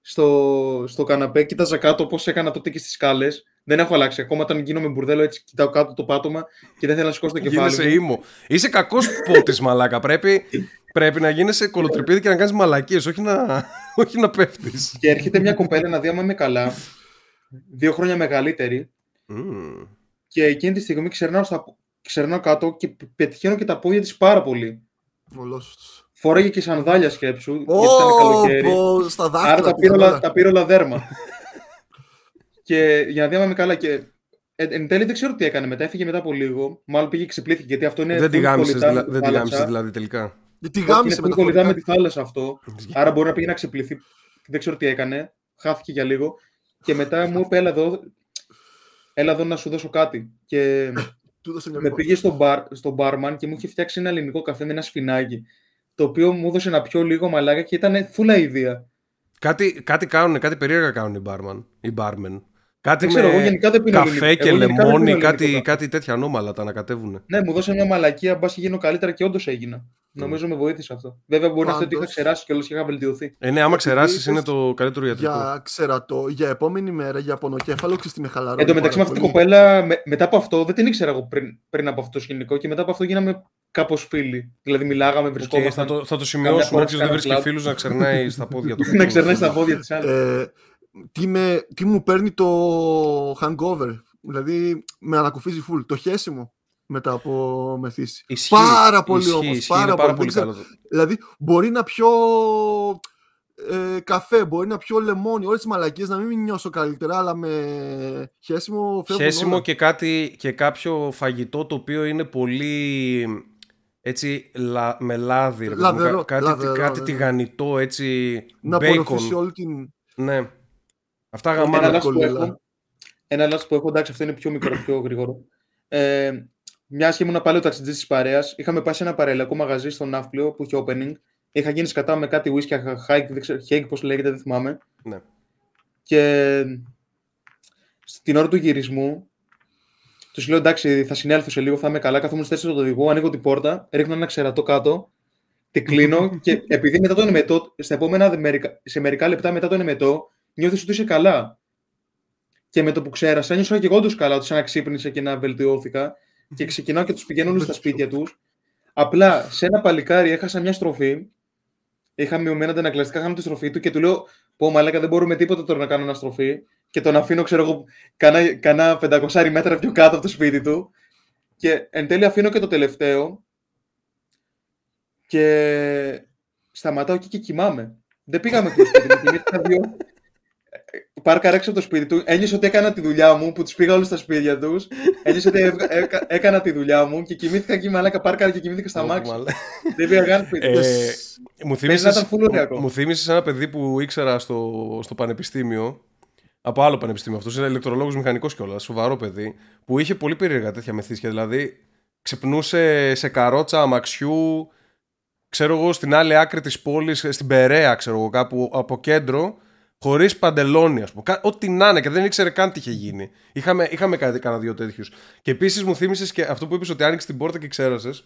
στο, στο καναπέ, κοίταζα κάτω όπως έκανα τότε και στις σκάλες. Δεν έχω αλλάξει. Ακόμα όταν γίνομαι μπουρδέλο έτσι κοιτάω κάτω το πάτωμα και δεν θέλω να σηκώσω το κεφάλι Γίνεσαι μου. ήμο. Είσαι κακός πότης, μαλάκα. Πρέπει, πρέπει να γίνεσαι κολοτρυπίδι και να κάνεις μαλακίες, όχι να, όχι να πέφτεις. Και έρχεται μια κοπέλα να δει άμα είμαι καλά, δύο χρόνια μεγαλύτερη Και εκείνη τη στιγμή ξερνάω, στα, ξερνάω κάτω και π- πετυχαίνω και τα πόδια της πάρα πολύ. Μολόσους. Φόραγε και σανδάλια σκέψου, γιατί Ω, ήταν καλοκαίρι. πω, στα δάχτυλα. Άρα τα πήγαν πήρα, όλα, όλα. τα πήρα όλα δέρμα. και για να δει άμα είμαι καλά. Και ε, εν τέλει δεν ξέρω τι έκανε μετά. Έφυγε μετά από λίγο. Μάλλον πήγε και ξεπλήθηκε γιατί αυτό είναι. Δεν τη full γάμισες, κολλητά με δηλα- τη δεν τη θάλασσα. γάμισες δηλαδή τελικά. Γιατί Όχι, Είναι γάμισε full κολλητά με μεταφορικά. τη θάλασσα αυτό. Άρα μπορεί να πήγε να ξεπληθεί. Δεν ξέρω τι έκανε. Χάθηκε για λίγο. Και μετά μου είπε, έλα εδώ, έλα εδώ να σου δώσω κάτι. Και Του έδωσε μια με μπα- πήγε στο, μπαρ, στο μπάρμαν και μου είχε φτιάξει ένα ελληνικό καφέ με ένα σφινάκι. Το οποίο μου έδωσε να πιω λίγο μαλάκα και ήταν φούλα ιδέα. Κάτι, κάτι κάνουν, κάτι περίεργα κάνουν οι barman. Οι barmen. Κάτι Δεν ξέρω, εγώ με γενικά δεν πίνω καφέ ελληνικό. και Εγώ γενικά δεν λεμόνι, πίνω κάτι, ελληνικό κάτι τέτοια ανώμαλα τα ανακατεύουν. Ναι, μου δώσε μια μαλακία, μπας και γίνω καλύτερα και όντως έγινα. Νομίζω με βοήθησε αυτό. Βέβαια, μπορεί να αυτό ότι είχα Πάντως- ξεράσει και όλο και είχα βελτιωθεί. Ε, ναι, άμα Επειδή ξεράσεις είπες είναι το καλύτερο ιατρικό. Για ξερατό, για επόμενη μέρα, για πονοκέφαλο, ξέρεις τι με χαλαρώνει Εν τω μεταξύ, με πάρα αυτή την πολύ. κοπέλα, με- μετά από αυτό, δεν την ήξερα εγώ πριν, πριν από αυτό το σκηνικό και μετά από αυτό γίναμε κάπως φίλοι. Δηλαδή, μιλάγαμε, Οκ, βρισκόμασταν. θα, το, θα το Καμιά σημειώσουμε φορά έτσι ώστε δεν σε βρίσκει κανένα φίλους να ξερνάει στα πόδια του. να ξερνάει στα πόδια της άλλη. Ε, τι, με, τι μου παίρνει το hangover. Δηλαδή, με ανακουφίζει full. Το χέσιμο μετά από μεθύση. Ισχύει, Πάρα πολύ ισχύει, όμως, ισχύει, πάρα είναι πάρα πολύ. πολύ Δεν καλό. Δηλαδή, μπορεί να πιω ε, καφέ, μπορεί να πιω λεμόνι, όλες τις μαλακίες, να μην νιώσω καλύτερα, αλλά με χέσιμο φεύγουν Χέσιμο όλα. και, κάτι, και κάποιο φαγητό το οποίο είναι πολύ έτσι λα, με λάδι. ρε παιδί μου. Λαδερό, Κα- κάτι, λαδερό, κάτι ναι. τηγανιτό έτσι. Να bacon. απορροφήσει όλη την... Ναι. Αυτά Ένα γαμάνε. λάθος που κολλέλα. έχω, ένα λάθος που έχω, εντάξει, αυτό είναι πιο μικρό, πιο γρήγορο. Ε, μια και ήμουν πάλι ο ταξιτζής της παρέας, είχαμε πάει σε ένα παρελακό μαγαζί στο Ναύπλιο που είχε opening. Είχα γίνει σκατά με κάτι whisky, hike, δεν ξέρω, hake, πώς λέγεται, δεν θυμάμαι. Ναι. Και στην ώρα του γυρισμού, τους λέω εντάξει, θα συνέλθω σε λίγο, θα είμαι καλά. Καθόμουν στη θέση του οδηγού, ανοίγω την πόρτα, ρίχνω ένα ξερατό κάτω, τη κλείνω και επειδή μετά τον εμετό, στα επόμενα μερικά, σε μερικά λεπτά μετά τον εμετό, νιώθεις ότι είσαι καλά. Και με το που ξέρασα, ένιωσα και εγώ όντω καλά, ότι σαν να ξύπνησα και να βελτιώθηκα. Και ξεκινάω και τους πηγαίνω όλους στα σπίτια τους. Απλά σε ένα παλικάρι έχασα μια στροφή. Είχα μειωμένα τα ανακλαστικά, είχαμε τη στροφή του και του λέω: Πω μαλάκα, δεν μπορούμε τίποτα τώρα να κάνω αναστροφή. Και τον αφήνω, ξέρω εγώ, κανένα, κανένα 500 μέτρα πιο κάτω από το σπίτι του. Και εν τέλει αφήνω και το τελευταίο. Και σταματάω εκεί και κοιμάμαι. Δεν πήγαμε πιο σπίτι μου. Κοιμήθηκα δύο. Πάρκα έξω από το σπίτι του. Ένιωσα ότι έκανα τη δουλειά μου που τους πήγα όλους στα σπίτια τους. Ένιωσα ότι έβγα- έκα- έκανα τη δουλειά μου και κοιμήθηκα εκεί μαλάκα πάρκα και κοιμήθηκα στα μάξι. Μαλά- Δεν πήγα καν σπίτι. Ε, Yes. Μου Παίζει να θύμισες, ήταν full ωριακό. μου θύμισες ένα παιδί που ήξερα στο, στο πανεπιστήμιο. Από άλλο πανεπιστήμιο. Αυτός είναι ηλεκτρολόγος μηχανικός κιόλας. Σοβαρό παιδί. Που είχε πολύ περίεργα τέτοια μεθύσια. Δηλαδή ξυπνούσε σε καρότσα αμαξιού. Ξέρω εγώ στην άλλη άκρη της πόλης, στην Περαία, ξέρω εγώ κάπου από κέντρο. Χωρίς παντελόνι, ας πούμε. Κα- Ό,τι να είναι και δεν ήξερε καν τι είχε γίνει. Είχαμε, είχαμε κάτι, κάνα δύο τέτοιους. Και επίσης μου θύμισες και αυτό που είπες ότι άνοιξε την πόρτα και ξέρασες.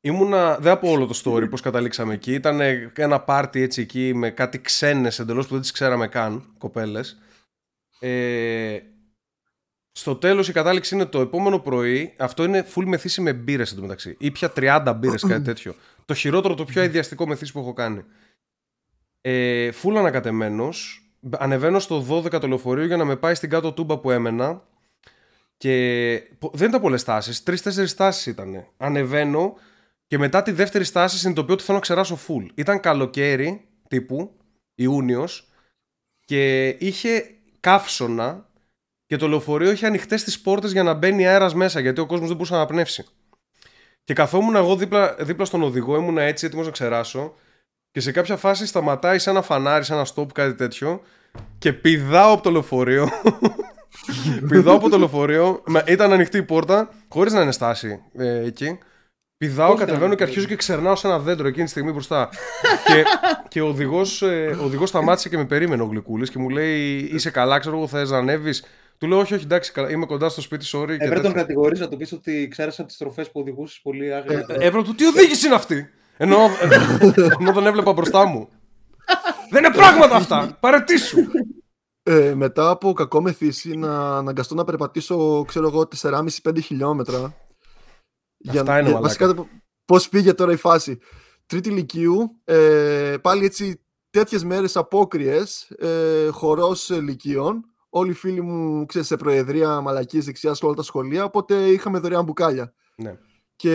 Ήμουνα, δεν από όλο το story πώς καταλήξαμε εκεί. Ήταν ένα πάρτι έτσι εκεί με κάτι ξένες εντελώς που δεν τις ξέραμε καν, κοπέλες. Ε, στο τέλος η κατάληξη είναι το επόμενο πρωί. Αυτό είναι full μεθύσι με μπύρες εντωμεταξύ. Ήπια 30 μπύρες, κάτι τέτοιο. Το χειρότερο, το πιο αειδιαστικό μεθύσι που έχω κάνει. Ε, full ανακατεμένος. Ανεβαίνω στο 12 το λεωφορείο για να με πάει στην κάτω τούμπα που έμενα. Και πο- δεν ήταν πολλές στάσει. Τρει-τέσσερι στάσει ήταν. Ανεβαίνω και μετά τη δεύτερη στάση συνειδητοποιώ ότι θέλω να ξεράσω full. Ήταν καλοκαίρι τύπου, Ιούνιος, και είχε καύσωνα και το λεωφορείο είχε ανοιχτές τις πόρτες για να μπαίνει αέρας μέσα γιατί ο κόσμος δεν μπορούσε να αναπνεύσει. Και καθόμουν εγώ δίπλα, δίπλα στον οδηγό, ήμουν έτσι έτοιμος να ξεράσω. Και σε κάποια φάση σταματάει σε ένα φανάρι, σε ένα stop, κάτι τέτοιο. Και πηδάω από το λεωφορείο. πηδάω από το λεωφορείο. Μα ήταν ανοιχτή η πόρτα, χωρί να είναι στάση ε, εκεί. Πηδάω, Πώς ήταν κατεβαίνω και ανοιχτή? αρχίζω και ξερνάω σε ένα δέντρο εκείνη τη στιγμή μπροστά. και και ο οδηγό ε, ο οδηγός σταμάτησε και με περίμενε ο Γλυκούλη και μου λέει: Είσαι καλά, ξέρω εγώ, θε να ανέβει. Του λέω: Όχι, όχι, εντάξει, καλά, είμαι κοντά στο σπίτι, sorry. και Έπρεπε τον τέτοια. κατηγορεί να του πει ότι ξέρασε από τι τροφέ που οδηγούσε πολύ άγρια. Ε, Έβρα του, τι οδήγηση είναι αυτή. Ενώ, ενώ τον έβλεπα μπροστά μου. Δεν είναι πράγματα αυτά. Παρετήσου. Ε, μετά από κακό μεθύσι να αναγκαστώ να περπατήσω, ξέρω εγώ, 4,5-5 χιλιόμετρα. Αυτά είναι, μαλάκα. βασικά, πώς πήγε τώρα η φάση. Τρίτη ηλικίου, ε, πάλι έτσι τέτοιες μέρες απόκριες, ε, χορός ε, λυκείων. Όλοι οι φίλοι μου, ξέρεις, σε προεδρία, μαλακίες, δεξιάς, σε όλα τα σχολεία, οπότε είχαμε δωρεάν μπουκάλια. ναι. Και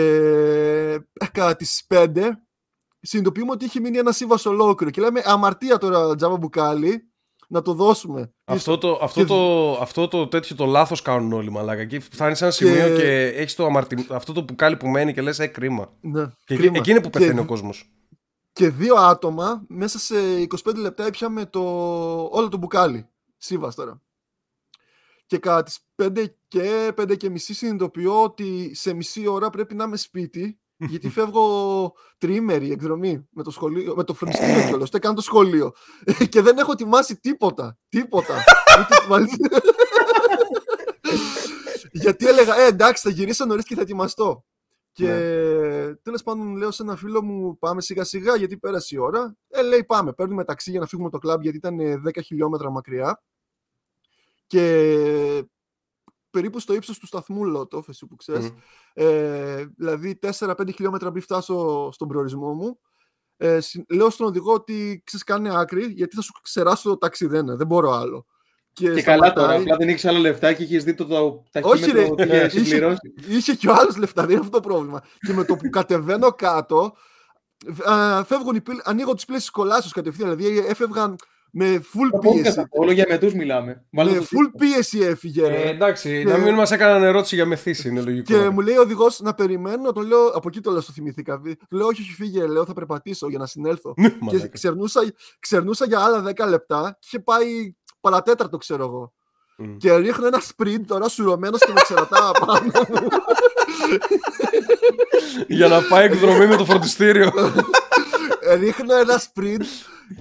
ε, κατά τις 5 συνειδητοποιούμε ότι είχε μείνει ένα σύμβασο ολόκληρο. Και λέμε αμαρτία τώρα τζάμπα μπουκάλι να το δώσουμε. Αυτό το, αυτό, Και- το, αυτό το τέτοιο το λάθος κάνουν όλοι μαλάκα. Εκεί φτάνεις σε ένα Και- σημείο και έχεις το αμαρτι... αυτό το πουκάλι που μένει και λες ε κρίμα. Ναι, Και εκεί, κρίμα. εκεί είναι που Και- πεθαίνει ο κόσμος. Και δύο άτομα μέσα σε 25 λεπτά έπιαμε το, όλο το μπουκάλι. Σύμβας τώρα. Και κατά τις 5 και 5 και μισή συνειδητοποιώ ότι σε μισή ώρα πρέπει να είμαι σπίτι γιατί φεύγω τριήμερη εκδρομή με το, σχολείο, με το φροντιστήριο κιόλας, ούτε καν το σχολείο. και δεν έχω ετοιμάσει τίποτα. Τίποτα. Ούτε ετοιμάσει- γιατί έλεγα, ε, εντάξει, θα γυρίσω νωρίς και θα ετοιμαστώ. Και Ναι. τέλος πάντων λέω σε ένα φίλο μου, πάμε σιγά σιγά γιατί πέρασε η ώρα. Ε, λέει, πάμε. Παίρνουμε ταξί για να φύγουμε από το κλαμπ γιατί ήταν ε, 10 χιλιόμετρα μακριά. Και περίπου στο ύψος του σταθμού Λότοφ, που ξέρεις. Μμ. Ε, δηλαδή 4-5 χιλιόμετρα πριν φτάσω στον προορισμό μου. Ε, συ- λέω στον οδηγό ότι ξέρεις κάνε άκρη γιατί θα σου ξεράσω το ταξιδένα, δεν μπορώ άλλο. Και καλά τώρα, σταματάει. απλά δεν έχει άλλο λεφτά και έχεις δει το, το Όχι, ρε, ταχύμετρο ότι είχε είχε, συμπληρώσει. είχε και ο άλλος λεφτά, δεν είναι αυτό το πρόβλημα. και με το που κατεβαίνω κάτω, α, φεύγουν οι πύλε, ανοίγω τις πλαίσει κολάσεως κατευθείαν. Δηλαδή έφευγαν με full Θα πω πίεση. κατά- Όλο για μετούς μιλάμε. Μάλλον Με το full πίεση έφυγε. Ε, ρε. εντάξει, Και- να μην μας έκαναν ερώτηση για μεθύση, είναι λογικό. Και μου λέει ο οδηγός να περιμένω, τον λέω, από εκεί το λέω, το θυμηθήκα. Του λέω, Όχι, όχι, φύγε, λέω, θα περπατήσω για να συνέλθω. και Μαλάκα. ξερνούσα, ξερνούσα για άλλα 10 λεπτά και είχε πάει παρατέταρτο, ξέρω εγώ. Μμ. Και ρίχνω ένα sprint τώρα σουρωμένος και με ξερατά πάνω μου. Για να πάει εκδρομή με το φροντιστήριο. ρίχνω ένα sprint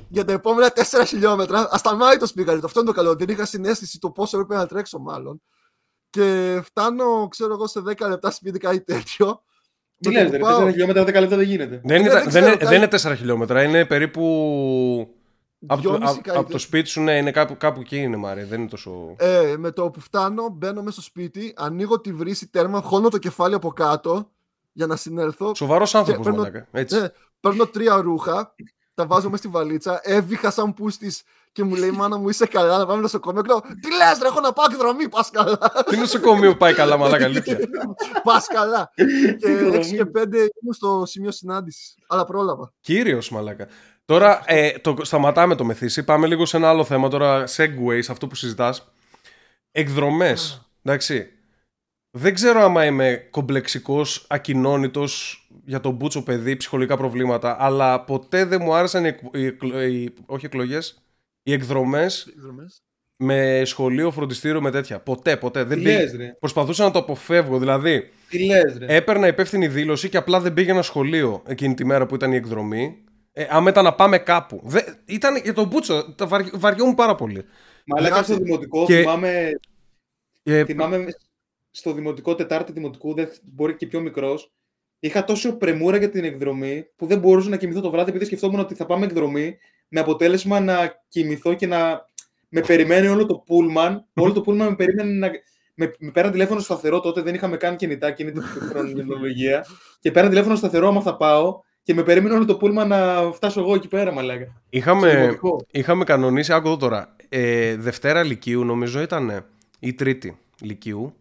για τα επόμενα 4 χιλιόμετρα. Ασταμάτητο πήγα. Αυτό είναι το καλό. Δεν είχα συνέστηση το πόσο έπρεπε να τρέξω, μάλλον. Και φτάνω, ξέρω εγώ, σε 10 λεπτά σπίτι, κάτι τέτοιο. Τι Με το λες, που ρε, πάω- 4 χιλιόμετρα 10 λεπτά δεν γίνεται. δεν, Ναι, ήταν- δεν δεν, ξέρω, είναι- κάτι- δεν είναι 4 χιλιόμετρα, είναι περίπου. Από το, δυόμιση, απ- κάτι απ' το σπίτι σου, ναι, είναι κάπου, κάπου εκεί είναι Μάρια, δεν είναι τόσο. Ε, με το που φτάνω, μπαίνω μέσα στο σπίτι, ανοίγω τη βρύση τέρμα, χώνω το κεφάλι από κάτω για να συνέλθω. Σοβαρός άνθρωπος, παίρνω- μαλάκα. Έτσι. Ναι, παίρνω τρία ρούχα, τα βάζω μέσα στη βαλίτσα, έβηχα σαν πούστης και μου λέει: Μάνα μου, είσαι καλά να πάμε νοσοκομείο. Και λέω: Τι λες, ρε, έχω να πάω εκδρομή, πας καλά. Τι νοσοκομείο πάει καλά, μαλάκα, αλήθεια. πας καλά. και Εκδρομή. 6 και 5 ήμουν στο σημείο συνάντησης. Αλλά πρόλαβα. Κύριος, μαλάκα. Τώρα ε, το, σταματάμε το μεθύσι. Πάμε λίγο σε ένα άλλο θέμα τώρα. Segway, σε αυτό που συζητάς. Εκδρομές. Εντάξει. Δεν ξέρω άμα είμαι κομπλεξικός, ακοινώνητος για τον μπούτσο παιδί, ψυχολογικά προβλήματα, αλλά ποτέ δεν μου άρεσαν οι, εκ- οι εκλο- οι- όχι εκλογές, οι εκδρομές Εκδρομές. με σχολείο, φροντιστήριο, με τέτοια. Ποτέ, ποτέ. Δεν Τι πήγα- λες, ρε. Προσπαθούσα να το αποφεύγω. Δηλαδή, Τι λες, ρε. έπαιρνα υπεύθυνη δήλωση και απλά δεν πήγαινα σχολείο εκείνη τη μέρα που ήταν η εκδρομή. Ε, άμα ήταν να πάμε κάπου. Δεν, ήταν για τον Μπούτσο. Τα βαρι, βαριόμουν πάρα πολύ. Μαλάκα Γράφει. στο δημοτικό, Και- θυμάμαι, Ε, θυμάμαι στο δημοτικό, Τετάρτη δημοτικού, δεν, μπορεί και πιο μικρός. Είχα τόσο πρεμούρα για την εκδρομή που δεν μπορούσα να κοιμηθώ το βράδυ επειδή σκεφτόμουν ότι θα πάμε εκδρομή με αποτέλεσμα να κοιμηθώ και να με περιμένει όλο το πούλμαν. όλο το πούλμαν με περίμενε να. Με, με πέραν τηλέφωνο σταθερό τότε, δεν είχαμε καν κινητά εκείνη την χρονολογία. και πέραν τηλέφωνο σταθερό άμα θα πάω και με περίμενε όλο το πούλμαν να φτάσω εγώ εκεί πέρα, μαλάκα. Στο είχαμε, δημοτικό. είχαμε κανονίσει, άκου εδώ τώρα, ε, Δευτέρα Λυκείου νομίζω ήταν ή Τρίτη Λυκείου.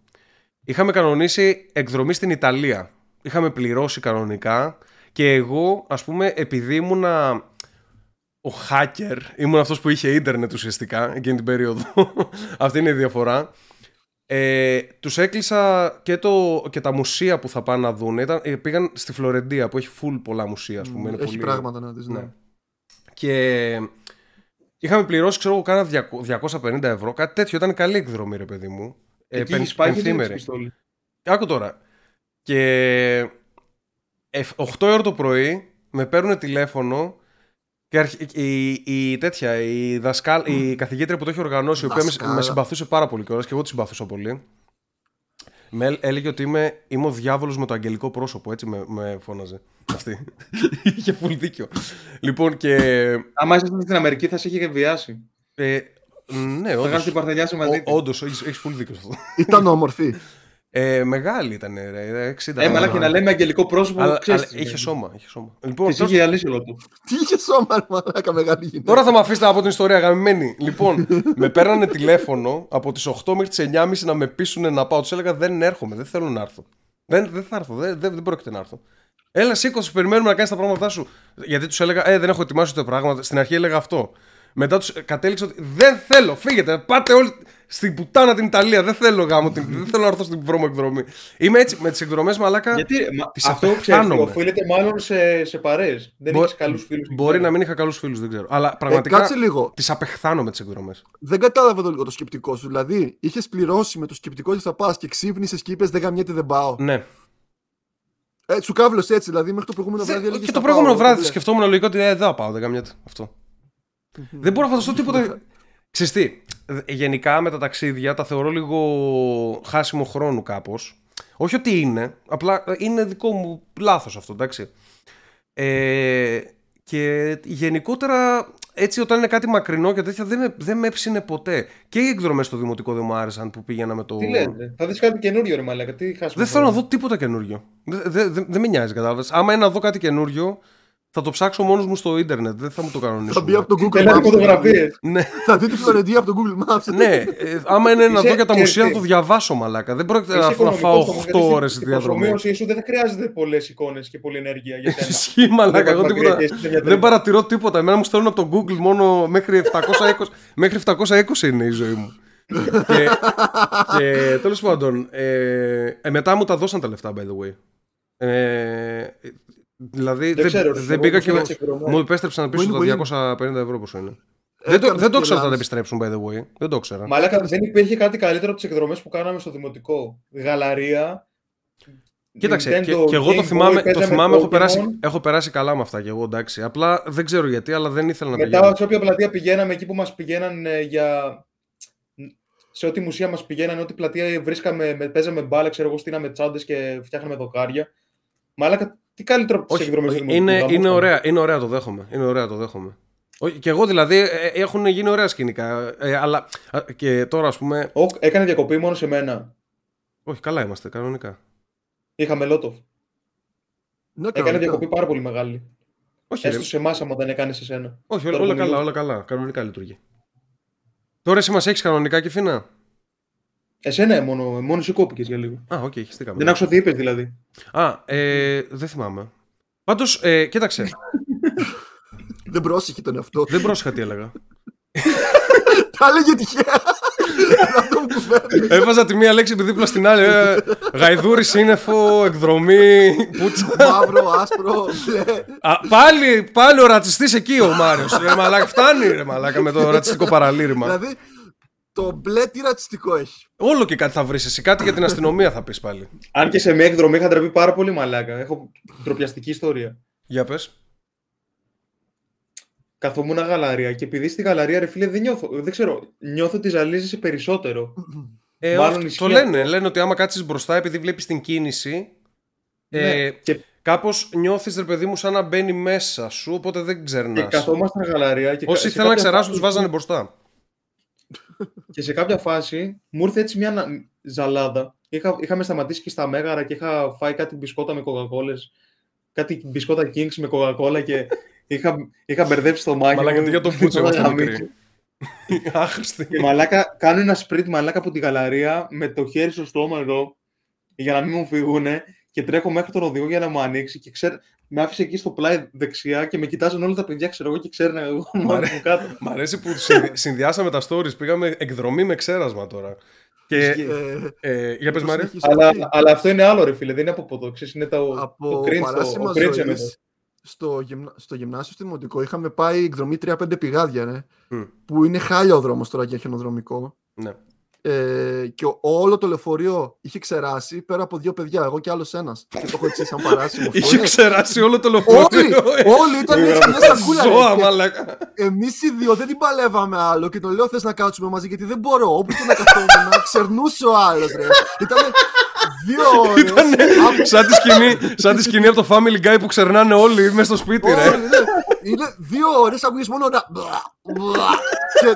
Είχαμε κανονίσει εκδρομή στην Ιταλία. Είχαμε πληρώσει κανονικά και εγώ, ας πούμε, επειδή ήμουνα ο hacker, ήμουν αυτός που είχε ίντερνετ ουσιαστικά εκείνη την περίοδο. Αυτή είναι η διαφορά. Ε, τους έκλεισα και, το, και τα μουσεία που θα πάνε να δουν. Ήταν, ε, πήγαν στη Φλωρεντία που έχει full πολλά μουσεία, ας πούμε. είναι Έχει πολύ- πράγματα να δεις, ναι. ναι. Και είχαμε πληρώσει, ξέρω εγώ, κάνα 250 ευρώ. Κάτι τέτοιο. Ήταν καλή εκδρομή, ρε παιδί μου. Ε, Εκεί πεν- έχεις πάει και δεν πενθήμερη. έχεις πιστόλι. Άκου τώρα. Και 8 ώρα το πρωί με παίρνουν τηλέφωνο και αρχ- η, η, τέτοια, η, δασκάλ, η καθηγήτρια που το έχει οργανώσει, η οποία με, Δασκάλα. με συμπαθούσε πάρα πολύ κιόλας και εγώ τη συμπαθούσα πολύ. Με έλεγε ότι είμαι, είμαι ο διάβολος με το αγγελικό πρόσωπο, έτσι με, με φώναζε αυτή. Είχε full δίκιο. λοιπόν και... Άμα ήσασταν στην Αμερική θα σε είχε βιάσει. Ε, ναι, Θα κάνεις όντως, την παρτενιά σου μαζί Ό- της. όντως, έχεις, έχεις full δίκιο σε αυτό. Ήταν όμορφη. Ε, μεγάλη ήταν, ρε, 60. Ε, μαλάκα, και να λέμε αγγελικό πρόσωπο. αλλά, ξέρεις αλλά τι είχε σημαίνει. σώμα, είχε σώμα. Λοιπόν, Της τώρα- είχε αλύσει όλο του. Τι είχε σώμα, ρε μαλάκα, μεγάλη γυναίκα. Τώρα θα με αφήσετε από την ιστορία γαμμένη. λοιπόν, με παίρνανε τηλέφωνο από τις 8 μέχρι τις 9.30 να με πείσουν να πάω. Τους έλεγα δεν έρχομαι, δεν θέλω να έρθω. Δεν, δεν θα έρθω, δεν, δεν, δεν πρόκειται να έρθω. Έλα, σήκωσε, περιμένουμε να κάνεις τα πράγματά σου. Γιατί τους έλεγα, Ε, δεν έχω ετοιμάσει ούτε πράγματα. Στην αρχή έλεγα αυτό. Μετά τους κατέληξα ότι δεν θέλω, φύγετε, πάτε όλοι στην πουτάνα την Ιταλία. Δεν θέλω γάμο, την, δεν θέλω να έρθω στην βρώμο εκδρομή. Είμαι έτσι με τις εκδρομές μαλάκα. Γιατί μα, τις αυτό ξέρεις, απεχθάνομαι. οφείλεται μάλλον σε, σε παρέες. Δεν Μπο- έχεις καλούς φίλους. εκεί Μπορεί πέρα. να μην είχα καλούς φίλους, δεν ξέρω. Αλλά Ε, πραγματικά κάτσε λίγο. τις απεχθάνομαι τις εκδρομές. Δεν κατάλαβα το λίγο το σκεπτικό σου. Δηλαδή, είχες πληρώσει με το σκεπτικό ότι θα πας και ξύπνησες και είπες Δεν γαμιέται, δεν πάω. Ναι. Ε, σου κάβλωσε έτσι, δηλαδή μέχρι το προηγούμενο Δε- βράδυ. έλεγες, και «Θα το προηγούμενο πάω», βράδυ δηλαδή. σκεφτόμουν λογικά ότι ε, δεν θα πάω, δεν καμιέται αυτό. Δεν μπορώ να φανταστώ τίποτα. Ξέρεις τι, ε, γενικά με τα ταξίδια τα θεωρώ λίγο χάσιμο χρόνου κάπως. Όχι ότι είναι, απλά ε, είναι δικό μου λάθος αυτό, εντάξει. Ε, και γενικότερα έτσι όταν είναι κάτι μακρινό και τέτοια δεν με, δεν με έψινε ποτέ. Και οι εκδρομές στο δημοτικό δεν μου άρεσαν που πήγαινα με το... Τι λέτε, θα δεις κάτι καινούριο ρε μαλάκα, τι χάσουμε. Δεν θέλω να δω τίποτα καινούριο. Δεν δε, δε, δεν με νοιάζει, κατάλαβες. Άμα είναι να δω κάτι καινούριο, θα το ψάξω μόνος μου στο ίντερνετ. Δεν θα μου το κανονίσω. Θα μπει από το Google Θέλω Maps. φωτογραφίες. ναι, Θα δει τη Φλωρεντία από το Google Maps. ναι. ε, άμα είναι να Είσαι- δω για τα ξέρεις μουσεία, θα τι. το διαβάσω μαλάκα. Δεν πρόκειται Είσαι να, να οικονομικός φάω όμως, 8 γιατί στην- ώρες στη στην διαδρομή. προσωμείωσή σου δεν θα χρειάζεται πολλές εικόνες και πολλή ενέργεια για σένα. Ισχύει μαλάκα. Εγώ Δεν τίποτα. μακριά και είσαι μια Δεν τρίτη. παρατηρώ τίποτα. Εμένα μου στέλνουν από το Google μόνο μέχρι 720, μέχρι 720 είναι η ζωή μου. και και τέλος πάντων, ε, ε, μετά μου τα δώσαν τα λεφτά, by the way. Ε, δηλαδή δεν, ξέρω, δεν εγώ πήγα που και έκανα εκδρομές. μου επέστρεψαν πίσω Πού είναι, τα 250 ευρώ πόσο είναι. Δεν το, Έκανες δεν το και ξέρω αν θα τα λάθος. επιστρέψουν, by the way. Δεν το ξέρα. Μαλάκα, δεν υπήρχε κάτι καλύτερο από τις εκδρομές που κάναμε στο δημοτικό. Γαλαρία. Κοίταξε, Nintendo, και, και εγώ το Game Boy, θυμάμαι, το παίζαμε θυμάμαι έχω, Pokemon. περάσει, έχω περάσει καλά με αυτά και εγώ εντάξει. Απλά δεν ξέρω γιατί, αλλά δεν ήθελα να Μετά πηγαίνω. σε όποια πλατεία πηγαίναμε, εκεί που μας πηγαίναν ε, για. Σε ό,τι μουσεία μας πηγαίνανε, ό,τι πλατεία βρίσκαμε, με, παίζαμε μπάλα, ξέρω εγώ, στείναμε τσάντες και φτιάχναμε δοκάρια. Μαλάκα, τι καλύτερο από τι Όχι, εκδρομές του όχι, δημοτικού. είναι, γάμο είναι, ήταν. ωραία, είναι ωραία το δέχομαι. Είναι ωραία το δέχομαι. Όχι, Και εγώ δηλαδή ε, ε, έχουν γίνει ωραία σκηνικά. ε, αλλά α, και τώρα ας πούμε. Ο, έκανε διακοπή μόνο σε μένα. Όχι, καλά είμαστε, κανονικά. Είχαμε Λότοφ. Ναι, Έκανε κανονικά. διακοπή πάρα πολύ μεγάλη. Όχι, ρε, Έστω σε εμάς, άμα δεν έκανε σε σένα. όχι όλα, τώρα όλα που καλά, μιλούμε. όλα καλά. Κανονικά λειτουργεί. Τώρα εσύ μας έχεις κανονικά και φίνα; Εσένα μόνο, μόνος εσύ κόπηκες για λίγο. Α, οκ, χιστήκαμε. Δεν άκουσα τι είπες δηλαδή. Α, ε, δεν θυμάμαι. Πάντως, ε, κοίταξε. Δεν πρόσεχε τον εαυτό. του. δεν πρόσεχα τι έλεγα. Τα έλεγε τυχαία. Αυτό μου κουβέντα. Έβαζα τη μία λέξη επί δίπλα στην άλλη. Ε, γαϊδούρι, σύννεφο, εκδρομή, πουτσα. Μαύρο, άσπρο, μπλε. Α, πάλι, πάλι ο ρατσιστής εκεί ο Μάριος. Ρε μαλάκα, φτάνει ρε μαλάκα με το ρατσιστικό παραλήρημα. Δηλαδή, το μπλε τι ρατσιστικό έχει. Όλο και κάτι θα βρεις εσύ. Κάτι για την αστυνομία θα πεις πάλι. Αν και σε μια εκδρομή είχα τραπεί πάρα πολύ μαλάκα. Έχω ντροπιαστική ιστορία. Για πες. Καθόμουν γαλαρία και επειδή στη γαλαρία, ρε φίλε, δεν νιώθω. Δεν ξέρω, νιώθω ότι ζαλίζεσαι περισσότερο. Ε, Μάλλον αυτό- ισχύει το λένε. αυτό. Λένε ότι άμα κάτσεις μπροστά επειδή βλέπεις την κίνηση. Ε, Ναι, και, Κάπως νιώθεις ρε παιδί μου σαν να μπαίνει μέσα σου, οπότε δεν και ξερνάς. καθόμασταν γαλαρία. Και Όσοι σε θέλουν να κάποια ξεράσουν, φάση- του βάζανε μπροστά. Και σε κάποια φάση μου ήρθε έτσι μια να- ζαλάδα. Είχα, είχαμε σταματήσει και στα Μέγαρα και είχα φάει κάτι μπισκότα με κοκακόλες. Κάτι μπισκότα Kings με κοκακόλα και είχα, είχα μπερδέψει το μάκι Μαλάκα, μου. τι για τον Πούτσο, Είχα είμαστε γαμίσει. μικροί. Άχρηστη. Και μαλάκα, κάνω ένα σπριτ μαλάκα από τη γαλαρία με το χέρι στο στόμα εδώ για να μην μου φύγουνε και τρέχω μέχρι τον οδηγό για να μου ανοίξει και ξέρ, με άφησε εκεί στο πλάι δεξιά και με κοιτάζαν όλα τα παιδιά, ξέρω εγώ και ξέρουν εγώ μόνο Μαρέ- μου κάτω. Μ' αρέσει που συνδυ- συνδυάσαμε τα stories. Πήγαμε εκδρομή με ξέρασμα τώρα. Και, Ισχύει. Ε, ε, για πες το Μάρια. συνεχίσω αλλά, εκεί. αλλά αυτό είναι άλλο ρε φίλε, δεν είναι από ποδό, ξέρεις, είναι το, από το cringe, το, παράσημα ο cringe ζωής, εμένα. στο, γυμνα... στο γυμνάσιο στο δημοτικό είχαμε πάει εκδρομή 3-5 πηγάδια, ναι, Μμ, που είναι χάλια ο δρόμος τώρα για χιονοδρομικό. ναι. Ε, και ο- όλο το λεωφορείο είχε ξεράσει πέρα από δύο παιδιά, εγώ και άλλος ένας. Και το έχω έτσι σαν παράσημο. αυτό, Είχε ναι. ξεράσει όλο το Όλοι, λεωφορείο. όλοι ήταν έτσι μια σακούλα. Ζώα, μαλάκα. Εμείς οι δύο δεν την παλεύαμε άλλο και τον λέω θες να κάτσουμε μαζί γιατί δεν μπορώ. Όπου και να καθόμουν, ξερνούσε ο άλλος. Ήταν δύο ώρες. Ήτανε σαν τη σκηνή, σαν τη σκηνή από το Family Guy που ξερνάνε όλοι μέσα στο σπίτι, ρε. Είναι δύο ώρες ακούγεις μόνο να. Και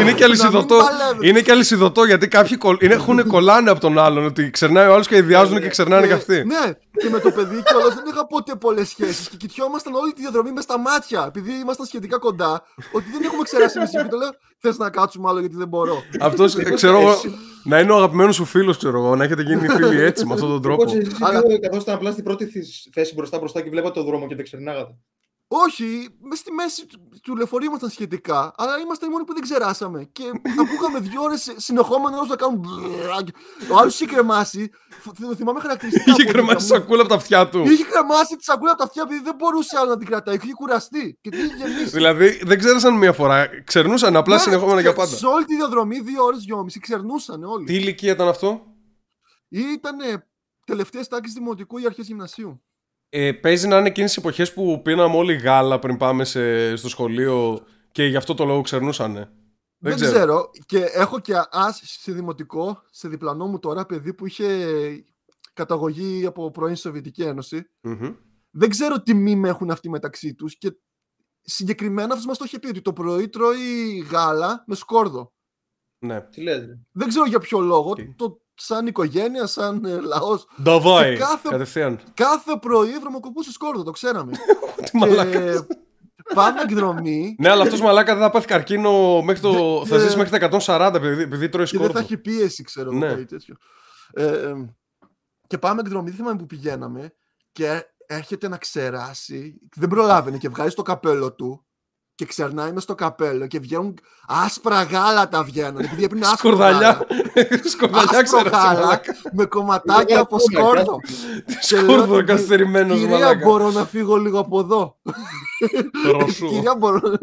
Είναι και αλυσιδωτό. Να μην παλεύετε. Είναι και αλυσιδωτό γιατί κάποιοι κολ... είναι, έχουν κολλάνε από τον άλλον. Ότι ξερνάει ο άλλος και ιδιάζουν και ξερνάνε και αυτοί. Ναι, και με το παιδί κιόλα δεν είχα ποτέ πολλές σχέσεις. Και κοιτιόμασταν όλη τη διαδρομή μες στα μάτια. Επειδή ήμασταν σχετικά κοντά, ότι δεν έχουμε ξεράσει εμείς. Και το λέω, θες να κάτσουμε άλλο γιατί δεν μπορώ. Αυτός ξέρω εγώ. Να είναι ο αγαπημένος σου φίλος, ξέρω εγώ. Να έχετε γίνει φίλοι έτσι με αυτόν τον τρόπο. Οπότε εσείς οι Αλλά- δύο καθόσασταν απλά στην πρώτη θες- θέση μπροστά μπροστά και βλέπατε το δρόμο και δεν ξερνάγατε. Όχι, μες στη μέση του, του λεωφορείου ήμασταν σχετικά, αλλά ήμασταν οι μόνοι που δεν ξεράσαμε. Και ακούγαμε δύο ώρες συνεχόμενα να κάνουν. μπρρρρ. Ο άλλο είχε κρεμάσει. Φ- Θυμάμαι χαρακτηριστικά. Είχε από κρεμάσει δίπλα μου. σακούλα από τα αυτιά του. Είχε κρεμάσει τη σακούλα από τα αυτιά επειδή δεν μπορούσε άλλο να την κρατάει. Είχε κουραστεί. Και την είχε γεμίσει. Δηλαδή δεν ξέρασαν μία φορά. Ξερνούσαν απλά Ναι, συνεχόμενα για και πάντα. Σε όλη τη διαδρομή, δύο ώρε, δυόμιση, ξερνούσαν όλοι. Τι ηλικία ήταν αυτό. Ήταν τελευταίες τάξεις δημοτικού ή αρχές γυμνασίου; Ε, παίζει να είναι εκείνες οι εποχές που πίναμε όλοι γάλα πριν πάμε σε, στο σχολείο και γι' αυτό το λόγο ξερνούσανε. Δεν, ξέρω. Και έχω και ας σε δημοτικό, σε διπλανό μου τώρα, παιδί που είχε καταγωγή από πρώην Σοβιετική Ένωση. Μμμ. Δεν ξέρω τι μήμα έχουν αυτοί μεταξύ τους και συγκεκριμένα αυτός μας το είχε πει ότι το πρωί τρώει γάλα με σκόρδο. Ναι. Τι λέτε. Δεν ξέρω για ποιο λόγο. Τι; Το, σαν οικογένεια, σαν ε, λαός. Νταβάι. Και κάθε- Κατευθείαν. Κάθε πρωί βρωμοκοπούσε σκόρδο, το ξέραμε. Τι μαλάκας. και πάμε εκδρομή Ναι, αλλά αυτός μαλάκα δεν θα πάθει καρκίνο μέχρι το. Δε- θα ζήσει μέχρι τα 140 επειδή, επειδή τρώει και δεν θα σκόρδο. έχει πίεση, ξέρω εγώ Ναι. κάτι τέτοιο. Ε, ε, και πάμε εκδρομή, δεν θυμάμαι που πηγαίναμε και έρχεται να ξεράσει. Δεν προλάβαινε και βγάζει το καπέλο του και ξερνάει μες στο καπέλο και βγαίνουν άσπρα γάλατα βγαίνουν. Επειδή έπαιρνε άσπρο Σκορδαλιά. γάλα. Σκορδαλιά Άσπρο ξέρω. γάλα με κομματάκια από σκόρδο. Και λέω Σκόρδο ότι, καθυστερημένος Κυρία, μαλάκα. μπορώ να φύγω λίγο από εδώ. Ρωσού. Κυρία, μπορώ.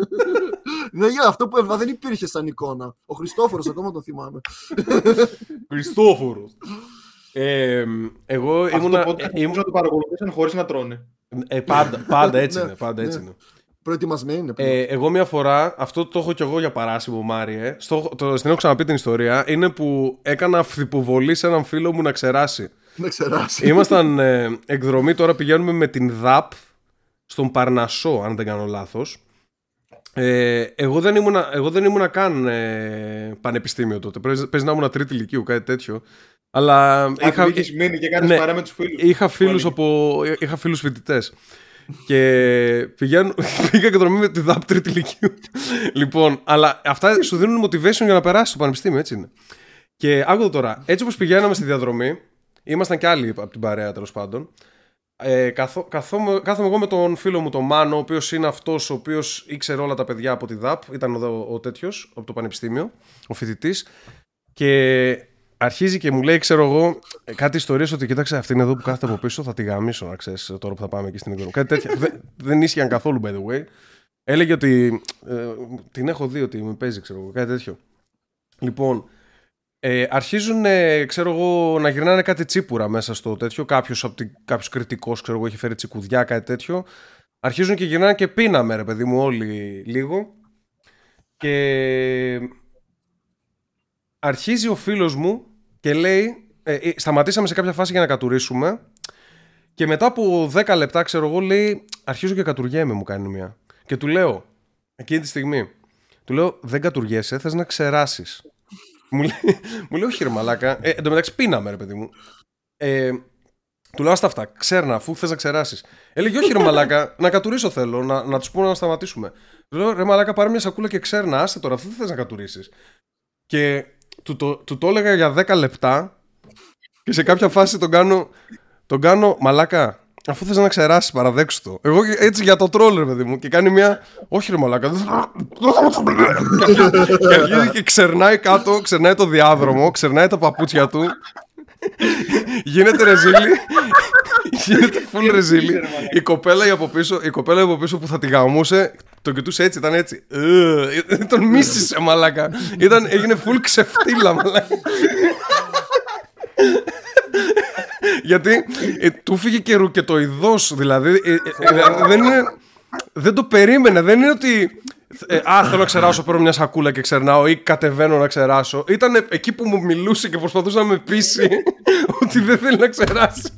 Ναι, για αυτό που έβαλα δεν υπήρχε σαν εικόνα. Ο Χριστόφορος ακόμα τον θυμάμαι. Χριστόφορος. Ε, εγώ Αυτό ήμουνα. το podcast ε, νομίζω ήμουν- να το παρακολουθήσαν χωρίς να τρώνε. ε, πάντα, πάντα έτσι Ναι, είναι. Πάντα έτσι ναι. είναι. Προετοιμασμένοι είναι. πλέον. Ε, εγώ μια φορά, αυτό το έχω κι εγώ για παράσημο, Μάριε. Στο, το, στην έχω ξαναπεί την ιστορία. Είναι που έκανα αυθυποβολή σε έναν φίλο μου να ξεράσει. Να ξεράσει. Ήμασταν ε, εκδρομή, τώρα πηγαίνουμε με την ΔΑΠ στον Παρνασσό, αν δεν κάνω λάθος. Ε, εγώ, δεν ήμουνα, εγώ δεν ήμουνα καν ε, πανεπιστήμιο τότε. Παίζει παίζει να ήμουν τρίτη ηλικίου, κάτι τέτοιο. Αλλά Είχα... είχα, Είχες μείνει και κάνεις ναι. παρέα με τους φίλους. είχα φίλους, Πάλι. Από, είχα φίλους φοιτητές. Και πηγαίνω, πήγα εκδρομή με τη ΔΑΠ τρίτη ηλικίου. λοιπόν, αλλά αυτά σου δίνουν motivation για να περάσεις στο πανεπιστήμιο, έτσι είναι. Και άκουγα τώρα, έτσι όπως πηγαίναμε στη διαδρομή, ήμασταν κι άλλοι από την παρέα τέλος πάντων. Ε, καθό, καθόμαι, κάθομαι εγώ με τον φίλο μου τον Μάνο, ο οποίος είναι αυτός ο οποίος ήξερε όλα τα παιδιά από τη ΔΑΠ. Ήταν ο, ο τέτοιος από το πανεπιστήμιο, ο φοιτητής. Και αρχίζει και μου λέει, ξέρω εγώ, ε, κάτι ιστορίες ότι κοίταξε αυτήν εδώ που κάθεται από πίσω θα τη γαμίσω, να ξέρεις τώρα που θα πάμε εκεί στην εκδρομή. Κάτι τέτοια. δεν, δεν ίσχυαν καθόλου, by the way. Έλεγε ότι. ε, την έχω δει ότι με παίζει, ξέρω εγώ, κάτι τέτοιο. Λοιπόν, ε, αρχίζουν, ε, ξέρω εγώ, να γυρνάνε κάτι τσίπουρα μέσα στο τέτοιο. Κάποιος κάποιος κριτικός, ξέρω εγώ, έχει φέρει τσικουδιά, κάτι τέτοιο. Αρχίζουν και γυρνάνε και πίναμε, ρε παιδί μου, όλοι λίγο. Και αρχίζει ο φίλος μου και λέει, ε, ε, σταματήσαμε σε κάποια φάση για να κατουρίσουμε και μετά από 10 λεπτά, ξέρω εγώ, λέει, αρχίζω και κατουργέμαι, μου κάνει μια. Και του λέω, εκείνη τη στιγμή, του λέω, δεν κατουργέσαι, θες να ξεράσεις. μου, λέει, μου λέει, όχι ρε μαλάκα. Ε, εν τω μεταξύ πίναμε, ρε παιδί μου. Ε, του λέω, άστα αυτά, ξέρνα, αφού θες να ξεράσεις. Έλεγε, όχι ρε μαλάκα, να κατουρίσω θέλω, να, να τους πούμε να σταματήσουμε. Του λέω, ρε μαλάκα, πάρε μια σακούλα και ξέρνα, άστε τώρα, αφού δεν θες να κατουρίσεις. Και του το, του το έλεγα για 10 λεπτά και σε κάποια φάση τον κάνω, τον κάνω μαλάκα. Αφού θες να ξεράσεις παραδέξου το. Εγώ έτσι για το τρόλ ρε παιδί μου και κάνει μια όχι ρε μαλάκα δεν θα- δεν θα το Και αρχίζει και ξερνάει κάτω, ξερνάει το διάδρομο, ξερνάει τα παπούτσια του Γίνεται ρεζίλη Γίνεται full ρεζίλη η κοπέλα η από πίσω, η κοπέλα η από πίσω που θα τη γαμούσε τον κοιτούσε έτσι, ήταν έτσι. Ε, τον μίσησε, μαλάκα. Ήταν, έγινε full ξεφτύλα, μαλάκα. Γιατί ε, του φύγε και ρουκετοειδός, δηλαδή. ε, ε, ε, δεν, είναι, δεν το περίμενε. Δεν είναι ότι. Ε, α, θέλω να ξεράσω, παίρνω μια σακούλα και ξερνάω ή κατεβαίνω να ξεράσω. Ήταν εκεί που μου μιλούσε και προσπαθούσε να με πείσει ότι δεν θέλει να ξεράσει.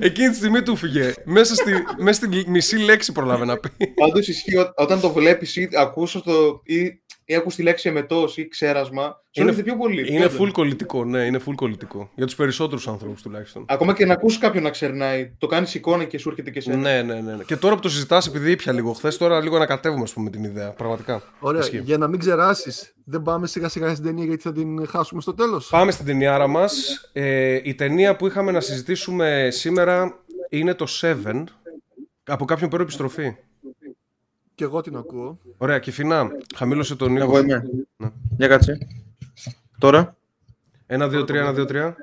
Εκείνη τη στιγμή του φύγε. Μέσα στη, μέσα στη μισή λέξη προλάβε να πει. Πάντως ισχύει ό- όταν το βλέπεις ή ακούς το, ή, ή ακούς τη λέξη εμετός ή ξέρασμα, σου Είναι- έρχεται πιο πολύ. Είναι πιο full κολλητικό, ναι, είναι full κολλητικό. Για τους περισσότερους ανθρώπους τουλάχιστον. Ακόμα και να ακούσει κάποιον να ξερνάει, το κάνεις εικόνα και σου έρχεται και σε. Ναι, ναι, ναι, ναι. Και τώρα που το συζητάς, επειδή ήπια λίγο χθες, τώρα λίγο ανακατεύουμε ας πούμε, την ιδέα. Πραγματικά. Ωραία, Ισχύει. για να μην ξεράσεις, δεν πάμε σιγά σιγά στην ταινία γιατί θα την χάσουμε στο τέλος; Πάμε στην ταινιάρα μας. Ε, η ταινία που είχαμε να συζητήσουμε σήμερα είναι το Seven. Από κάποιον παίρνω επιστροφή. Και εγώ την ακούω. Ωραία, και φινά. Χαμήλωσε τον ήχο. Εγώ είμαι. Ναι. Για κάτσε. Τώρα. Ένα, δύο, τρία, ένα, δύο, τρία.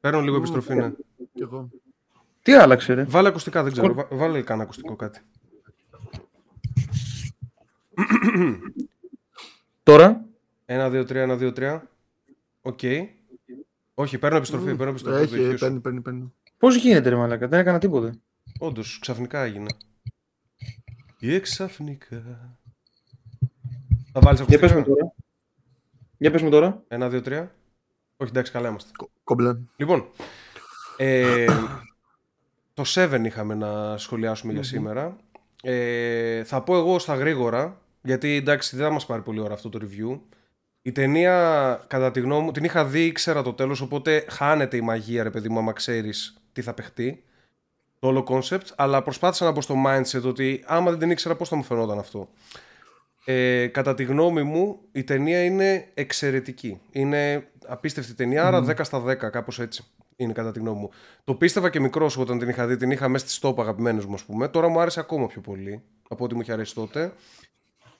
Παίρνω λίγο επιστροφή, ναι. Και εγώ. Τι άλλαξε, ρε. Βάλε ακουστικά, δεν ξέρω. Βά- Βάλε κανένα ακουστικό κάτι. Τώρα. Ένα, δύο, τρία, ένα, δύο, τρία. Οκ. Όχι, παίρνω επιστροφή. Παίρνω επιστροφή Έχει, ε, παίρνει, παίρνει, παίρνει. Πώς γίνεται, ρε μαλάκα, δεν έκανα τίποτα. Όντως, ξαφνικά έγινε. Ή ξαφνικά. Θα βάλεις αυτό. Για πες μου τώρα. Για πες μου τώρα. Ένα, δύο, τρία. Όχι, εντάξει, καλά είμαστε. Κο- Κομπλέ. Λοιπόν, ε, το 7 είχαμε να σχολιάσουμε για σήμερα. Ε, θα πω εγώ στα γρήγορα, γιατί εντάξει δεν θα μας πάρει πολύ ώρα αυτό το review. Η ταινία, κατά τη γνώμη μου, την είχα δει, ήξερα το τέλος, οπότε χάνεται η μαγεία, ρε παιδί μου, άμα ξέρεις τι θα παιχτεί. Το όλο concept, αλλά προσπάθησα να μπω στο mindset ότι άμα δεν την ήξερα πώς θα μου φαινόταν αυτό. Ε, κατά τη γνώμη μου, η ταινία είναι εξαιρετική. Είναι απίστευτη ταινία, άρα 10 στα 10, κάπως έτσι είναι κατά τη γνώμη μου. Το πίστευα και μικρός όταν την είχα δει, την είχα μέσα στη στόπα αγαπημένου μου, ας πούμε. Τώρα μου άρεσε ακόμα πιο πολύ από ό,τι μου είχε αρέσει τότε.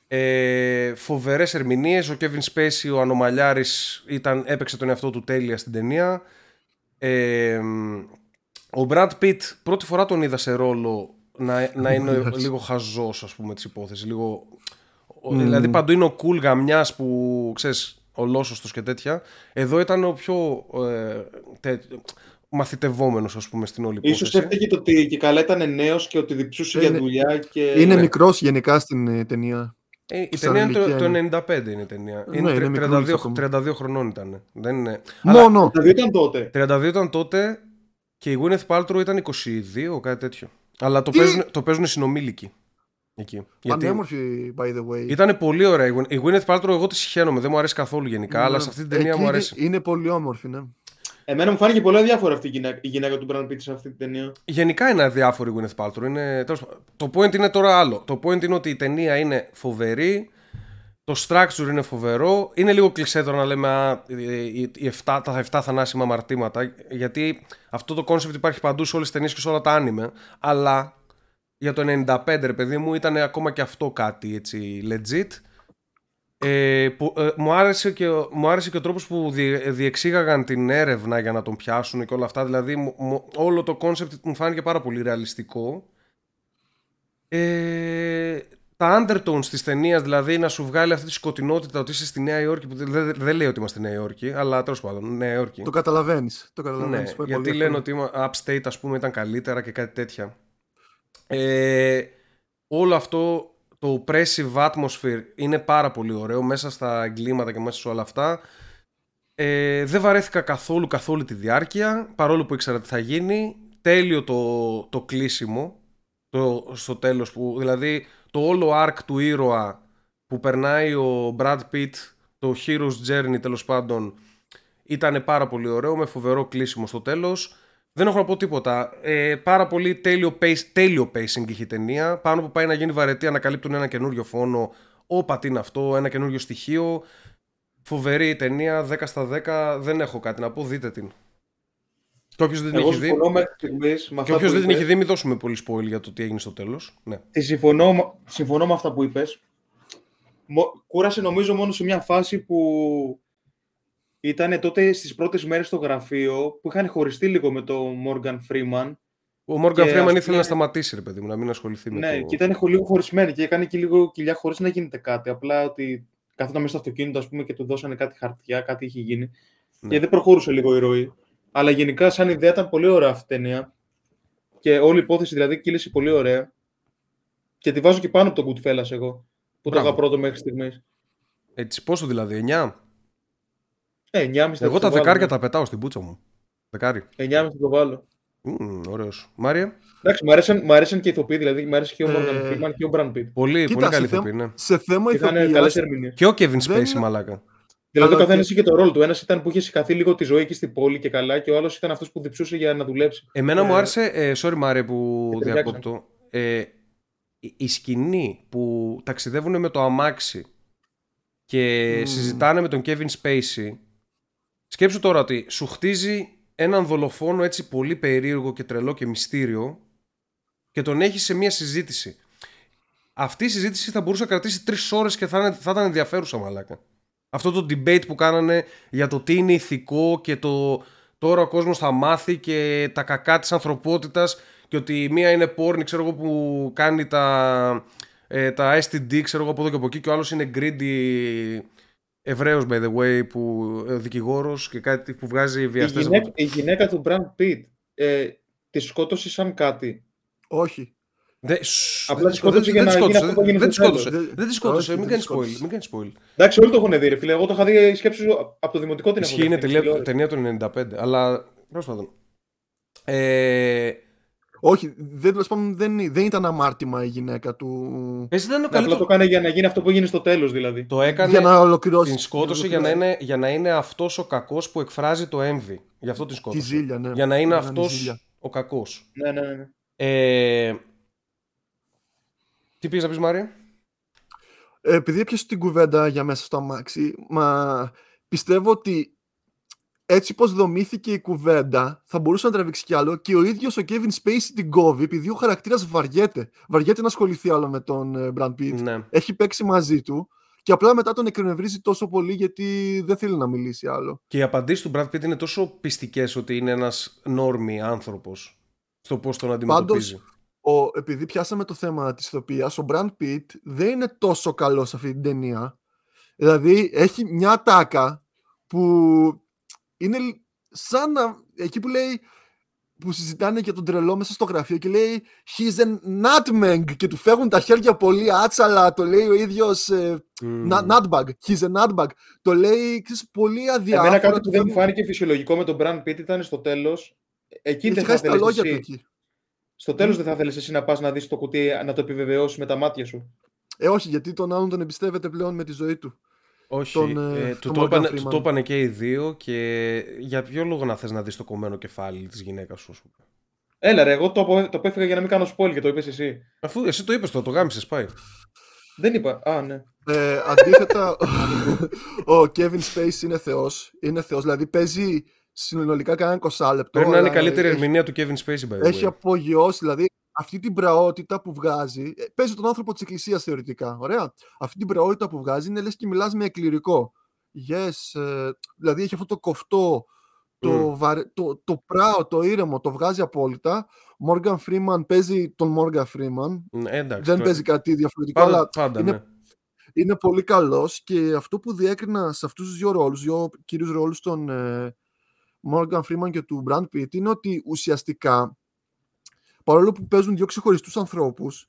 Ε, Φοβερές ερμηνείες. Ο Kevin Spacey, ο Ανομαλιάρη, έπαιξε τον εαυτό του τέλεια στην ταινία. Ε, ο Brad Pitt, πρώτη φορά τον είδα σε ρόλο να, να είναι Εντάξει. λίγο χαζός, ας πούμε, της υπόθεσης. Λίγο... ο- Δηλαδή παντού είναι ο cool γαμιάς που ξέρεις, ο λόσωστος και τέτοια. Εδώ ήταν ο πιο ε, τε, μαθητευόμενος, ας πούμε, στην όλη υπόθεση. Ίσως έφταιγε το ότι και καλά ήταν νέος και ότι διψούσε για Είναι- δουλειά και... Είναι ναι. μικρός γενικά στην ε, ταινία. Ε, η σαν ταινία είναι το, ηλικία το 95 είναι η ταινία. Ναι, είναι, είναι τρε- μικρούλης 32, ακόμα. 32 χρονών ήταν. Δεν είναι... Αλλά Μόνο. Δηλαδή ήταν τότε. 32 ήταν τότε και η Gwyneth Paltrow ήταν 22, κάτι τέτοιο. Αλλά το Τι; παίζουν, το παίζουν συνομήλικοι. Εκεί. Γιατί Πανέμορφη, by the way. ήταν πολύ ωραία. η Gwyn- Η Gwyneth Paltrow εγώ τη συχαίνομαι, δεν μου αρέσει καθόλου γενικά, αλλά Ναι. σε αυτή την ταινία Εκεί μου είναι- αρέσει. Είναι πολύ όμορφη, ναι. Εμένα μου φάνηκε πολύ αδιάφορα αυτή η γυναίκα, η γυναίκα του Brad Pitt σε αυτή την ταινία. Γενικά είναι αδιάφορη η Gwyneth Paltrow. Είναι, τέλος πάντων. το point είναι τώρα άλλο. Το point είναι ότι η ταινία είναι φοβερή. Το structure είναι φοβερό. Είναι λίγο κλεισέ τώρα να λέμε α, οι, οι 7, τα 7 θανάσιμα αμαρτήματα. Γιατί αυτό το concept υπάρχει παντού σε όλες τις ταινίες και σε όλα τα anime. Αλλά για το 95, ρε παιδί μου, ήταν ακόμα και αυτό κάτι έτσι legit. Ε, που, ε, μου, άρεσε και, ο- μου άρεσε και ο τρόπος που διε- διεξήγαγαν την έρευνα για να τον πιάσουν και όλα αυτά. Δηλαδή μου- μου- όλο το concept μου φάνηκε πάρα πολύ ρεαλιστικό. Ε, τα undertones της ταινίας, δηλαδή να σου βγάλει αυτή τη σκοτεινότητα ότι είσαι στη Νέα Υόρκη, που δεν, δεν, δεν λέει ότι είμαστε στη Νέα Υόρκη, αλλά τέλος πάντων, Νέα Υόρκη. Το καταλαβαίνεις. Το Ναι, καταλαβαίνεις. Πάει γιατί πολύ λένε αυτό. ότι είμα- upstate ας πούμε ήταν καλύτερα και κάτι τέτοια. Ε, όλο αυτό το oppressive atmosphere είναι πάρα πολύ ωραίο μέσα στα εγκλήματα και μέσα σε όλα αυτά. Ε, δεν βαρέθηκα καθόλου καθόλου τη διάρκεια παρόλο που ήξερα τι θα γίνει. Τέλειο το, το κλείσιμο το, στο τέλος που δηλαδή το όλο arc του ήρωα που περνάει ο Brad Pitt το hero's journey τέλος πάντων ήταν πάρα πολύ ωραίο με φοβερό κλείσιμο στο τέλος δεν έχω να πω τίποτα. Ε, πάρα πολύ τέλειο, pace, τέλειο pacing είχε η ταινία. Πάνω που πάει να γίνει βαρετή, ανακαλύπτουν ένα καινούριο φόνο. Όπα, τι είναι αυτό, ένα καινούριο στοιχείο. Φοβερή η ταινία, 10 στα 10. Δεν έχω κάτι να πω, δείτε την. Και όποιος δεν την Εγώ έχει δει, συμφωνώ μέχρι στιγμής με και αυτά που όποιος δεν την είπες. έχει δει, μην δώσουμε πολύ spoil για το τι έγινε στο τέλος. Ναι. Τη συμφωνώ, συμφωνώ με αυτά που είπες. Μο- Κούρασε νομίζω μόνο σε μια φάση που ήταν τότε στις πρώτες μέρες στο γραφείο που είχαν χωριστεί λίγο με το Morgan Freeman. Ο Morgan Και, ας Freeman πούμε- ήθελε να σταματήσει, ρε παιδί μου, να μην ασχοληθεί με Ναι, το. και ήταν χω- λίγο χωρισμένοι και έκανε και λίγο κοιλιά χωρίς να γίνεται κάτι. Απλά ότι καθόταν μέσα στο αυτοκίνητο ας πούμε, και του δώσανε κάτι χαρτιά, κάτι είχε γίνει. Ναι. Και δεν προχωρούσε λίγο η ροή. Αλλά γενικά, σαν ιδέα ήταν πολύ ωραία αυτή η ταινία. Και όλη η υπόθεση δηλαδή κύλησε πολύ ωραία. Και τη βάζω και πάνω από τον Goodfellas εγώ. Που Μπράβο. το είχα πρώτο μέχρι στιγμής. Έτσι, πόσο δηλαδή, 9. Ε, 9,5 Εγώ θα τα το δεκάρια βάλω. τα πετάω στην πούτσα μου. Δεκάρι. 9,5 θα το βάλω. Μμμ, ωραίος. Μάρια. Εντάξει, μου αρέσαν, μου αρέσαν και οι ηθοποιοί, δηλαδή μου αρέσει και ο Ε, Morgan Freeman και ο Brad Pitt. Πολύ, Κοίτα, πολύ καλή σε, ηθοποιή, θέμα, ναι. σε θέμα Είχαν καλές ηθοποιίας, ερμηνείες. Και ο Kevin Δεν- Spacey, μαλάκα. Δηλαδή, ο Αλλά καθένας και- είχε το ρόλο του. Ένας ήταν που είχε συγχαθεί λίγο τη ζωή εκεί στην πόλη και καλά, και ο άλλος ήταν αυτός που διψούσε για να δουλέψει. Εμένα μου Ε, άρεσε, ε, sorry Μάρια που και διακόπτω, ε, η- η σκηνή που ταξιδεύουν με το αμάξι και Μμμ. συζητάνε με τον Kevin Spacey. Σκέψου τώρα ότι σου χτίζει έναν δολοφόνο έτσι πολύ περίεργο και τρελό και μυστήριο και τον έχεις σε μια συζήτηση. Αυτή η συζήτηση θα μπορούσε να κρατήσει τρεις ώρες και θα, είναι- θα ήταν ενδιαφέρουσα, μαλάκα. Αυτό το debate που κάνανε για το τι είναι ηθικό και το τώρα ο κόσμος θα μάθει και τα κακά της ανθρωπότητας και ότι η μία είναι πόρνη, ξέρω εγώ, που κάνει τα, ε, τα STD, ξέρω εγώ, από εδώ και από εκεί και ο άλλος είναι greedy Εβραίος by the way, που ε, δικηγόρος και κάτι που βγάζει Η βιαστές. γυναίκα, η γυναίκα του Brad Pitt ε, τη σκότωσε σαν κάτι. Όχι. Δεν, σ, Απλά δεν- τη σκότωσε δεν- για δεν να τη γίνει σκότωσε, αυτό που έγινε Δεν τη στο σκότωσε. τέλος. Δεν τη σκότωσε. Όχι, Μην δεν κάνεις τη spoil. σκότωσε. Μην κάνεις spoil. Εντάξει, όλοι το έχουν δει, ρε φίλε. Εγώ το είχα δει σκέψου από το δημοτικό την έχω Ισχύει, είναι δει, στην τελεία- τηλεόραση. ταινία του 95. Αλλά τέλο πάντων. Ε, Όχι, δεν, τέλος πάντων, δεν, δεν ήταν αμάρτημα η γυναίκα του. πες ήταν ο Ναι, Απλά καλύτερο. το έκανε για να γίνει αυτό που έγινε στο τέλος, δηλαδή. Το έκανε. για να ολοκληρώσει. Την σκότωσε για να, είναι, για να είναι αυτός ο κακός που εκφράζει το έμβη. Γι' αυτό την Τη σκότωσε. ζήλια, ναι. Για να είναι η αυτός ζήλια. ο κακός. Ναι, ναι, ναι. Ε, τι πήγες να πεις Μάρια; Ε, επειδή έπιασες την κουβέντα για μέσα στο αμάξι, μα πιστεύω ότι έτσι πως δομήθηκε η κουβέντα θα μπορούσε να τραβήξει κι άλλο και ο ίδιος ο Kevin Spacey την κόβει επειδή ο χαρακτήρας βαριέται. Βαριέται να ασχοληθεί άλλο με τον ε, Brad Pitt. Ναι. Έχει παίξει μαζί του και απλά μετά τον εκνευρίζει τόσο πολύ γιατί δεν θέλει να μιλήσει άλλο. Και οι απαντήσεις του Brad Pitt είναι τόσο πιστικές ότι είναι ένας νόρμι άνθρωπος στο πώς τον αντιμετωπίζει. Ο, επειδή πιάσαμε το θέμα της ηθοποιίας, ο Brad Pitt δεν είναι τόσο καλός σε αυτή την ταινία. Δηλαδή έχει μια τάκα που είναι λ- σαν να, εκεί που λέει που συζητάνε για τον τρελό μέσα στο γραφείο και λέει He's a nutmeg και του φεύγουν τα χέρια πολύ άτσαλα το λέει ο ίδιος ε, Μμμ. na- nutbag, he's a nutbag το λέει ξέρεις, πολύ αδιάφορα Εμένα κάτι του που δεν μου φεύγουν- φάνηκε φυσιολογικό με τον Brad Pitt ήταν στο τέλος. Εκεί έχει δεν θα χάσει τα θέλεις λόγια εσύ. του εκεί Στο τέλος δεν θα θέλεις εσύ να πας να δεις το κουτί, να το επιβεβαιώσεις με τα μάτια σου; ε όχι γιατί τον άλλον τον εμπιστεύεται πλέον με τη ζωή του Όχι, τον, ε, ε, του, τον το Morgan είπανε, Freeman. του το είπανε και οι δύο και για ποιο λόγο να θες να δεις το κομμένο κεφάλι της γυναίκας σου. ας πούμε; Έλα, ρε, εγώ το, απο- το απέφυγα για να μην κάνω spoil και το είπες εσύ. Αφού εσύ το είπες το, το γάμισες πάει. Δεν είπα. Α, ναι. Ε, αντίθετα, ο Kevin Space είναι θεός. Είναι θεός. Δηλαδή παίζει συνολικά κανένα 20 λεπτό. Πρέπει να είναι η αλλά καλύτερη έχει, ερμηνεία του Kevin Spacey, by the έχει way. απογειώσει. Δηλαδή αυτή την πραότητα που βγάζει. ε, Παίζει τον άνθρωπο της εκκλησίας θεωρητικά. Ωραία. Αυτή την πραότητα που βγάζει είναι λες και μιλάς με εκκληρικό. Yes. ε, δηλαδή έχει αυτό το κοφτό, το, Μμ. βαρε, το, το πράο, το ήρεμο, το βγάζει απόλυτα. Morgan Freeman παίζει τον Morgan Freeman. Ναι, εντάξει, Δεν το- παίζει κάτι διαφορετικό, Πάντα, αλλά πάντα είναι ναι. είναι πολύ καλός και αυτό που διέκρινα σε αυτούς τους δύο ρόλους, δύο κυρίους ρόλους των ε, Morgan Freeman και του Brad Pitt είναι ότι ουσιαστικά παρόλο που παίζουν δύο ξεχωριστούς ανθρώπους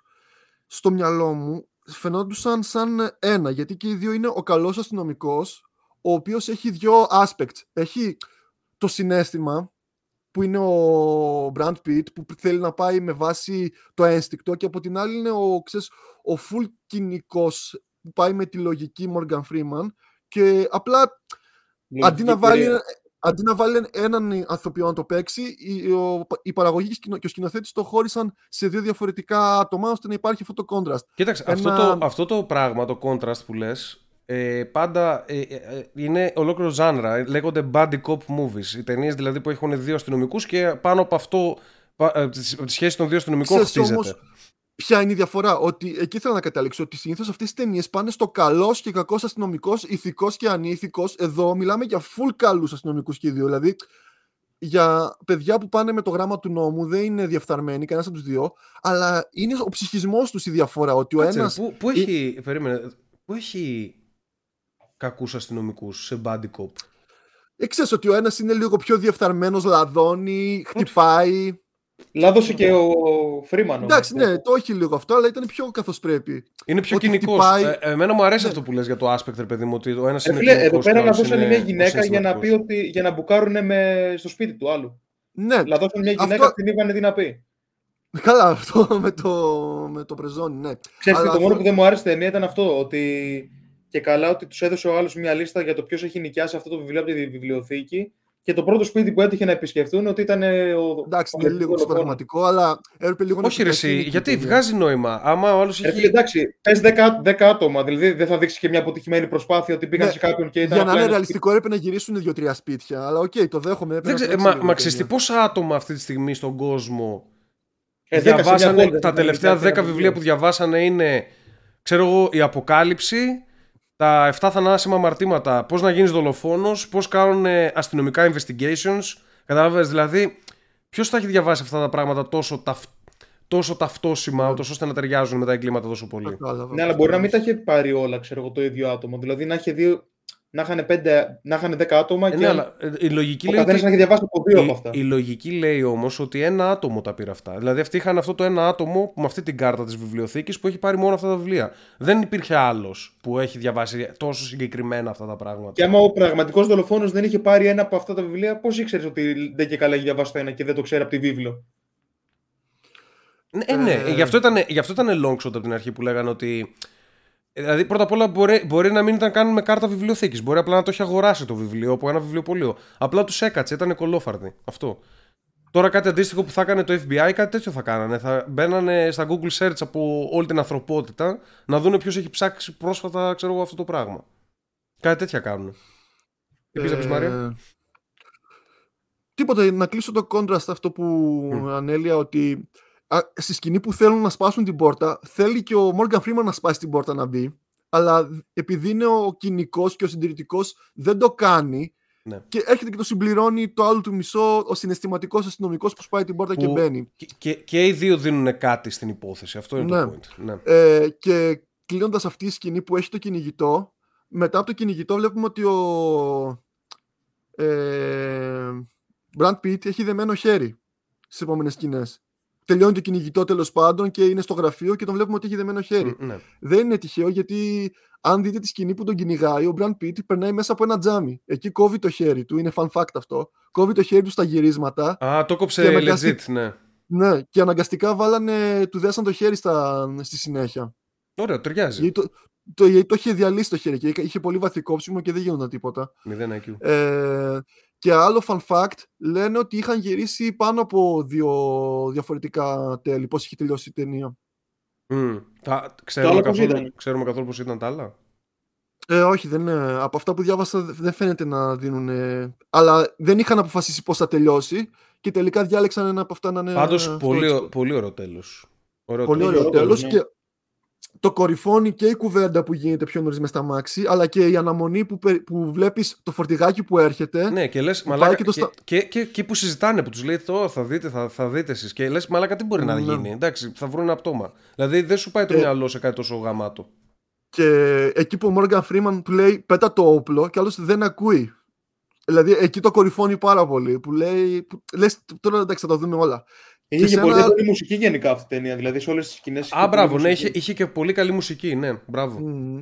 στο μυαλό μου φαινόντουσαν σαν ένα γιατί και οι δύο είναι ο καλός αστυνομικός ο οποίος έχει δύο aspects έχει το συνέστημα που είναι ο Brad Pitt που θέλει να πάει με βάση το ένστικτο και από την άλλη είναι ο, ξέρεις, ο full κοινικός που πάει με τη λογική Morgan Freeman και απλά αντί να, βάλει, κυρία. Αντί να βάλει έναν ανθρωπιό να το παίξει, η, ο, η παραγωγή και σκηνο- και ο σκηνοθέτης το χώρισαν σε δύο διαφορετικά άτομα ώστε να υπάρχει αυτό το contrast. Κοίταξε, Ένα- αυτό, το, αυτό το πράγμα, το contrast που λες, ε, πάντα ε, ε, ε, είναι ολόκληρο ζάνρα. Ε, Λέγονται buddy cop movies. Οι ταινίες δηλαδή που έχουν δύο αστυνομικούς και πάνω από αυτό, πα- ε, τη από τη σχέση των δύο αστυνομικών Ξέρεις χτίζεται. όμως ποια είναι η διαφορά; Ότι εκεί ήθελα να καταλήξω ότι συνήθως αυτές τις ταινίες πάνε στο καλός και κακός αστυνομικός, ηθικός και ανήθικος. Εδώ μιλάμε για full καλούς αστυνομικούς και οι δύο. Δηλαδή για παιδιά που πάνε με το γράμμα του νόμου, δεν είναι διαφθαρμένοι κανένας από τους δύο, αλλά είναι ο ψυχισμός τους η διαφορά. Ότι ο Κάτσε, ένας. Πού, πού έχει, περίμενε, πού έχει κακούς αστυνομικούς σε buddy cop; Ε, ξέρεις ότι ο ένας είναι λίγο πιο διαφθαρμένο, λαδώνει, χτυπάει. Λάδωσε και ο Φρήμαν. Εντάξει, ναι, το έχει λίγο αυτό, αλλά ήταν πιο καθώς πρέπει. Είναι πιο Ότι κοινικός. χτυπάει- Ε, εμένα μου αρέσει Ναι. αυτό που λες για το aspect, ρε παιδί μου, ότι ο ένας Ε, είναι φίλε, εδώ κοινικός πέρα και ο άλλος λαδώσανε είναι μια γυναίκα για να, πει συναισθηματικός. ότι, για να μπουκάρουν με, στο σπίτι του άλλου. Ναι, Λαδώσανε μια Αυτό- γυναίκα, την είπανε τι να πει. καλά αυτό με το, με το πρεζόνι, ναι. Ξέρεις, Αλλά και το μόνο αυτό- που δεν μου άρεσε στην ταινία ήταν αυτό. Ότι και καλά ότι τους έδωσε ο άλλος μια λίστα για το ποιος έχει νοικιάσει αυτό το βιβλίο από τη βιβλιοθήκη. Και το πρώτο σπίτι που έτυχε να επισκεφτούν ότι ήταν ε, ο. Εντάξει, ο είναι λίγο δολοφόνος. συμπραγματικό, αλλά έπρεπε λίγο Όχι ρε εσύ, επιταχύνει η γιατί ταινία. βγάζει νόημα. Άμα ο άλλος Ρε φίλε, έχει... εντάξει, πες 10, 10 άτομα. Δηλαδή δεν θα δείξει και μια αποτυχημένη προσπάθεια ότι πήγαν Ναι, σε κάποιον και ήταν. Για να απλά είναι ένα ρεαλιστικό έπρεπε να γυρίσουν δύο-τρία σπίτια. Αλλά οκ, το δέχομαι. έπρεπε Δεν να ξέρω, τρέξει μα, λίγο μα η ξέρεις τι, ταινία. πόσα άτομα αυτή τη στιγμή στον κόσμο Ε, δέκα σε μια διαβάσανε, πόλη, δεν τα θα τελευταία είναι 10 ένα βιβλία που διαβάσανε είναι, ξέρω εγώ, η Αποκάλυψη, τα 7 θανάσιμα αμαρτήματα, πώς να γίνεις δολοφόνος, πώς κάνουν ε, αστυνομικά investigations, καταλάβες, δηλαδή, ποιος θα έχει διαβάσει αυτά τα πράγματα τόσο, ταυτ, τόσο ταυτόσιμα, ούτως ώστε να ταιριάζουν με τα εγκλήματα τόσο πολύ; Κατάλαβα. Ναι, αλλά μπορεί να μην τα είχε πάρει όλα, ξέρω εγώ, το ίδιο άτομο. Δηλαδή να είχε δει να είχαν, πέντε, να είχαν 10 άτομα Ε, και ναι, αλλά ε, η λογική ο λέει καθένας ότι- να έχει διαβάσει από δύο από η, αυτά. η λογική λέει όμως ότι ένα άτομο τα πήρε αυτά. Δηλαδή αυτοί είχαν αυτό το ένα άτομο με αυτή την κάρτα της βιβλιοθήκης που έχει πάρει μόνο αυτά τα βιβλία. Δεν υπήρχε άλλος που έχει διαβάσει τόσο συγκεκριμένα αυτά τα πράγματα. Και άμα ο πραγματικός δολοφόνος δεν είχε πάρει ένα από αυτά τα βιβλία, πώς ήξερες ότι δεν και καλά έχει διαβάσει το ένα και δεν το ξέρει από τη βίβλο; Ναι, ε, ναι. Ε, Γι, αυτό ήταν, γι' αυτό ήταν long shot από την αρχή που λέγανε ότι. Δηλαδή, πρώτα απ' όλα μπορεί, μπορεί να μην ήταν καν με κάρτα βιβλιοθήκης. Μπορεί απλά να το έχει αγοράσει το βιβλίο από ένα βιβλιοπωλείο. Απλά τους έκατσε, ήταν κολόφαρδοι. Αυτό. Τώρα κάτι αντίστοιχο που θα έκανε το FBI, κάτι τέτοιο θα κάνανε. Θα μπαίνανε στα Google Search από όλη την ανθρωπότητα να δούνε ποιος έχει ψάξει πρόσφατα ξέρω εγώ, αυτό το πράγμα. Κάτι τέτοια κάνουν. Τι πεις να πεις, Μάρια; Ε, Τίποτα, να κλείσω το contrast αυτό που ανέλυα ότι α, στη σκηνή που θέλουν να σπάσουν την πόρτα, θέλει και ο Morgan Freeman να σπάσει την πόρτα να μπει, αλλά επειδή είναι ο κοινικός και ο συντηρητικός, δεν το κάνει. Ναι. Και έρχεται και το συμπληρώνει το άλλο του μισό, ο συναισθηματικός αστυνομικός που σπάει την πόρτα και Που- μπαίνει. Και, και, και οι δύο δίνουν κάτι στην υπόθεση. Αυτό είναι Ναι. το point. Ναι. Ε, και κλείνοντας αυτή η σκηνή που έχει το κυνηγητό, μετά από το κυνηγητό βλέπουμε ότι ο ε, Brad Pitt έχει δεμένο χέρι στις επόμενες σκηνές. Τελειώνει το κυνηγητό τέλος πάντων και είναι στο γραφείο και τον βλέπουμε ότι έχει δεμένο χέρι. Μ, ναι. Δεν είναι τυχαίο γιατί αν δείτε τη σκηνή που τον κυνηγάει, ο Brad Pitt περνάει μέσα από ένα τζάμι. Εκεί κόβει το χέρι του, είναι fun fact αυτό. Κόβει το χέρι του στα γυρίσματα Α, το Και κόψε αναγκαστεί- legit, ναι. ναι, και αναγκαστικά βάλανε, του δέσαν το χέρι στα, στη συνέχεια. Ωραίο, ταιριάζει. Γιατί το, το, γιατί το είχε διαλύσει το χέρι και είχε- είχε πολύ βαθύ κόψιμο και δεν γίνονταν τίποτα. 0 IQ. Ε, και άλλο fun fact, λένε ότι είχαν γυρίσει πάνω από δύο διαφορετικά τέλη, πώς είχε τελειώσει η ταινία. Μμ. Θα, ξέρουμε, άλλο πώς καθόλου, ήταν; ξέρουμε καθόλου πώς ήταν τα άλλα; Ε, όχι, δεν, είναι- από αυτά που διάβασα δεν φαίνεται να δίνουν... αλλά δεν είχαν αποφασίσει πώς θα τελειώσει και τελικά διάλεξαν ένα από αυτά να είναι... Πάντως, αυτό, πολύ, έτσι. ω- πολύ ωραίο τέλος. Ωραίο Πολύ τέλος. ωραίο ωραίο τέλος τέλος, ναι. και το κορυφώνει και η κουβέντα που γίνεται πιο νωρίς μες στα μάξι αλλά και η αναμονή που, περι- που βλέπεις το φορτηγάκι που έρχεται Ναι, και λες, Που μαλάκα, πάει και, και το και, στα- και, και που συζητάνε, που τους λέει, «Ω, θα δείτε, θα, θα δείτε εσείς. Και λες, μαλάκα, τι μπορεί να Ναι. γίνει. Εντάξει, θα βρουν ένα πτώμα. Δηλαδή, δεν σου πάει το Ε. μυαλό σε κάτι τόσο γαμάτο. και εκεί που ο Morgan Freeman του λέει πέτα το όπλο και άλλος δεν ακούει δηλαδή εκεί το κορυφώνει πάρα πολύ που λέει που, λες τώρα εντάξει θα τα δούμε όλα Είχε σε και πολύ ένα- έντονη μουσική γενικά αυτή η ταινία. Δηλαδή σε όλες τις σκηνές. Α, μπράβο, ναι, είχε, είχε και πολύ καλή μουσική, ναι, μπράβο. Μμμ.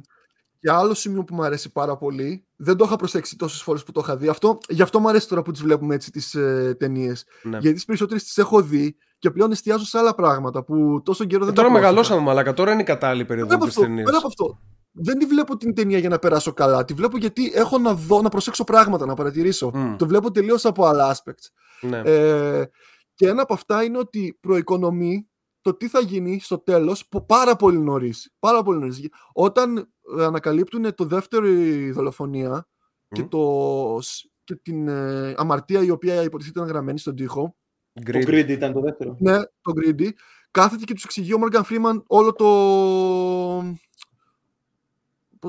Και άλλο σημείο που μου αρέσει πάρα πολύ, δεν το είχα προσέξει τόσες φορές που το είχα δει. Αυτό, γι' αυτό μου αρέσει τώρα που τις βλέπουμε έτσι τις ε, ταινίες. Ναι. Γιατί τις περισσότερες τις έχω δει και πλέον εστιάζω σε άλλα πράγματα που τόσο καιρό Ε, δεν τώρα τα πρόσεχα. μεγαλώσαμε, μαλάκα. Τώρα είναι η κατάλληλη περίοδο Πέρα από, της αυτό, ταινίας. πέρα από αυτό, δεν τη βλέπω την ταινία για να περάσω καλά. Τη βλέπω γιατί έχω να δω, να προσέξω πράγματα, να παρατηρήσω. Μμ. Το βλέπω τελείως από άλλα aspects. Ναι. Ε, και ένα από αυτά είναι ότι προοικονομεί το τι θα γίνει στο τέλος που πάρα πολύ νωρίς. Πάρα πολύ νωρίς. Όταν ε, ανακαλύπτουν το δεύτερο η δολοφονία και, Μμ. το, σ- και την ε, αμαρτία η οποία υποτίθεται ήταν γραμμένη στον τοίχο, Το Greed. Grid ήταν το δεύτερο. ναι, το Greedy, κάθεται και τους εξηγεί ο Morgan Freeman όλο το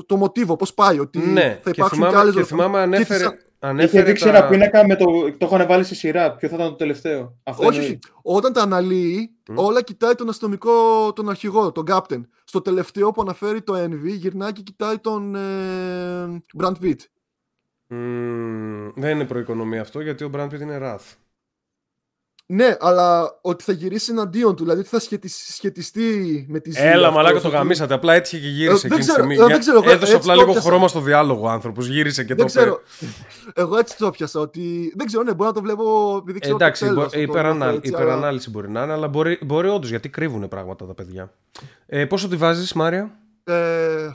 το μοτίβο, πώς πάει, ότι Ναι, θα και υπάρξουν θυμάμαι, και άλλες και θυμάμαι δολοφονίες. Και ανέφερε, τις- Είχε ανέφερε δείξει τα... ένα πίνακα με το. Το είχαν βάλει σε σειρά. Ποιο θα ήταν το τελευταίο; Αυτό Όχι, εννοείς. όχι. Όταν τα αναλύει, Μμ. όλα κοιτάει τον αστυνομικό, τον αρχηγό, τον Captain. Στο τελευταίο που αναφέρει το Envy, γυρνάει και κοιτάει τον ε, Brand Pitt. Μμμ, δεν είναι προοικονομία αυτό γιατί ο Brad Pitt είναι Wrath. Ναι, αλλά ότι θα γυρίσει εναντίον του, δηλαδή ότι θα σχετισ- σχετιστεί με τη ζήλια. Έλα, αυτό, μαλάκα το ότι- γαμίσατε. Απλά έτυχε και γύρισε Ε, δεν εκείνη τη ξέρω, στιγμή. ε, δεν Για- ξέρω, εγώ Έδωσε έτσι απλά το λίγο έπιασα. χρώμα στο διάλογο ο άνθρωπος. Γύρισε και Δεν το είπε. ξέρω. Εγώ έτσι το πιάσα. Ότι... Δεν ξέρω, ναι, μπορώ να το βλέπω επειδή Ε, ξέρω εντάξει, το τέλος, μπο- το υπερανάλ- νιώθω έτσι, αλλά- υπερανάλυση μπορεί να είναι, αλλά μπορεί, μπορεί όντως γιατί κρύβουν πράγματα τα παιδιά. Ε, πόσο τη βάζεις, Μάρια; Ε,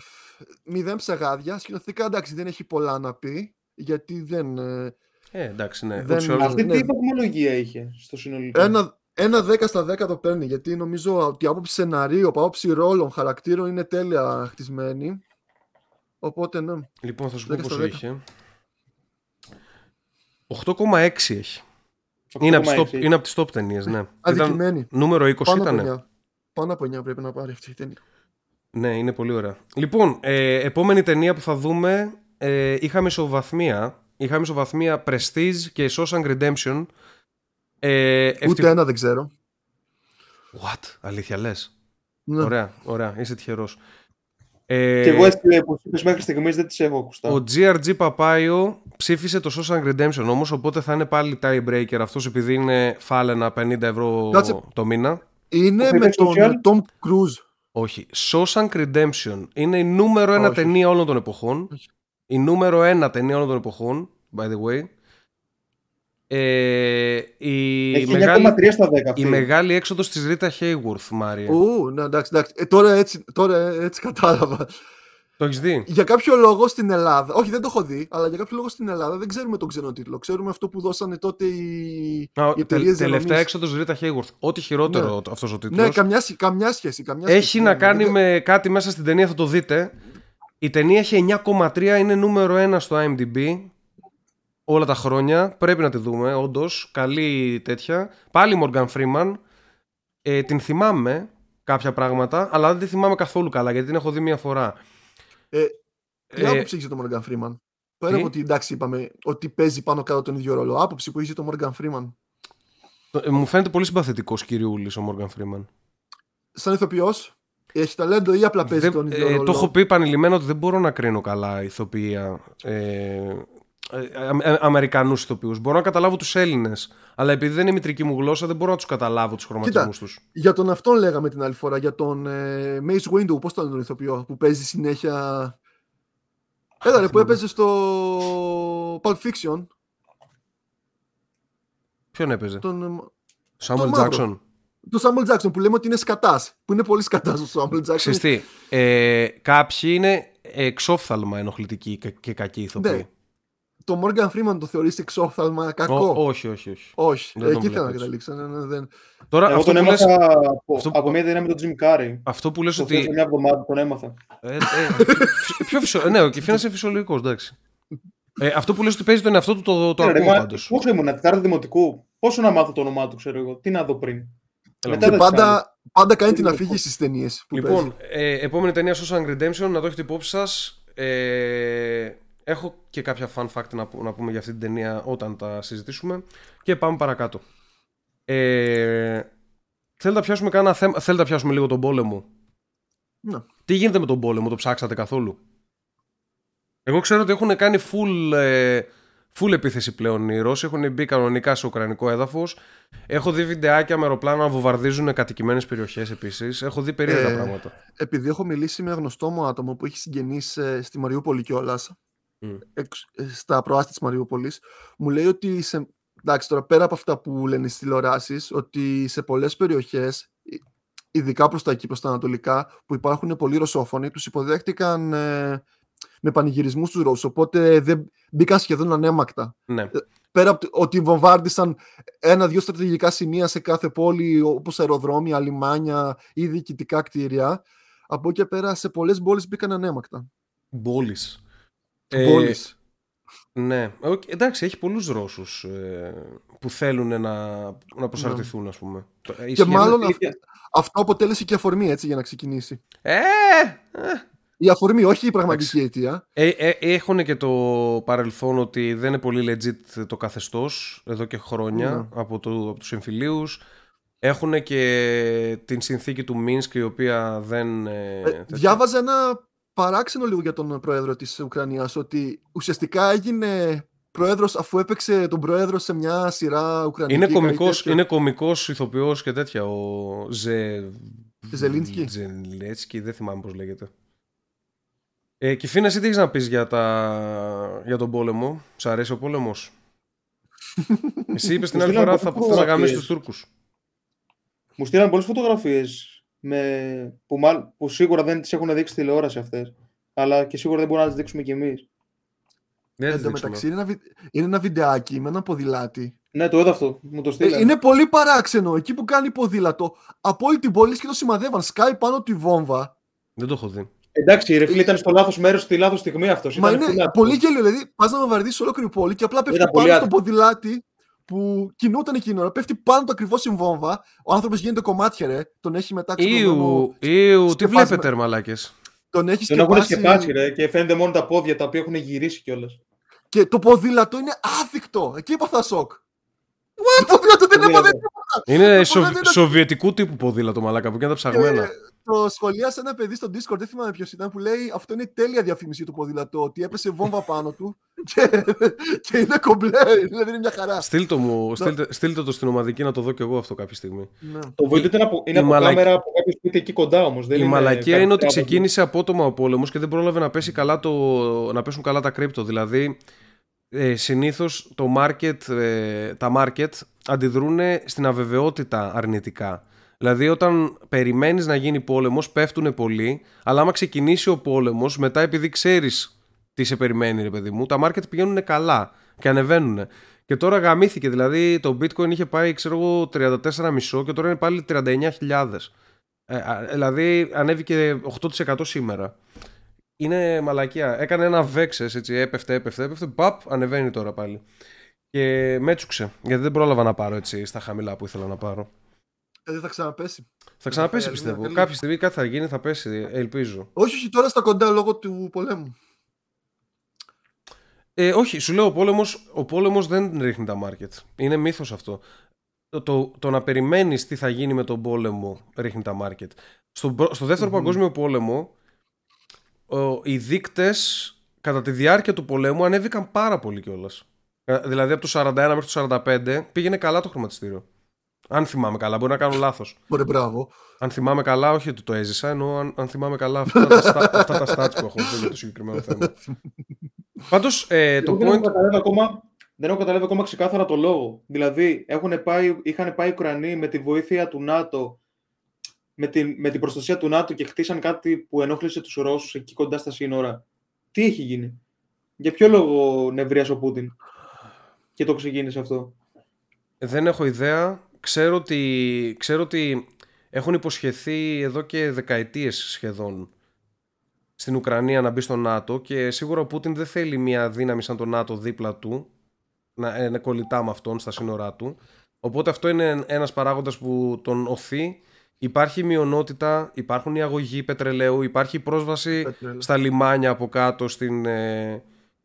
μηδέν ψεγάδια. Σκηνοθετικά εντάξει δεν έχει πολλά να πει. Γιατί δεν. ε, Ε, εντάξει, ναι. Δεν- ούτως ή άλλως- Αυτή Ναι. τι βαθμολογία είχε στο συνολικό; Ένα, ένα 10 στα 10 το παίρνει. Γιατί νομίζω ότι η άποψη σεναρίου, από άποψη ρόλων, χαρακτήρων είναι τέλεια χτισμένη. Οπότε ναι. Λοιπόν, θα σου πω 10 στα πόσο 10. είχε. 8,6 έχει. Είναι από, τις 8,6. top, είναι από τις top ταινίες, ναι. Ήταν Αδικημένη. νούμερο 20 Πάνω ήταν. από 9. Πάνω από 9 πρέπει να πάρει αυτή η ταινία. Ναι, είναι πολύ ωραία. Λοιπόν, ε, επόμενη ταινία που θα δούμε ε, είχαμε ισοβαθμία. Είχαμε ισοβαθμία Prestige και Shawshank Redemption. Ε, Ούτε ευτυχ- ένα δεν ξέρω. What? Αλήθεια λες. Ναι. Ωραία, ωραία. Είσαι τυχερός. Ε, Και εγώ έτσι που είπες μέχρι στιγμής δεν τις έχω ακουστά. Ο GRG Παπάιο ψήφισε το Shawshank Redemption όμως, οπότε θα είναι πάλι tiebreaker αυτός επειδή είναι φάλαινα 50 ευρώ Κάτσε. το μήνα. Είναι Το με τον social. Tom Cruise. Όχι. Shawshank Redemption είναι η νούμερο ένα Όχι. ταινία όλων των εποχών. Όχι. Η νούμερο ένα ταινία όλων των εποχών, by the way. Ε, η, Έχει μεγάλη, 9,3 στα 10 η αυτή. μεγάλη έξοδος της Ρίτα Hayworth, Μάρια. Ου, ναι, εντάξει, εντάξει. Ε, τώρα, έτσι, τώρα έτσι κατάλαβα. Το έχεις δει; Για κάποιο λόγο στην Ελλάδα, όχι δεν το έχω δει, αλλά για κάποιο λόγο στην Ελλάδα δεν ξέρουμε τον ξένο τίτλο. Ξέρουμε αυτό που δώσανε τότε οι, Α, οι τε- εταιρείες τελευταία έξοδος Ρίτα Hayworth. Ό,τι χειρότερο Ναι. αυτός ο τίτλος. Ναι, καμιά, σχ- καμιά σχέση. Καμιά Έχει σχέση, να ναι, κάνει δεν- με κάτι μέσα στην ταινία, θα το δείτε. Η ταινία έχει 9,3, είναι νούμερο 1 στο IMDb όλα τα χρόνια. Πρέπει να τη δούμε, όντως. Καλή τέτοια. Πάλι Morgan Freeman. Ε, την θυμάμαι κάποια πράγματα, αλλά δεν τη θυμάμαι καθόλου καλά γιατί την έχω δει μία φορά. Ε, Τι Ε, άποψη έχει το Morgan Freeman; Πέρα τι; από ότι εντάξει, είπαμε ότι παίζει πάνω κάτω τον ίδιο ρόλο. Άποψη που είχε το Morgan Freeman; ε, μου φαίνεται πολύ συμπαθητικός κυριούλης ο Morgan Freeman. Σαν ηθοποιός, έχεις ταλέντο ή απλά παίζεις Δεν- τον ίδιο ε, ρόλο; το έχω πει επανειλημμένα ότι δεν μπορώ να κρίνω καλά ηθοποιία. Ε, ε, ε, Αμερικανούς ηθοποιούς. Μπορώ να καταλάβω τους Έλληνες. Αλλά επειδή δεν είναι η μητρική μου γλώσσα δεν μπορώ να τους καταλάβω τους χρωματισμούς τους. Για τον αυτόν λέγαμε την άλλη φορά. Για τον ε, Mace Windu, πώς τον ηθοποιό, που παίζει συνέχεια; Έλα ρε, που έπαιζε στο Pulp Fiction. Ποιον έπαιζε; Τον, ε, Samuel τον μαύρο. Jackson. Τον Samuel Jackson που λέμε ότι είναι σκατάς. Που είναι πολύ σκατάς ο Samuel Jackson. Ξέρεις τι, ε, κάποιοι είναι εξόφθαλμα ενοχλητικοί και- και κακοί ηθοποιοί. Ναι. Το Morgan Freeman το θεωρείς εξόφθαλμα κακό; Ο- όχι, όχι, όχι. Όχι, Δεν τον εκεί θέλω να βλέπω έτσι. καταλήξω. Ναι, ναι, δεν... Τώρα Εγώ αυτό τον που, λες, έμαθα από, αυτό- από μια ταινία με τον Jim Carrey. αυτό που λες Το ότι... ότι... μια εβδομάδα τον έμαθα. Ε, ε, φυσ- πιο φυσιο... Ναι, ο Κιφίνας είναι φυσιολογικός, εντάξει. Ε, αυτό που λες ότι παίζει τον εαυτό του το, το Ε, ρε, ακούω μα, πάντως. Πόσο ήμουν, τετάρτη δημοτικού. Πόσο να μάθω το όνομά του, ξέρω εγώ. Τι να δω πριν. Έλα, Μετά Και δεν πάντα, πάντα κάνει Δεν την είναι αφήγηση στις ταινίες που Λοιπόν, ε, επόμενη ταινία Shawshank Redemption, να το έχετε υπόψη σας. Ε, έχω και κάποια fun fact να, πού- να πούμε για αυτή την ταινία όταν τα συζητήσουμε. Και πάμε παρακάτω. Ε, θέλετε να πιάσουμε κανένα θέμα, θέλετε να πιάσουμε λίγο τον πόλεμο; Ναι. Τι γίνεται με τον πόλεμο, το ψάξατε καθόλου; Εγώ ξέρω ότι έχουν κάνει full, ε, full επίθεση πλέον οι Ρώσοι. Έχουν μπει κανονικά σε ουκρανικό έδαφος. Έχω δει βιντεάκια με αεροπλάνα να βομβαρδίζουν κατοικημένες περιοχές επίσης. Έχω δει περίεργα Ε, πράγματα. Επειδή έχω μιλήσει με γνωστό μου άτομο που έχει συγγενείς ε, στη Μαριούπολη κιόλας, Μμ. στα προάστη της Μαριούπολης, μου λέει ότι σε, εντάξει, τώρα πέρα από αυτά που λένε στις τηλεοράσεις, ότι σε πολλές περιοχές, ειδικά προς τα εκεί, προς τα ανατολικά, που υπάρχουν πολλοί ρωσόφωνοι, τους υποδέχτηκαν ε, με πανηγυρισμούς τους Ρώσους. Οπότε δεν μπήκαν σχεδόν ανέμακτα. Ναι. Πέρα από το ότι βομβάρδισαν ένα-δύο στρατηγικά σημεία σε κάθε πόλη, όπως αεροδρόμια, λιμάνια ή διοικητικά κτίρια, από εκεί και πέρα σε πολλές πόλεις μπήκαν αναίμακτα. Πόλη. Πόλεις. ναι. Οκ, εντάξει, έχει πολλούς Ρώσους που θέλουν να, να προσαρτηθούν, ας πούμε. Το- ε, Και ισχύει μάλλον η αυ- ίδια. αυτό αποτέλεσε και αφορμή έτσι για να ξεκινήσει. Ε, ε, Η αφορμή, όχι η πραγματική αιτία. Ε, ε, έχουν και το παρελθόν ότι δεν είναι πολύ legit το καθεστώς εδώ και χρόνια Ναι. από, το, από τους εμφυλίους. Έχουν και την συνθήκη του Μίνσκ η οποία δεν... ε, Ε, τέτοια. διάβαζα ένα παράξενο λίγο για τον πρόεδρο της Ουκρανίας ότι ουσιαστικά έγινε πρόεδρος αφού έπαιξε τον πρόεδρο σε μια σειρά Ουκρανική. είναι, κάτι κομικός, τέτοιο. είναι κομικός ηθοποιός και τέτοια ο Ζε... Ζελίνσκι. Ζελέτσκι, δεν θυμάμαι πώς λέγεται. Ε, Κιφίνα, εσύ τι έχεις να πεις για, τα... για τον πόλεμο; Σ' αρέσει ο πόλεμος; εσύ είπες την Μου άλλη στείλαν φορά θα, πολλές θα να γαμίσεις φωτογραφίες. τους Τούρκους. Μου στείλαν πολλές φωτογραφίες με... που, μάλλον- που σίγουρα δεν τις έχουν δείξει τηλεόραση αυτές. Αλλά και σίγουρα δεν μπορούμε να τις δείξουμε κι εμείς. Δεν Εν θα τω δείξουμε. μεταξύ είναι ένα, βι- είναι ένα βιντεάκι με ένα ποδηλάτι. Ναι, το είδα αυτό. Μου το Ε, στείλαν. είναι πολύ παράξενο. Εκεί που κάνει ποδήλατο, από όλη την πόλη και το σημαδεύαν. Σκάει πάνω τη βόμβα. Δεν το έχω δει. Εντάξει, ρε φίλε, ήταν στο λάθος μέρος στη λάθος στιγμή αυτός. Μα είναι πολύ γέλιο. Δηλαδή, πας να βομβαρδίσει ολόκληρη πόλη και απλά πέφτει Ήταν πάνω πολύ στο ποδηλάτι που κινούταν εκείνη την ώρα. Πέφτει πάνω το ακριβώς η βόμβα. Ο άνθρωπος γίνεται κομμάτια, ρε. Τον έχει μετά ξεπλωμένο. Ιου, ιου, τι σκεπάσμα. βλέπετε, ρε μαλάκες. Τον έχεις Τον έχουν σκεπάσει. σκεπάσει, ρε, και φαίνεται μόνο τα πόδια τα οποία έχουν γυρίσει κιόλας. Και το ποδήλατο είναι άθικτο. Εκεί είπα θα σοκ. Το ποδήλατο δεν είναι Ποδήλατο. ποτέ Είναι Το σοβ- ποδήλατο- σοβιετικού τύπου ποδήλατο, μαλάκα, που είναι τα ψαγμένα. Ε, το σχολίασε ένα παιδί στο Discord, δεν θυμάμαι ποιος ήταν, που λέει αυτό είναι τέλεια διαφήμιση του ποδηλατό. Ότι έπεσε βόμβα πάνω του και, και είναι κομπλέ. Δηλαδή είναι μια χαρά. Στείλτε, μου, στείλτε, στείλτε το στην ομαδική να το δω κι εγώ αυτό κάποια στιγμή. Ναι. Το βίντεο είναι από, είναι Η από μαλακ- κάμερα από κάποιο σπίτι εκεί κοντά όμως. Η μαλακία είναι ότι ξεκίνησε απότομα ο πόλεμος και δεν πρόλαβε να, πέσει καλά το, να πέσουν καλά τα κρύπτο. Δηλαδή, ε, συνήθως market, ε, τα market αντιδρούν στην αβεβαιότητα αρνητικά. Δηλαδή, όταν περιμένεις να γίνει πόλεμος, πέφτουν πολύ, αλλά άμα ξεκινήσει ο πόλεμος, μετά επειδή ξέρεις τι σε περιμένει, ρε παιδί μου, τα market πηγαίνουν καλά και ανεβαίνουν. Και τώρα γαμήθηκε, δηλαδή το bitcoin είχε πάει, ξέρω εγώ, 34,5 και τώρα είναι πάλι 39.000. Ε, α, δηλαδή ανέβηκε 8% σήμερα. Είναι μαλακία. Έκανε ένα βέξες, έτσι, έπεφτε, έπεφτε, έπεφτε, παπ, ανεβαίνει τώρα πάλι. Και με έτσουξε, γιατί δεν πρόλαβα να πάρω έτσι στα χαμηλά που ήθελα να πάρω. Ε, δεν θα ξαναπέσει. Θα ξαναπέσει φάει πιστεύω. άλλη μια Κάποια στιγμή κάτι θα γίνει, θα πέσει, ελπίζω. Όχι, όχι, τώρα στα κοντά λόγω του πολέμου. Ε, όχι, σου λέω ο πόλεμος, ο πόλεμος δεν ρίχνει τα market. Είναι μύθος αυτό. Το, το, το να περιμένεις τι θα γίνει με τον πόλεμο ρίχνει τα market. Στο, προ- στο δευτερο Μμμ. παγκόσμιο πόλεμο ο, οι δείκτες κατά τη διάρκεια του πολέμου ανέβηκαν πάρα πολύ κιόλας. Δηλαδή από το 41 μέχρι το 45 πήγαινε καλά το χρηματιστήριο. Αν θυμάμαι καλά, μπορεί να κάνω λάθος. Ωραία, μπράβο. Αν θυμάμαι καλά, όχι ότι το έζησα, ενώ αν, αν θυμάμαι καλά αυτά τα, στα- αυτά τα stats που έχω δει για το συγκεκριμένο θέμα. Πάντως, ε, το δεν, έχω point... καταλάβει ακόμα, δεν έχω καταλάβει ακόμα ξεκάθαρα το λόγο. Δηλαδή, έχουν πάει, είχαν πάει οι Ουκρανοί με τη βοήθεια του ΝΑΤΟ, με την, με την προστασία του ΝΑΤΟ και χτίσαν κάτι που ενόχλησε τους Ρώσους εκεί κοντά στα σύνορα. Τι έχει γίνει; Για ποιο λόγο νευρίασε ο Πούτιν; Και το ξεκίνησε αυτό. Δεν έχω ιδέα. Ξέρω ότι, ξέρω ότι έχουν υποσχεθεί εδώ και δεκαετίες σχεδόν στην Ουκρανία να μπει στο ΝΑΤΟ και σίγουρα ο Πούτιν δεν θέλει μια δύναμη σαν το ΝΑΤΟ δίπλα του να είναι κολλητά με αυτόν στα σύνορά του. Οπότε αυτό είναι ένας παράγοντας που τον οθεί. Υπάρχει μειονότητα, υπάρχουν οι αγωγοί πετρελαίου, υπάρχει πρόσβαση Πετρέλαιο. στα λιμάνια από κάτω στην ε,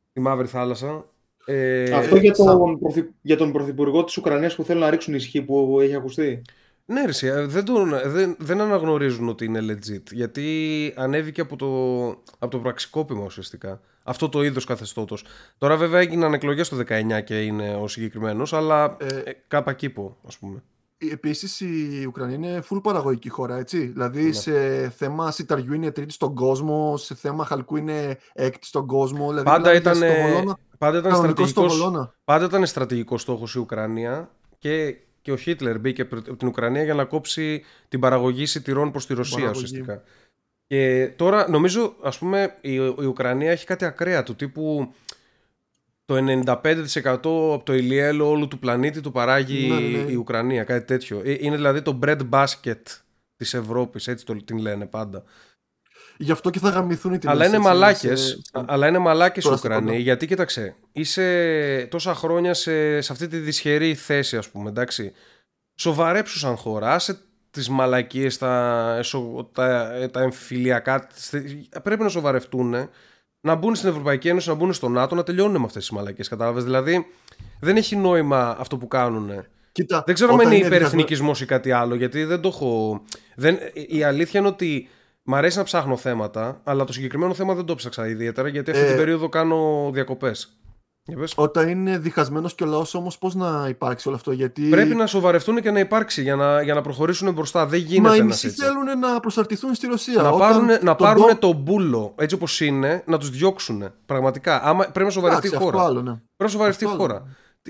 στη Μαύρη Θάλασσα. Ε, αυτό για σαν- τον, πρωθυ- για τον πρωθυπουργό της Ουκρανίας που θέλουν να ρίξουν ισχύ που έχει ακουστεί. Ναι, ρε, εσύ, ε, δεν, τον, δεν, δεν αναγνωρίζουν ότι είναι legit. Γιατί ανέβηκε από το, από το πραξικόπημα ουσιαστικά. Αυτό το είδος καθεστώτος. Τώρα, βέβαια, έγιναν εκλογές το 19 και είναι ο συγκεκριμένος, αλλά Ε, ε, κάπα κήπο, ας πούμε. Επίσης η Ουκρανία είναι full παραγωγική χώρα, έτσι. Δηλαδή Ναι. σε θέμα σιταριού είναι τρίτη στον κόσμο, σε θέμα χαλκού είναι έκτη στον κόσμο. Δηλαδή, Πάντα μιλάμε ήταν, για στο Βολώνα, πάντα ήταν κανονικό στο στρατηγικός, Βολώνα. πάντα ήταν στρατηγικός στόχος η Ουκρανία και, και ο Χίτλερ μπήκε πρω- από την Ουκρανία για να κόψει την παραγωγή σιτηρών προς τη Ρωσία παραγωγή. ουσιαστικά. Και τώρα νομίζω, ας πούμε, η, η Ουκρανία έχει κάτι ακραία του τύπου το 95% από το ηλιέλο όλου του πλανήτη του παράγει Ναι, ναι. η Ουκρανία, κάτι τέτοιο. Ε, Είναι δηλαδή το bread basket της Ευρώπης, έτσι το, την λένε πάντα. Γι' αυτό και θα γαμηθούν οι τιμές. Αλλά είναι έτσι, μαλάκες, σε- σε- αλλά είναι μαλάκες οι τώρα στο Ουκρανοί, κοντά. γιατί κοίταξε, είσαι τόσα χρόνια σε, σε αυτή τη δυσχερή θέση ας πούμε, εντάξει. Σοβαρέψου σαν χώρα, άσε τις μαλακίες, τα, εσω- τα, τα εμφυλιακά, πρέπει να σοβαρευτούν, να μπουν στην Ευρωπαϊκή Ένωση, να μπουν στο ΝΑΤΟ, να τελειώνουν με αυτές τις μαλακίες, κατάλαβες; Δηλαδή, δεν έχει νόημα αυτό που κάνουν. Κοίτα, Δεν ξέρω αν όταν είναι διχασμένο- υπερεθνικισμός ή κάτι άλλο, γιατί δεν το έχω. Δεν... Η αλήθεια είναι ότι μ' αρέσει να ψάχνω θέματα, αλλά το συγκεκριμένο θέμα δεν το ψάξα ιδιαίτερα, γιατί αυτή Ε, την περίοδο κάνω διακοπές. Όταν είναι διχασμένος και ο λαός όμως, πώς να υπάρξει όλο αυτό. Γιατί Πρέπει να σοβαρευτούν και να υπάρξει για να, για να προχωρήσουν μπροστά. Δεν Μα γίνεται οι να μισοί έτσι. θέλουν να προσαρτηθούν στη Ρωσία. Να Όταν πάρουν, να τον πάρουν Ντό- το μπούλο έτσι όπως είναι, να τους διώξουν. Πραγματικά. Άμα, πρέπει να σοβαρευτεί η Εντάξει, χώρα. αυτό άλλο, ναι. Πρέπει να σοβαρευτεί η Αυτό χώρα.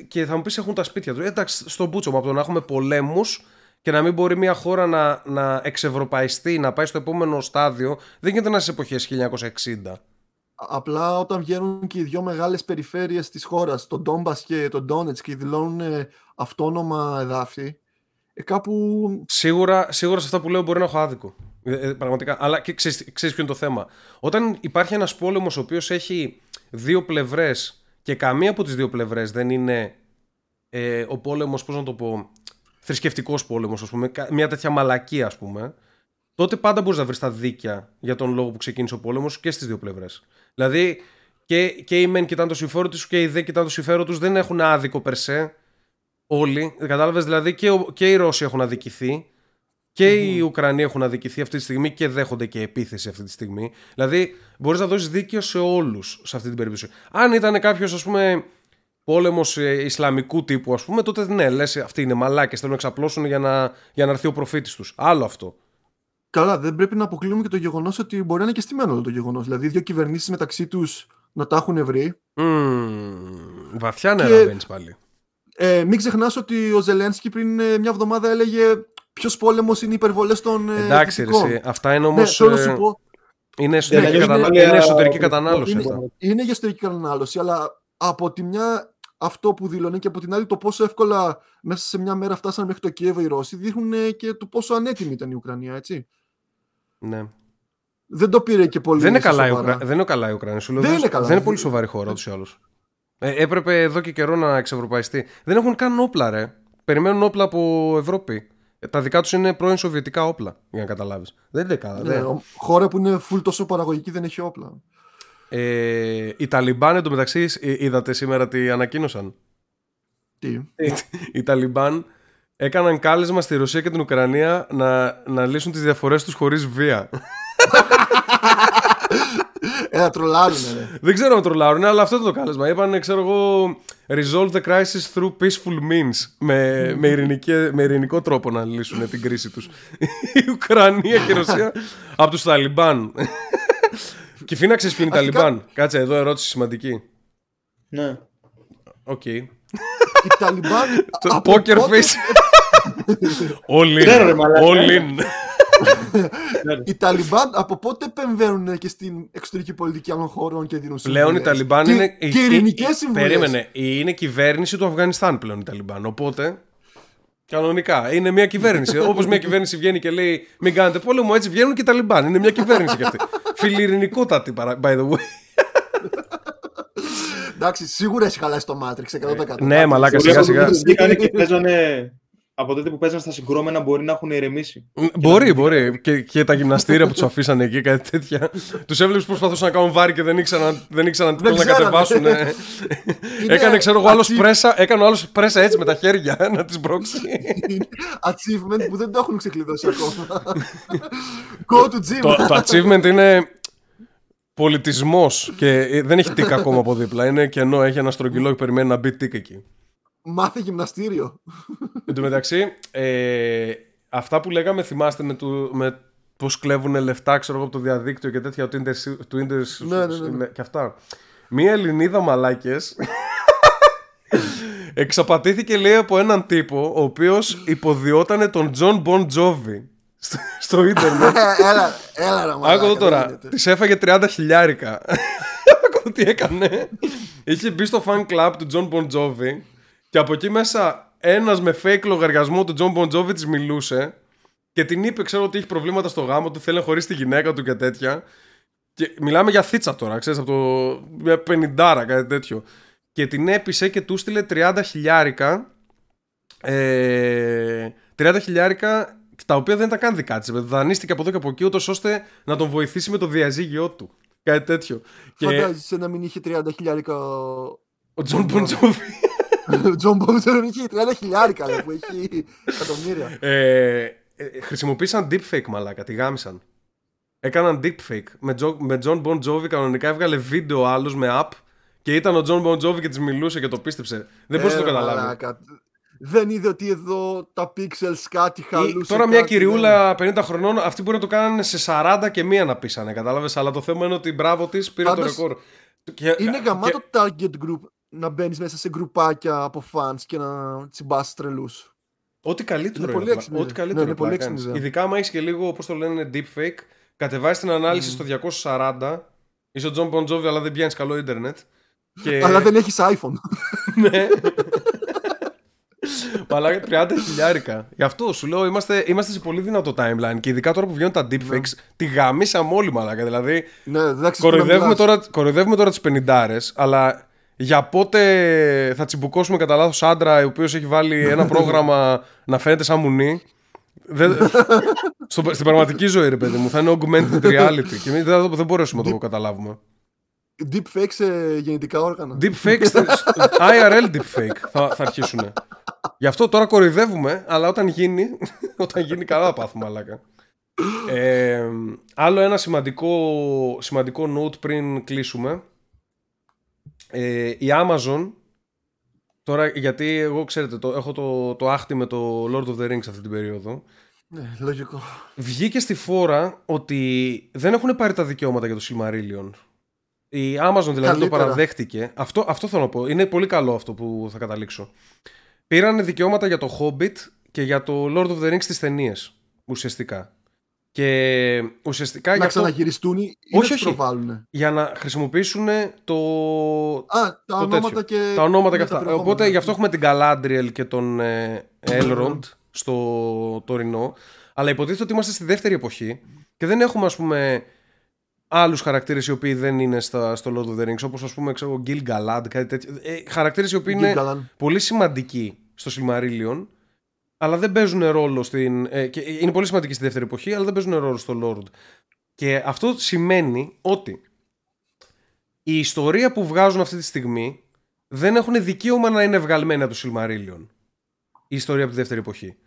Και θα μου πεις έχουν τα σπίτια τους. Εντάξει, στον Μπούτσο, από το να έχουμε πολέμους και να μην μπορεί μια χώρα να, να εξευρωπαϊστεί, να πάει στο επόμενο στάδιο, δεν γίνεται να στι εποχές 1960. Απλά όταν βγαίνουν και οι δύο μεγάλες περιφέρειες της χώρας, το Ντόμπας και το Ντόνετς και δηλώνουν ε, αυτόνομα εδάφη, ε, κάπου Σίγουρα, σίγουρα σε αυτά που λέω μπορεί να έχω άδικο. Ε, ε, πραγματικά. Αλλά και ξέρεις, ξέρεις ποιο είναι το θέμα. Όταν υπάρχει ένας πόλεμος ο οποίος έχει δύο πλευρές και καμία από τις δύο πλευρές δεν είναι ε, ο πόλεμος, πώς να το πω, θρησκευτικός πόλεμος, ας πούμε, κα- μια τέτοια μαλακία, ας πούμε, τότε πάντα μπορείς να βρεις τα δίκαια για τον λόγο που ξεκίνησε ο πόλεμος και στις δύο πλευρές. Δηλαδή, και, και οι μεν κοιτάνε το συμφέρον τους και οι δε κοιτάνε το συμφέρον τους, δεν έχουν άδικο περσέ. Όλοι. Κατάλαβες δηλαδή και, ο- και οι Ρώσοι έχουν αδικηθεί Και οι Ουκρανοί έχουν αδικηθεί αυτή τη στιγμή και δέχονται και επίθεση αυτή τη στιγμή. Δηλαδή, μπορείς να δώσεις δίκαιο σε όλους σε αυτή την περίπτωση. Αν ήταν κάποιος, ας πούμε, πόλεμος ε, Ισλαμικού τύπου, ας πούμε, τότε ναι, λες, αυτοί είναι μαλάκες. Θέλουν να εξαπλώσουν για να, για να έρθει ο προφήτης τους. Άλλο αυτό. Καλά, δεν πρέπει να αποκλείουμε και το γεγονός ότι μπορεί να είναι και στημένο όλο το γεγονός. Δηλαδή, δύο κυβερνήσεις μεταξύ τους να τα έχουν βρει. Mm, βαθιά νερά και... μπαίνεις πάλι. Ε, μην ξεχνάς ότι ο Ζελένσκι πριν ε, μια εβδομάδα έλεγε Ποιος πόλεμος είναι οι υπερβολές των. Ε, Εντάξει, ρε, αυτά είναι όμως. Ναι, πω... Είναι εσωτερική, ναι, κατανά... είναι, είναι εσωτερική κατανάλωση. Είναι, είναι για εσωτερική κατανάλωση, αλλά από τη μια αυτό που δηλώνει και από την άλλη το πόσο εύκολα μέσα σε μια μέρα φτάσανε μέχρι το Κιέβο οι Ρώσοι δείχνουν και το πόσο ανέτοιμη ήταν η Ουκρανία, έτσι. Ναι. Δεν το πήρε και πολύ δεν είναι καλά, η Ουκρα... δεν είναι καλά η Ουκρανία. Σου λέω, δεν, είναι καλά, δεν είναι πολύ σοβαρή χώρα ούτως ή άλλως. Ε, έπρεπε εδώ και καιρό να εξευρωπαϊστεί. Δεν έχουν καν όπλα, ρε. Περιμένουν όπλα από Ευρώπη. Ε, τα δικά τους είναι πρώην Σοβιετικά όπλα, για να καταλάβεις. Δεν είναι καλά. Ναι, Χώρα που είναι full τόσο παραγωγική δεν έχει όπλα. Ε, οι Ταλιμπάν εντωμεταξύ είδατε σήμερα τι ανακοίνωσαν; Τι; οι Ταλιμπάν έκαναν κάλεσμα στη Ρωσία και την Ουκρανία να, να λύσουν τις διαφορές τους χωρίς βία. Ε, τρολάρουν, Δεν ξέρω αν τρολάρουν, αλλά αυτό ήταν το κάλεσμα. Είπαν, ξέρω εγώ, resolve the crisis through peaceful means. Με, με, ειρηνική, με ειρηνικό τρόπο να λύσουν την κρίση τους. η Ουκρανία και η Ρωσία από τους Ταλιμπάν. και φύναξε ποιοι είναι οι Ταλιμπάν. Κάτσε εδώ, ερώτηση σημαντική. Ναι. Οκ. Οι Ταλιμπάν. Το poker face. All in. All in. οι Ταλιμπάν από πότε επεμβαίνουν και στην εξωτερική πολιτική άλλων χωρών και δίνουν συμβουλές. Πλέον οι Ταλιμπάν είναι. Και ειρηνικές συμβουλές. Περίμενε. Είναι κυβέρνηση του Αφγανιστάν πλέον οι Ταλιμπάν. Οπότε. Κανονικά. Είναι μια κυβέρνηση. Όπως μια κυβέρνηση βγαίνει και λέει Μην κάνετε πόλεμο, έτσι βγαίνουν και οι Ταλιμπάν. Είναι μια κυβέρνηση κι αυτή. Φιλιρινικότατη, by the way. Εντάξει, σίγουρα έχει χαλάσει το Matrix 100%. Ναι, μαλάκα σιγά σιγά από τότε που παίζαν στα συγκρόμενα μπορεί να έχουν ηρεμήσει. Μπορεί, μπορεί. Και, και τα γυμναστήρια που τους αφήσανε εκεί, κάτι τέτοια. τους έβλεπες που προσπαθούσαν να κάνουν βάρη και δεν ήξεραν, δεν ήξεραν τι να κατεβάσουν. έκανε, ξέρω εγώ, άλλος πρέσα, έκανε άλλος πρέσα έτσι με τα χέρια να τις μπρώξει. achievement που δεν το έχουν ξεκλειδώσει ακόμα. Go to gym. το, το achievement είναι πολιτισμός και δεν έχει τίκ ακόμα από δίπλα. Είναι κενό, έχει ένα στρογγυλό και περιμένει να μπει τίκ εκεί. Μάθε γυμναστήριο. Εν τω μεταξύ, ε, αυτά που λέγαμε, θυμάστε με, το, με πώς κλέβουν λεφτά, ξέρω εγώ, από το διαδίκτυο και τέτοια, του ίντερ ναι, ναι, ναι, ναι. και αυτά. Μία Ελληνίδα μαλάκες, εξαπατήθηκε λέει από έναν τύπο ο οποίος υποδυότανε τον Τζον Μπον Τζόβι στο ίντερνετ. έλα, έλα ρε μαλάκα. Άκου τώρα, της έφαγε 30 χιλιάρικα. Άκου τι έκανε. Είχε μπει στο fan club του Τζον Μπον Τζόβι και από εκεί μέσα ένας με fake λογαριασμό του Τζον Μπον Τζόβι της μιλούσε και την είπε, ξέρω ότι έχει προβλήματα στο γάμο του, θέλει να χωρίσει τη γυναίκα του και τέτοια. Και μιλάμε για θίτσα τώρα, ξέρεις, από το. μια πενιντάρα, κάτι τέτοιο. Και την έπεισε και του 'στειλε 30 χιλιάρικα. Ε, 30 χιλιάρικα τα οποία δεν τα κάνει δικά της. Δανείστηκε από εδώ και από εκεί, ούτως ώστε να τον βοηθήσει με το διαζύγιο του. Κάτι τέτοιο. Φαντάζεσαι να μην είχε 30 χιλιάρικα. Ο Τζον Μπον Τζόβι. Ο John Bon Jovi έχει 30 χιλιάρικα που έχει εκατομμύρια. Ε, ε, χρησιμοποίησαν deepfake μαλάκα, τη γάμισαν. Έκαναν deepfake. Με, Τζο, με John Bon Jovi κανονικά έβγαλε βίντεο άλλος με app και ήταν ο John Bon Jovi και της μιλούσε και το πίστεψε. Δεν μπορεί να το ε, καταλάβει. Δεν είδε ότι εδώ τα pixels κάτι χαλούσε. Τώρα μια κυριούλα 50 χρονών, αυτοί μπορεί να το κάνουν σε 40 και μία να πείσανε, κατάλαβες. Αλλά το θέμα είναι ότι μπράβο της πήρε το ρεκόρ. Είναι γαμάτο target group να μπαίνεις μέσα σε γκρουπάκια από fans και να τσιμπάς τρελούς. Ό,τι καλύτερο είναι. Πολύ Ό,τι καλύτερο ναι, είναι πολύ Ειδικά άμα έχεις και λίγο, πώς το λένε, deepfake, κατεβάζεις την ανάλυση mm. στο 240. Είσαι ο John Bon Jovi, αλλά δεν πιάνεις καλό ίντερνετ. Και... αλλά δεν έχεις iPhone. ναι. Αλλά 30 χιλιάρικα. Γι' αυτό σου λέω είμαστε, είμαστε σε πολύ δυνατό timeline και ειδικά τώρα που βγαίνουν τα deepfakes, ναι. τη γαμίσαμε όλοι μαλάκα. Δηλαδή, ναι, κοροϊδεύουμε, τώρα, κοροϊδεύουμε τώρα τις 50 αλλά για πότε θα τσιμπουκώσουμε κατά λάθος άντρα ο οποίος έχει βάλει ένα πρόγραμμα να φαίνεται σαν μουνί. Δεν... Στο, στην πραγματική ζωή, ρε παιδί μου, θα είναι augmented reality. Και δεν, δεν μπορέσουμε να το καταλάβουμε. Deepfake σε γεννητικά όργανα. Deepfake, στο- στο- IRL deepfake θα, θα αρχίσουν. Γι' αυτό τώρα κοροϊδεύουμε, αλλά όταν γίνει, όταν γίνει καλά θα πάθουμε, μαλάκα. Ε, άλλο ένα σημαντικό, σημαντικό note πριν κλείσουμε. Ε, η Amazon, τώρα γιατί εγώ ξέρετε, το, έχω το, το άχτη με το Lord of the Rings αυτή την περίοδο. Ναι, λογικό. Βγήκε στη φόρα ότι δεν έχουν πάρει τα δικαιώματα για το Silmarillion. Η Amazon δηλαδή το Καλύτερα. παραδέχτηκε. Αυτό, αυτό θέλω να πω. Είναι πολύ καλό αυτό που θα καταλήξω. Πήραν δικαιώματα για το Hobbit και για το Lord of the Rings στις ταινίες. Ουσιαστικά. Και ουσιαστικά να για, αυτό, ξαναγυριστούν ή Όχι, να τις όχι. προβάλλουν. για να χρησιμοποιήσουν το, Α, τα το ονόματα τέτοιο. και. τα ονόματα ναι, και τα αυτά. περιεχόμενα. Οπότε γι' αυτό έχουμε την Galadriel και τον ε, Elrond στο τωρινό. Αλλά υποτίθεται ότι είμαστε στη δεύτερη εποχή και δεν έχουμε ας πούμε άλλους χαρακτήρες οι οποίοι δεν είναι στα, στο Lord of the Rings όπως ας πούμε ξέρω, Gil Galad, κάτι τέτοιο. Ε, χαρακτήρες οι οποίοι είναι Γκίγκαλαν. πολύ σημαντικοί στο Silmarillion αλλά δεν παίζουν ρόλο στην... Ε, και είναι πολύ σημαντικοί στη δεύτερη εποχή αλλά δεν παίζουν ρόλο στο Lord. Και αυτό σημαίνει ότι η ιστορία που βγάζουν αυτή τη στιγμή δεν έχουν δικαίωμα να είναι βγαλμένη από το Silmarillion. Η ιστορία από τη δεύτερη εποχή.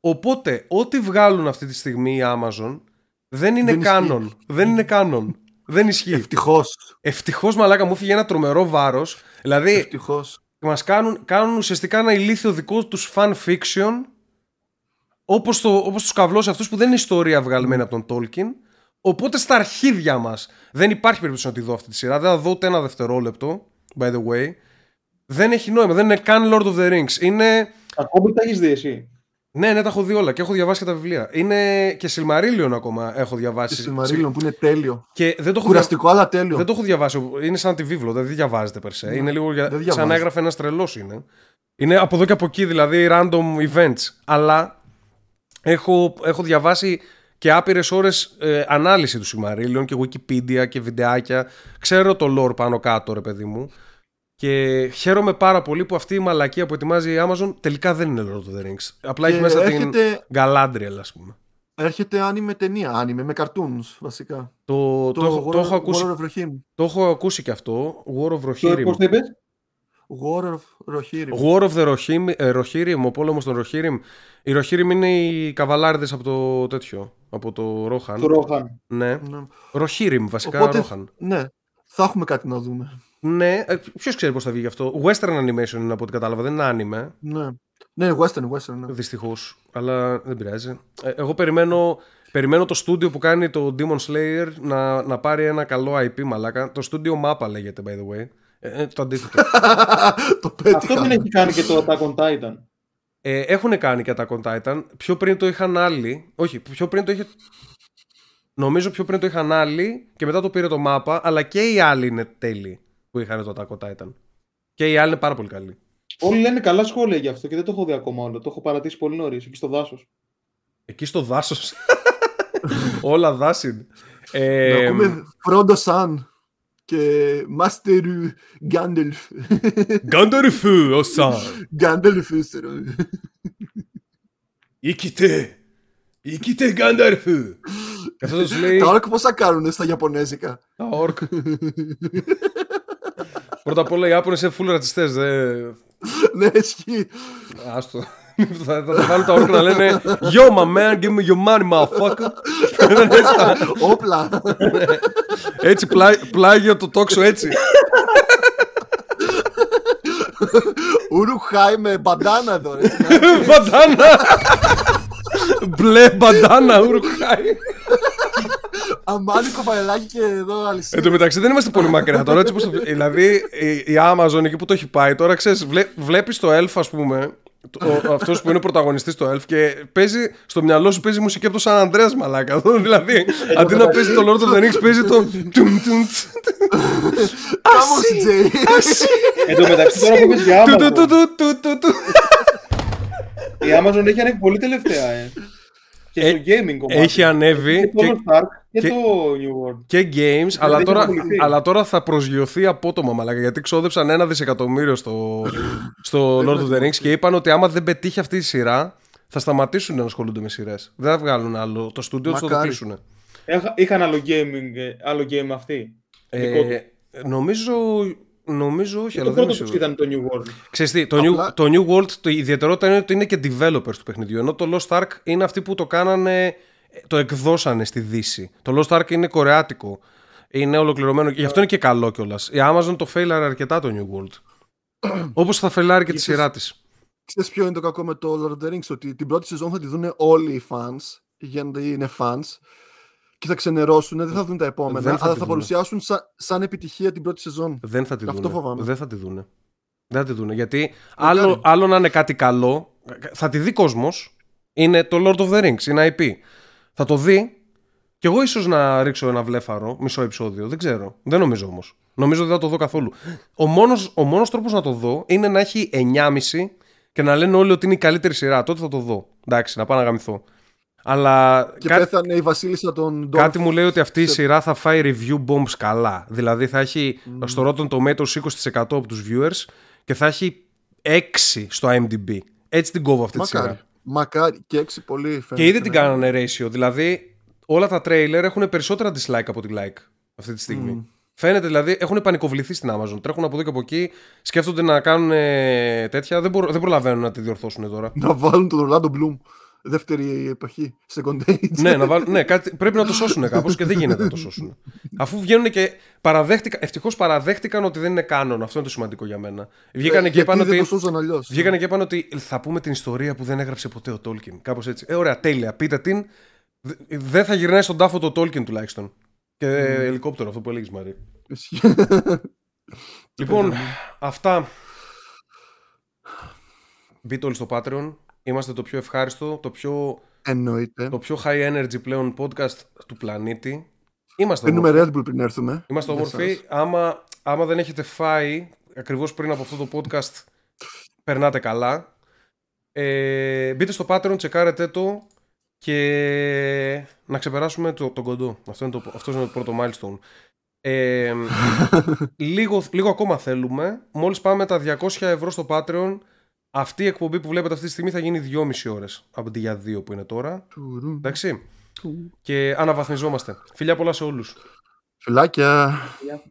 Οπότε, ό,τι βγάλουν αυτή τη στιγμή η Amazon δεν είναι Δεν ισχύει. κάνον. Δεν είναι κάνον. Δεν ισχύει. Ευτυχώς. Ευτυχώς, μαλάκα μου έφυγε ένα τρομερό βάρος. Δηλαδή, Ευτυχώς. μας κάνουν, κάνουν ουσιαστικά ένα ηλίθιο δικό τους fan fiction όπως όπως τους καυλώσει αυτούς που δεν είναι ιστορία βγαλμένη από τον Tolkien. Οπότε στα αρχίδια μας δεν υπάρχει περίπτωση να τη δω αυτή τη σειρά. Δεν θα δω ούτε ένα δευτερόλεπτο, by the way. Δεν έχει νόημα. Δεν είναι καν Lord of the Rings. Είναι. Ακόμα τα έχεις δει εσύ. Ναι, ναι, τα έχω δει όλα και έχω διαβάσει και τα βιβλία. Είναι και Silmarillion ακόμα έχω Τη διαβάσει. Silmarillion που είναι τέλειο. Και δεν το έχω, δια... Κουραστικό, αλλά τέλειο. δεν το έχω διαβάσει. Είναι σαν τη βίβλο, δεν διαβάζεται περσέ. Είναι λίγο για... δεν σαν διαβάζει. να έγραφε ένας τρελός είναι. Είναι από εδώ και από εκεί, δηλαδή random events. Αλλά έχω, έχω διαβάσει και άπειρες ώρες ανάλυση του Silmarillion και Wikipedia και βιντεάκια. Ξέρω το lore πάνω κάτω, ρε παιδί μου. Και χαίρομαι πάρα πολύ που αυτή η μαλακία που ετοιμάζει η Amazon τελικά δεν είναι Lord of the Rings. Απλά έχει Και μέσα την έρχεται, Galadriel, ας πούμε. έρχεται άνιμε ταινία, άνιμε με cartoons βασικά. Το, το, έχω- War, το έχω ακούσει, War of Rohirrim. το έχω ακούσει και αυτό. War of Πώ Rohirrim. το είπες; War of Rohirrim. War of the Rohirrim, ε, Rohirrim, ο πόλεμος των Rohirrim. Οι Rohirrim είναι οι καβαλάριδες από το τέτοιο, από το Ρόχαν. Το Ρόχαν. Ναι. Ναι. Rohirrim, βασικά Οπότε, Ρόχαν. ναι, θα έχουμε κάτι να δούμε. Ναι, ε, ποιος ξέρει πώς θα βγει γι' αυτό. Western animation είναι από ό,τι κατάλαβα, δεν είναι anime, Ναι, ναι western, western. Ναι. δυστυχώς, αλλά δεν πειράζει. Ε, εγώ περιμένω, περιμένω το στούντιο που κάνει το Demon Slayer να, να πάρει ένα καλό IP, μαλάκα. Το στούντιο Mappa λέγεται, by the way. Ε, ε, το αντίθετο. το πέτυχα. Αυτό δεν έχει κάνει και το Attack on Titan. Ε, έχουν κάνει και Attack on Titan. Πιο πριν το είχαν άλλοι. Όχι, πιο πριν το είχε. Νομίζω πιο πριν το είχαν άλλοι και μετά το πήρε το μάπα. Αλλά και οι άλλοι είναι τέλειοι που είχαν το Attack on Titan. Και οι άλλοι είναι πάρα πολύ καλοί. Όλοι λένε καλά σχόλια γι' αυτό και δεν το έχω δει ακόμα όλο. Το έχω παρατήσει πολύ νωρίς εκεί στο δάσος. Εκεί στο δάσος. Όλα δάση είναι. Να Ε, ακούμε Frodo San και Master Gandalf. Γκάντορυφου, ο Σαν. Gandalf ύστερα. Ικητέ. Ικητέ Γκάντορυφου. Και αυτό τους λέει. Τα όρκ πώς θα κάνουν στα Ιαπωνέζικα; Τα ορκ. Πρώτα απ' όλα οι Ιάπωνες είναι full ρατσιστές. Δεν... ναι, ισχύει. Άστο. Θα, θα τα βάλουν τα όρκ να λένε Yo my man, give me your money motherfucker. Δεν έτσι, θα- Όπλα. έτσι πλά- πλάγιο το τόξο έτσι. Ουρουχάι με μπαντάνα εδώ. ρε. Μπαντάνα. Μπλε μπαντάνα ουρουχάι. Αμάνικο φαελάκι και εδώ Εν αλυσίδα. τω μεταξύ δεν είμαστε πολύ μακριά τώρα. Έτσι, όπως το... Δηλαδή η, η Amazon εκεί που το έχει πάει τώρα ξέρεις, βλέ, βλέπεις το Elf ας πούμε. Το, ο- αυτός που είναι πρωταγωνιστής στο Elf και παίζει στο μυαλό σου παίζει μουσική από το Σαν Ανδρέας μαλάκα. δηλαδή αντί να παίζει το Lord of the Rings παίζει το. τουμ, τουμ, τς, Κάμος, Τζέι. Εν τω μεταξύ τώρα που είπες για του, του, Amazon, του, του, του, του, του. η Amazon έχει ανέβει πολύ τελευταία. Ε. Και στο gaming κομμάτι. Έχει ανέβει Και το και, Lost Ark και, και- το New World. και games, αλλά έχει τώρα, απολυθεί. αλλά τώρα θα προσγειωθεί απότομα μαλάκα γιατί ξόδεψαν ένα δισεκατομμύριο στο, στο Lord of the Rings και είπαν ότι άμα δεν πετύχει αυτή η σειρά θα σταματήσουν να ασχολούνται με σειρές. Δεν θα βγάλουν άλλο. Το στούντιο του θα το Μακάρι. κλείσουν. Έχα- Είχαν άλλο gaming, ε, άλλο game αυτή. Δικό τους. Ε, Νομίζω, νομίζω όχι, Και αλλά το δεν είμαι πρώτο τους σίγουρος. ήταν το New World. Ξέρεις τι, το, Απλά- New, το New World, το, η ιδιαιτερότητα είναι ότι είναι και developers του παιχνιδιού. Ενώ το Lost Ark είναι αυτοί που το κάνανε, το εκδώσανε στη Δύση. Το Lost Ark είναι κορεάτικο. Είναι ολοκληρωμένο. Γι' αυτό είναι και καλό κιόλας. Η Amazon το failare αρκετά το New World. Όπως θα failare και τη Ίσως- σειρά της. Ξέρεις ποιο είναι το κακό με το Lord of the Rings, ότι την πρώτη σεζόν θα τη δουν όλοι οι fans, γιατί είναι fans, και θα ξενερώσουν, δεν θα δουν τα επόμενα, Δεν θα αλλά τη θα δούνε. παρουσιάσουν σαν, σαν επιτυχία την πρώτη σεζόν. Δεν θα τη Αυτό δούνε. φοβάμαι. Δεν θα τη δούνε. Δεν θα τη δούνε. Γιατί Μακάρι. άλλο, άλλο να είναι κάτι καλό, θα τη δει κόσμος. Είναι το Lord of the Rings, είναι IP. Θα το δει και εγώ ίσως να ρίξω ένα βλέφαρο, μισό επεισόδιο. Δεν ξέρω. Δεν νομίζω όμως. Νομίζω δεν θα το δω καθόλου. Ο μόνο ο μόνος τρόπος να το δω είναι να έχει 9,5 και να λένε όλοι ότι είναι η καλύτερη σειρά. Τότε θα το δω. Εντάξει, να πάω να γαμηθώ. Αλλά Και κάτι, πέθανε η βασίλισσα των Dorf. κάτι μου λέει ότι αυτή η σε- σειρά θα φάει review bombs καλά. Δηλαδή θα έχει στο Rotten Tomatoes 20% από τους viewers και θα έχει 6 στο IMDb. Έτσι την κόβω αυτή τη Μακάρι. σειρά. Μακάρι. Και έξι πολύ φαίνεται. Και ήδη την ναι. κάνανε ratio. Δηλαδή όλα τα trailer έχουν περισσότερα dislike από τη like αυτή τη στιγμή. Μμ. Φαίνεται δηλαδή έχουν πανικοβληθεί στην Amazon. Τρέχουν από εδώ και από εκεί, σκέφτονται να κάνουν ε, τέτοια. Δεν, μπορώ- δεν προλαβαίνουν να τη διορθώσουν τώρα. Να βάλουν τον Ρολάντο Μπλουμ. Δεύτερη εποχή. Second age. ναι, να βάλουν, ναι κάτι, πρέπει να το σώσουν κάπως και δεν γίνεται να το σώσουν. Αφού βγαίνουν και παραδέχτηκαν, ευτυχώς παραδέχτηκαν ότι δεν είναι κάνον. Αυτό είναι το σημαντικό για μένα. Βγήκανε Ε, και είπαν γιατί δεν ότι, το σώζαν αλλιώς. βγήκανε και είπαν ότι θα πούμε την ιστορία που δεν έγραψε ποτέ ο Τόλκιν. Κάπως έτσι. Ε, ωραία, τέλεια. Πείτε την. Δε- Δεν θα γυρνάει στον τάφο το Τόλκιν τουλάχιστον. Και ελικόπτερο, αυτό που έλεγες Μαρή. Λοιπόν, αυτά. Μπείτε όλοι στο Patreon. Είμαστε το πιο ευχάριστο, το πιο, Εννοείται. το πιο high energy πλέον podcast του πλανήτη. Είμαστε Πίνουμε όμορφοι. Red Bull πριν έρθουμε. Είμαστε Για όμορφοι. εσάς. Άμα, άμα δεν έχετε φάει ακριβώς πριν από αυτό το podcast, περνάτε καλά. Ε, μπείτε στο Patreon, τσεκάρετε το και να ξεπεράσουμε το, τον κοντό. Αυτό είναι το, αυτός είναι το πρώτο milestone. Ε, λίγο, λίγο ακόμα θέλουμε. Μόλις πάμε τα 200 ευρώ στο Patreon, αυτή η εκπομπή που βλέπετε αυτή τη στιγμή θα γίνει 2,5 ώρες αντί για 2 που είναι τώρα. Τουρου, Εντάξει. τουρου. Και αναβαθμιζόμαστε. Φιλιά πολλά σε όλους. Φιλάκια. Γεια.